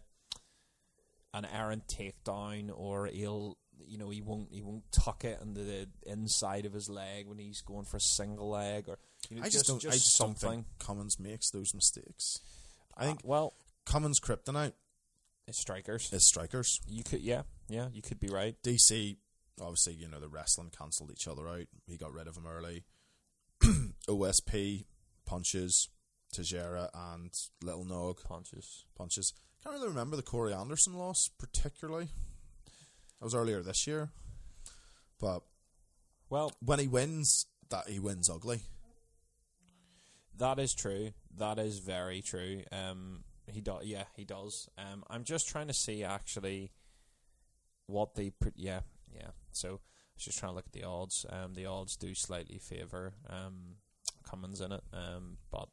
an errant takedown, or he'll you know he won't he won't tuck it into the inside of his leg when he's going for a single leg, or you know,
I just, don't. I just
something.
don't think Cummins makes those mistakes. I think
Uh, well,
Cummins' kryptonite
it's strikers.
is strikers.
You could yeah yeah you could be right.
DC, obviously, you know the wrestling cancelled each other out. He got rid of him early. OSP punches Teixeira and Little Nog
Punches.
punches. Can't really remember the Corey Anderson loss particularly. That was earlier this year, but
Well,
when he wins, that he wins ugly.
That is true. That is very true. Um, he does. Yeah, he does. Um, I'm just trying to see actually what the pr- yeah yeah. So I was just trying to look at the odds. Um, the odds do slightly favour um Cummins in it. Um, but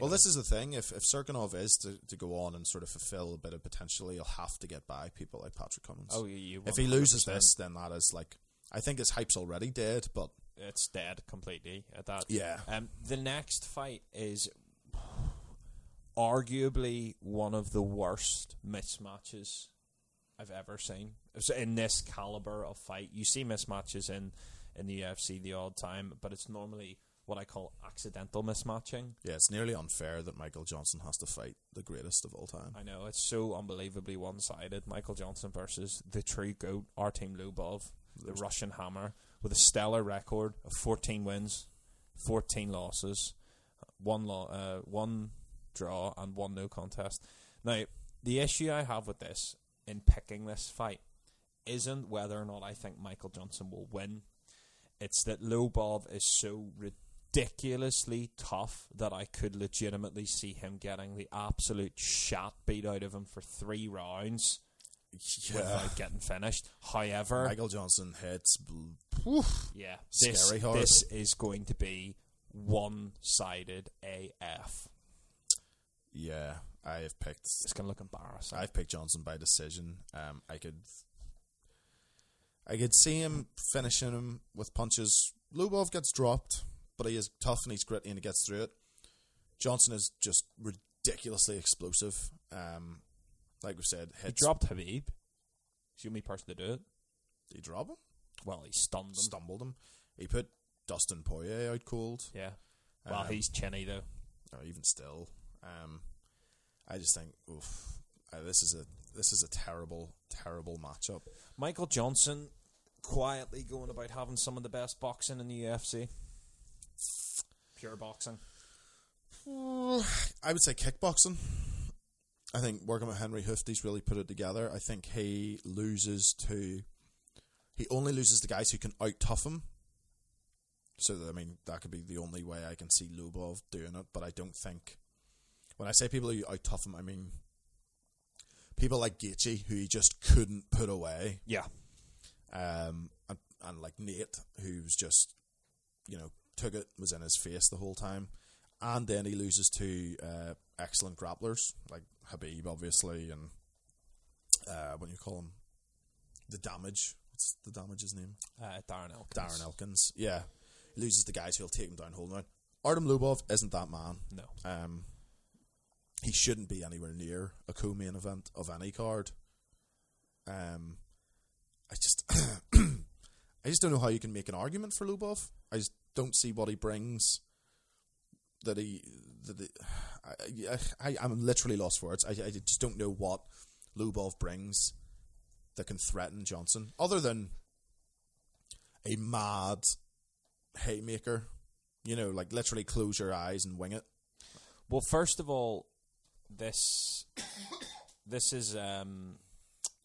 Well, this is the thing. If if Cirkunov is to, to go on and sort of fulfill a bit of potential, he'll have to get by people like Patrick Cummins.
oh you, you
if he loses this, then that is like I think his hype's already dead. But
it's dead completely at that.
Yeah.
Um, the next fight is arguably one of the worst mismatches I've ever seen. So in this caliber of fight, you see mismatches in in the UFC the odd time, but it's normally what I call accidental mismatching.
yeah, it's nearly unfair that Michael Johnson has to fight the greatest of all time.
I know it's so unbelievably one-sided. Michael Johnson versus the true goat Artem Lobov, the Russian hammer, with a stellar record of 14 wins, 14 losses, one lo- uh, one draw, and one no contest. Now, the issue I have with this in picking this fight isn't whether or not I think Michael Johnson will win. It's that Lobov is so ridiculously tough that I could legitimately see him getting the absolute shot beat out of him for three rounds
Yeah.
without getting finished. However,
Michael Johnson hits. bl-
yeah, this,
Scary hard.
this is going to be one-sided AF.
Yeah, I have picked.
It's going to look embarrassing.
I've picked Johnson by decision. Um, I could, I could see him finishing him with punches. Lobov gets dropped, but he is tough and he's gritty and he gets through it. Johnson is just ridiculously explosive. Um, like we said,
he dropped Khabib. He's the only person to do it.
Did he drop him?
Well, he stunned him.
Stumbled him. He put Dustin Poirier out cold.
Yeah. Well,
Um,
he's chinny though.
or even still. Um, I just think, oof, uh, this is a this is a terrible, terrible matchup.
Michael Johnson quietly going about having some of the best boxing in the UFC. Pure boxing.
I would say kickboxing. I think working with Henri Hooft's really put it together. I think he loses to, he only loses to guys who can out tough him. So I mean that could be the only way I can see Lobov doing it. But I don't think, when I say people who out tough him, I mean people like Gaethje who he just couldn't put away.
Yeah.
um, and, and like Nate, who's just, you know, took it, was in his face the whole time, and then he loses to uh, excellent grapplers like Khabib, obviously, and uh, what do you call him, the Damage. What's the Damage's name?
Uh, Darren Elkins.
Darren Elkins. Yeah, he loses the guys who'll take him down, hold him down. Artem Lobov isn't that man.
No.
Um, he shouldn't be anywhere near a co-main event of any card. Um, I just, I just don't know how you can make an argument for Lobov. I just don't see what he brings. That he, that he, I, I, I'm literally lost for words. I, I just don't know what Lobov brings that can threaten Johnson, other than a mad haymaker. You know, like literally close your eyes and wing it.
Well, first of all, this this is um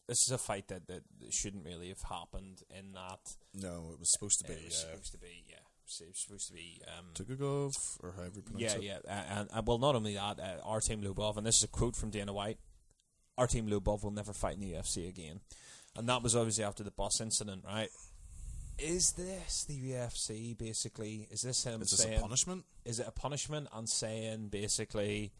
this is a fight that, that shouldn't really have happened. In that
No, it was supposed to be
it was
uh,
supposed to be yeah, it was supposed to be um
Tukhugov, or however you pronounce
yeah
it.
yeah, uh, and, and well, not only that, uh, Artem Lobov, and this is a quote from Dana White: Artem Lobov will never fight in the UFC again, and that was obviously after the bus incident, right? Is this the UFC basically? Is this him
Is this
saying?
a punishment?
is it a punishment and saying basically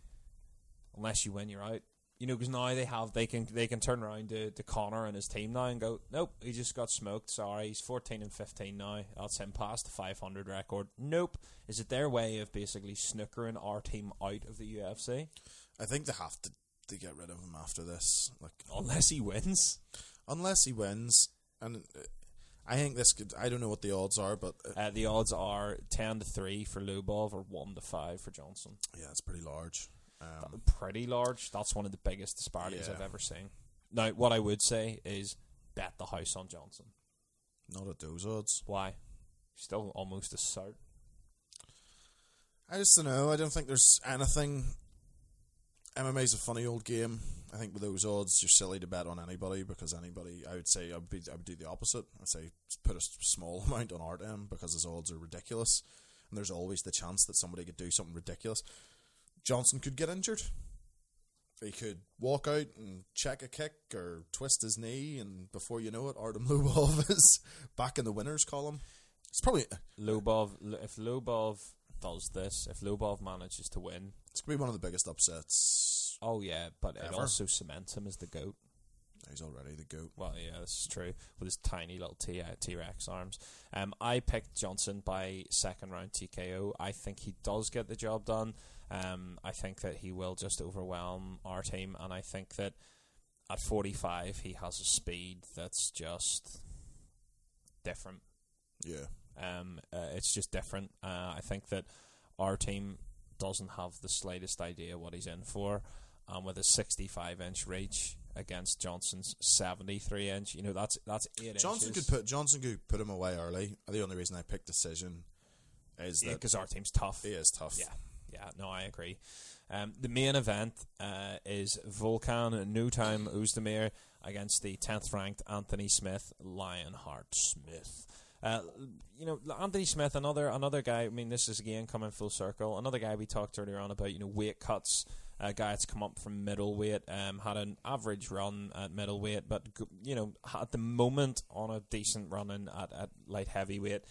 unless you win you're out you know because now they have they can they can turn around to, to Conor and his team now and go nope he just got smoked sorry he's 14 and 15 now that's him past the 500 record nope is it their way of basically snookering Artem out of the UFC
I think they have to, to get rid of him after this. Like
unless he wins
unless he wins, and uh, I think this could. I don't know what the odds are, but uh,
uh, the odds are 10 to 3 for Lobov or 1 to 5 for Johnson
yeah, it's pretty large. Um,
pretty large that's one of the biggest disparities
Yeah.
I've ever seen now what I would say is bet the house on Johnson
not at those odds.
Why? Still almost a cert.
I just don't know. I don't think there's anything. MMA's a funny old game. I think with those odds, you're silly to bet on anybody because anybody. I would say I would, be, I would do the opposite. I'd say put a small amount on Artem because his odds are ridiculous, and there's always the chance that somebody could do something ridiculous. Johnson could get injured. He could walk out and check a kick or twist his knee, and before you know it, Artem Lobov is back in the winners column. It's probably
Lobov, if Lobov does this, if Lobov manages to win,
it's gonna be one of the biggest upsets.
oh yeah, but it also cements him as the goat.
He's already the goat.
Well, yeah, this is true with his tiny little T T Rex arms. Um, I picked Johnson by second round TKO. I think he does get the job done. Um, I think that he will just overwhelm Artem, and I think that at 45 he has a speed that's just different.
Yeah.
Um, uh, it's just different. Uh, I think that Artem doesn't have the slightest idea what he's in for. Um, with a 65 inch reach against Johnson's 73 inch, you know that's that's eight
Johnson
inches.
could put Johnson could put him away early. The only reason I picked decision is that
because Artem's tough.
he is tough.
Yeah, yeah, no, I agree. Um, the main event uh, is Volkan No Time Ozdemir against the 10th ranked Anthony Smith, Lionheart Smith. Uh, you know, Anthony Smith, another another guy. I mean, this is again coming full circle. Another guy we talked earlier on about. You know, weight cuts a guy that's come up from middleweight, um, had an average run at middleweight, but you know at the moment on a decent run at, at light heavyweight.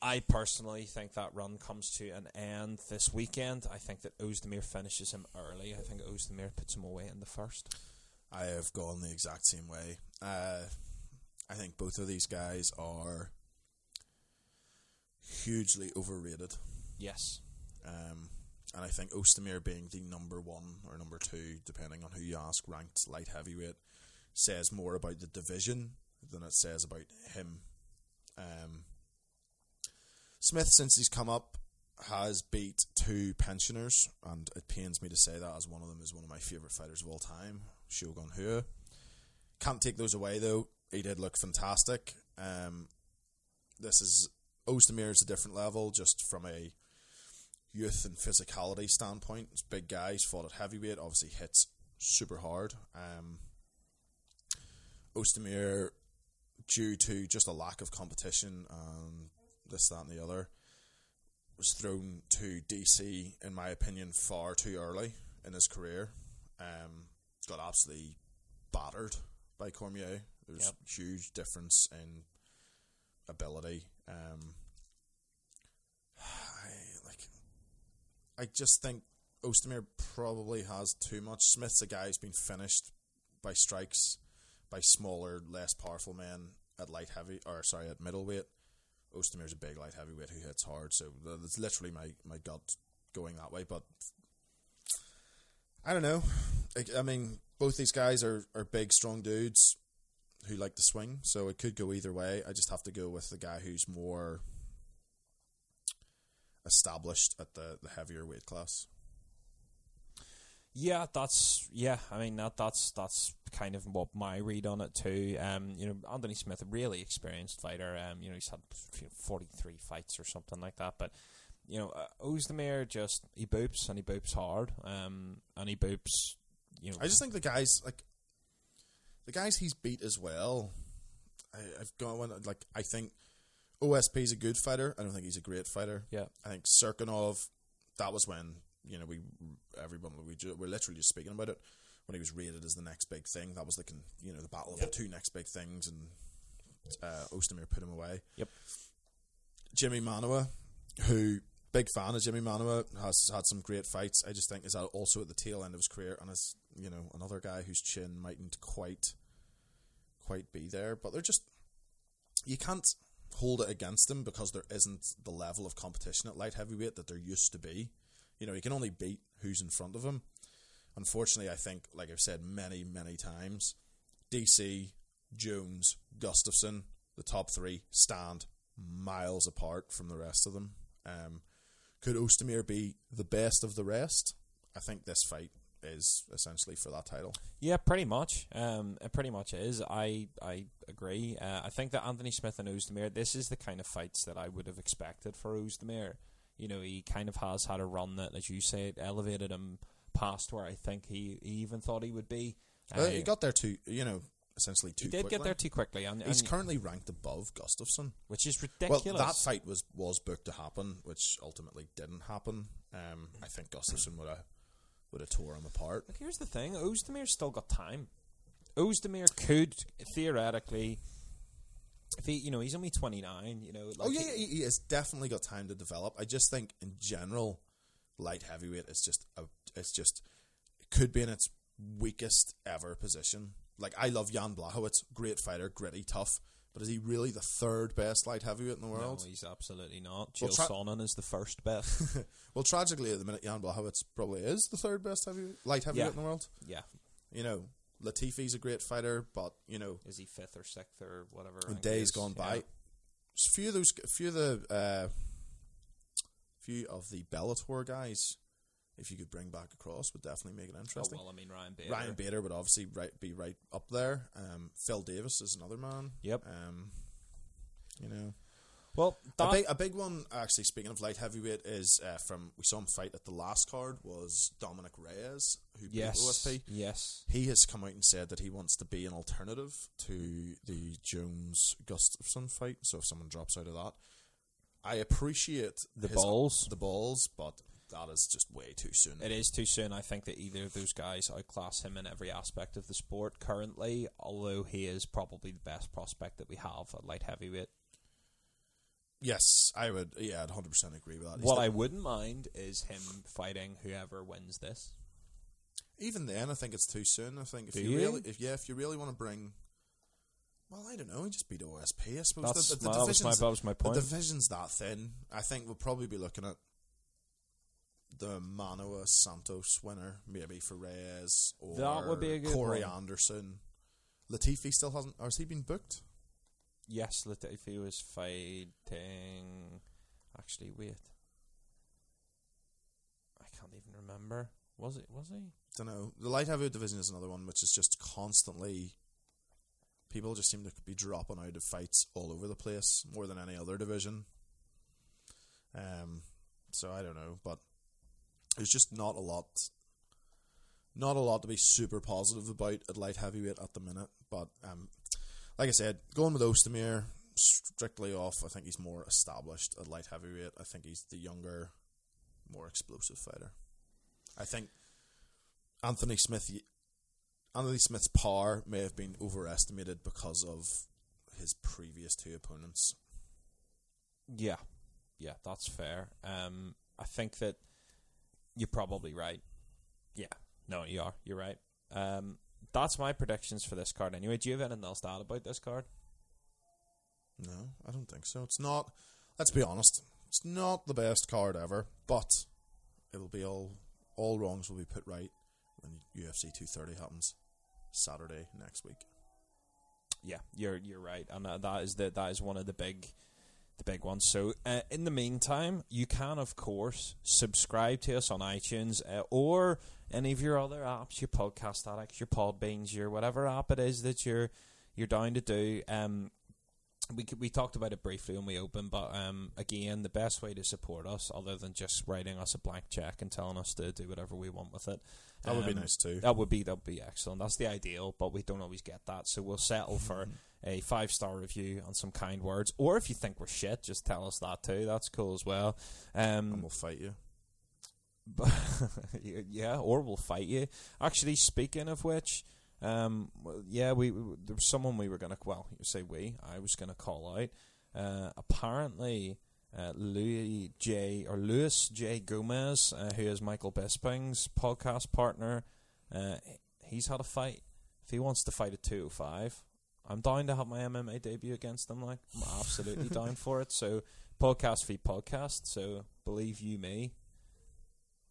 I personally think that run comes to an end this weekend. I think that Ozdemir finishes him early. I think Ozdemir puts him away in the first.
I have gone the exact same way. Uh, I think both of these guys are hugely overrated.
Yes.
Um, and I think Ozdemir being the number one or number two, depending on who you ask, ranked light heavyweight, says more about the division than it says about him. Um, Smith, since he's come up, has beat two pensioners, and it pains me to say that as one of them is one of my favourite fighters of all time, Shogun Rua. Can't take those away though. He did look fantastic. Um, this is Ozdemir is a different level, just from a youth and physicality standpoint. It's big guys fought at heavyweight, obviously hits super hard. Um, Ozdemir, due to just a lack of competition and this, that, and the other, was thrown to DC, in my opinion, far too early in his career. Um, got absolutely battered by Cormier. There's
Yep.
huge difference in ability. Um, I like. I just think Ozdemir probably has too much. Smith's a guy who's been finished by strikes by smaller, less powerful men at light heavy, or sorry, at middleweight. Ozdemir's a big light heavyweight who hits hard, so that's literally my, my gut going that way. But I don't know. I, I mean, both these guys are, are big, strong dudes who like to swing, so it could go either way. I just have to go with the guy who's more established at the, the heavier weight class.
Yeah, that's yeah. I mean that that's that's kind of what my read on it too. Um, you know, Anthony Smith, a really experienced fighter. Um, you know, he's had forty three fights or something like that. But you know, uh, Ozdemir just he boops and he boops hard. Um, and he boops. You know,
I just think the guys like the guys he's beat as well. I, I've gone like I think OSP is a good fighter. I don't think he's a great fighter.
Yeah.
I think Cirkunov. That was when you know we everyone we ju- we're literally just speaking about it when he was rated as the next big thing. That was like in, you know the battle of the two next big things, and uh, Ozdemir put him away.
Yep.
Jimmy Manuwa, who big fan of Jimmy Manuwa, has had some great fights. I just think is also at the tail end of his career, and is you know another guy whose chin mightn't quite quite be there. But they're just you can't hold it against him because there isn't the level of competition at light heavyweight that there used to be. You know, he can only beat who's in front of him. Unfortunately, I think, like I've said many, many times, DC, Jones, Gustafsson, the top three stand miles apart from the rest of them. Um, could Ozdemir be the best of the rest? I think this fight is essentially for that title.
Yeah, pretty much. Um, it pretty much is. I I agree. Uh, I think that Anthony Smith and Ozdemir, this is the kind of fights that I would have expected for Ozdemir. You know, he kind of has had a run that, as you say, elevated him past where I think he, he even thought he would be.
Uh, he got there too, you know, essentially too
he did
quickly.
get there too quickly, and,
He's currently ranked above Gustafsson.
which is ridiculous.
Well, that fight was was booked to happen, which ultimately didn't happen. Um, I think Gustafsson would have would have tore him apart.
Look, here's the thing: Ozdemir's still got time. Ozdemir could theoretically, if he, you know, he's only twenty nine. You know, oh, like
oh yeah,
he-
he, has definitely got time to develop. I just think in general, light heavyweight is just a, it's just it could be in its weakest ever position. Like I love Jan Blachowicz, great fighter, gritty, tough. But is he really the third best light heavyweight in the world?
No, he's absolutely not.
Well,
Chael
tra-
Sonnen is the first best.
Well, tragically, at the minute, Jan Blachowicz probably is the third best heavy, light heavyweight
Yeah.
in the world.
yeah.
You know, Latifi's a great fighter, but you know,
Is he fifth or sixth or whatever?
the
rank
days gone by. Just a few of those, a few of the, uh, few of the Bellator guys, if you could bring back across, would definitely make it
Oh,
interesting.
well, I mean Ryan Bader.
Ryan Bader would obviously right, be right up there. Um, Phil Davis is another man.
Yep.
Um, you know,
Well,
a big, a big one actually. Speaking of light heavyweight, is uh, from we saw him fight at the last card was Dominick Reyes, who beat
yes,
OSP.
yes.
He has come out and said that he wants to be an alternative to the Jones Gustafsson fight. So if someone drops out of that, I appreciate
The
his-
balls.
the balls, but that is just way too soon.
It is too soon. I think that either of those guys outclass him in every aspect of the sport currently, although he is probably the best prospect that we have at light heavyweight.
Yes, I would. Yeah, I'd hundred percent agree with that. He's
What I wouldn't mind is him fighting whoever wins this.
even then, I think it's too soon. I think if you,
you?
really, if yeah, if you really want to bring, well, I don't know, he just beat OSP. I suppose
That's
the, the,
my- that was my-
division's-
that was my point.
The division's that thin. I think we'll probably be looking at the Manuwa Santos winner, maybe for Reyes or
That would be a good
Corey
one.
Anderson. Latifi still hasn't, or has he been booked?
Yes, Latifi was fighting. Actually, wait. I can't even remember. Was it? Was he?
don't know. The light heavyweight division is another one which is just constantly. People just seem to be dropping out of fights all over the place more than any other division. Um, so I don't know, but there's just not a lot, not a lot to be super positive about at light heavyweight at the minute. But um, like I said, going with Ozdemir strictly off. I think he's more established at light heavyweight. I think he's the younger, more explosive fighter. I think Anthony Smith, Anthony Smith's power may have been overestimated because of his previous two opponents.
Yeah, yeah, that's fair. Um, I think that you're probably right. Yeah, no, you are. You're right. Um, that's my predictions for this card. Anyway, do you have anything else to add about this card?
No, I don't think so. It's not. Let's be honest. It's not the best card ever, but it'll be all all wrongs will be put right when UFC 230 happens Saturday next week.
Yeah, you're you're right, and uh, that is the that is one of the big the big ones. So, uh, in the meantime, you can of course subscribe to us on iTunes uh, or any of your other apps, your podcast addicts, your Podbeans, your whatever app it is that you're you're down to do. Um, we we talked about it briefly when we opened, but um, again, the best way to support us, other than just writing us a blank check and telling us to do whatever we want with it,
That would be
um,
nice too.
That would be that would be excellent. That's the ideal, but we don't always get that, so we'll settle for a five star review and some kind words. Or if you think we're shit, just tell us that too. That's cool as well.
and
Um,
we'll fight you.
but yeah, or we'll fight you. Actually, speaking of which, um, yeah, we, we there was someone we were gonna well, you say we, I was gonna call out. Uh, apparently, uh, Louis J or Louis J Gomez, uh, who is Michael Bisping's podcast partner, uh, he's had a fight. If he wants to fight at two oh five, I'm down to have my MMA debut against him. Like, I'm absolutely down for it. So, podcast feed podcast. So, believe you me.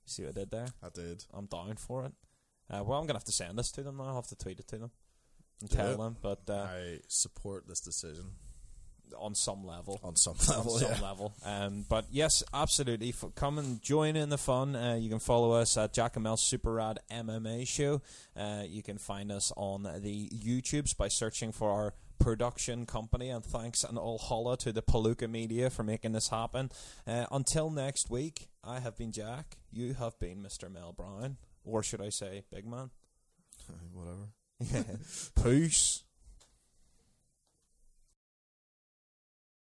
See what I did there?
I did.
I'm down for it. Uh, well, I'm gonna have to send this to them now. I'll have to tweet it to them and
Do
tell
it.
them. But uh,
I support this decision
on some level,
on some level, on
some
yeah.
level. Um, but yes, absolutely. F- come and join in the fun. Uh, you can follow us at Jack and Mel Super Rad MMA Show. Uh, you can find us on the YouTubes by searching for our production company. And thanks and all holla to the Palooka Media for making this happen. Uh, until next week, I have been Jack. You have been Mr. Mel Brown. Or should I say, Big Man?
Whatever.
Peace.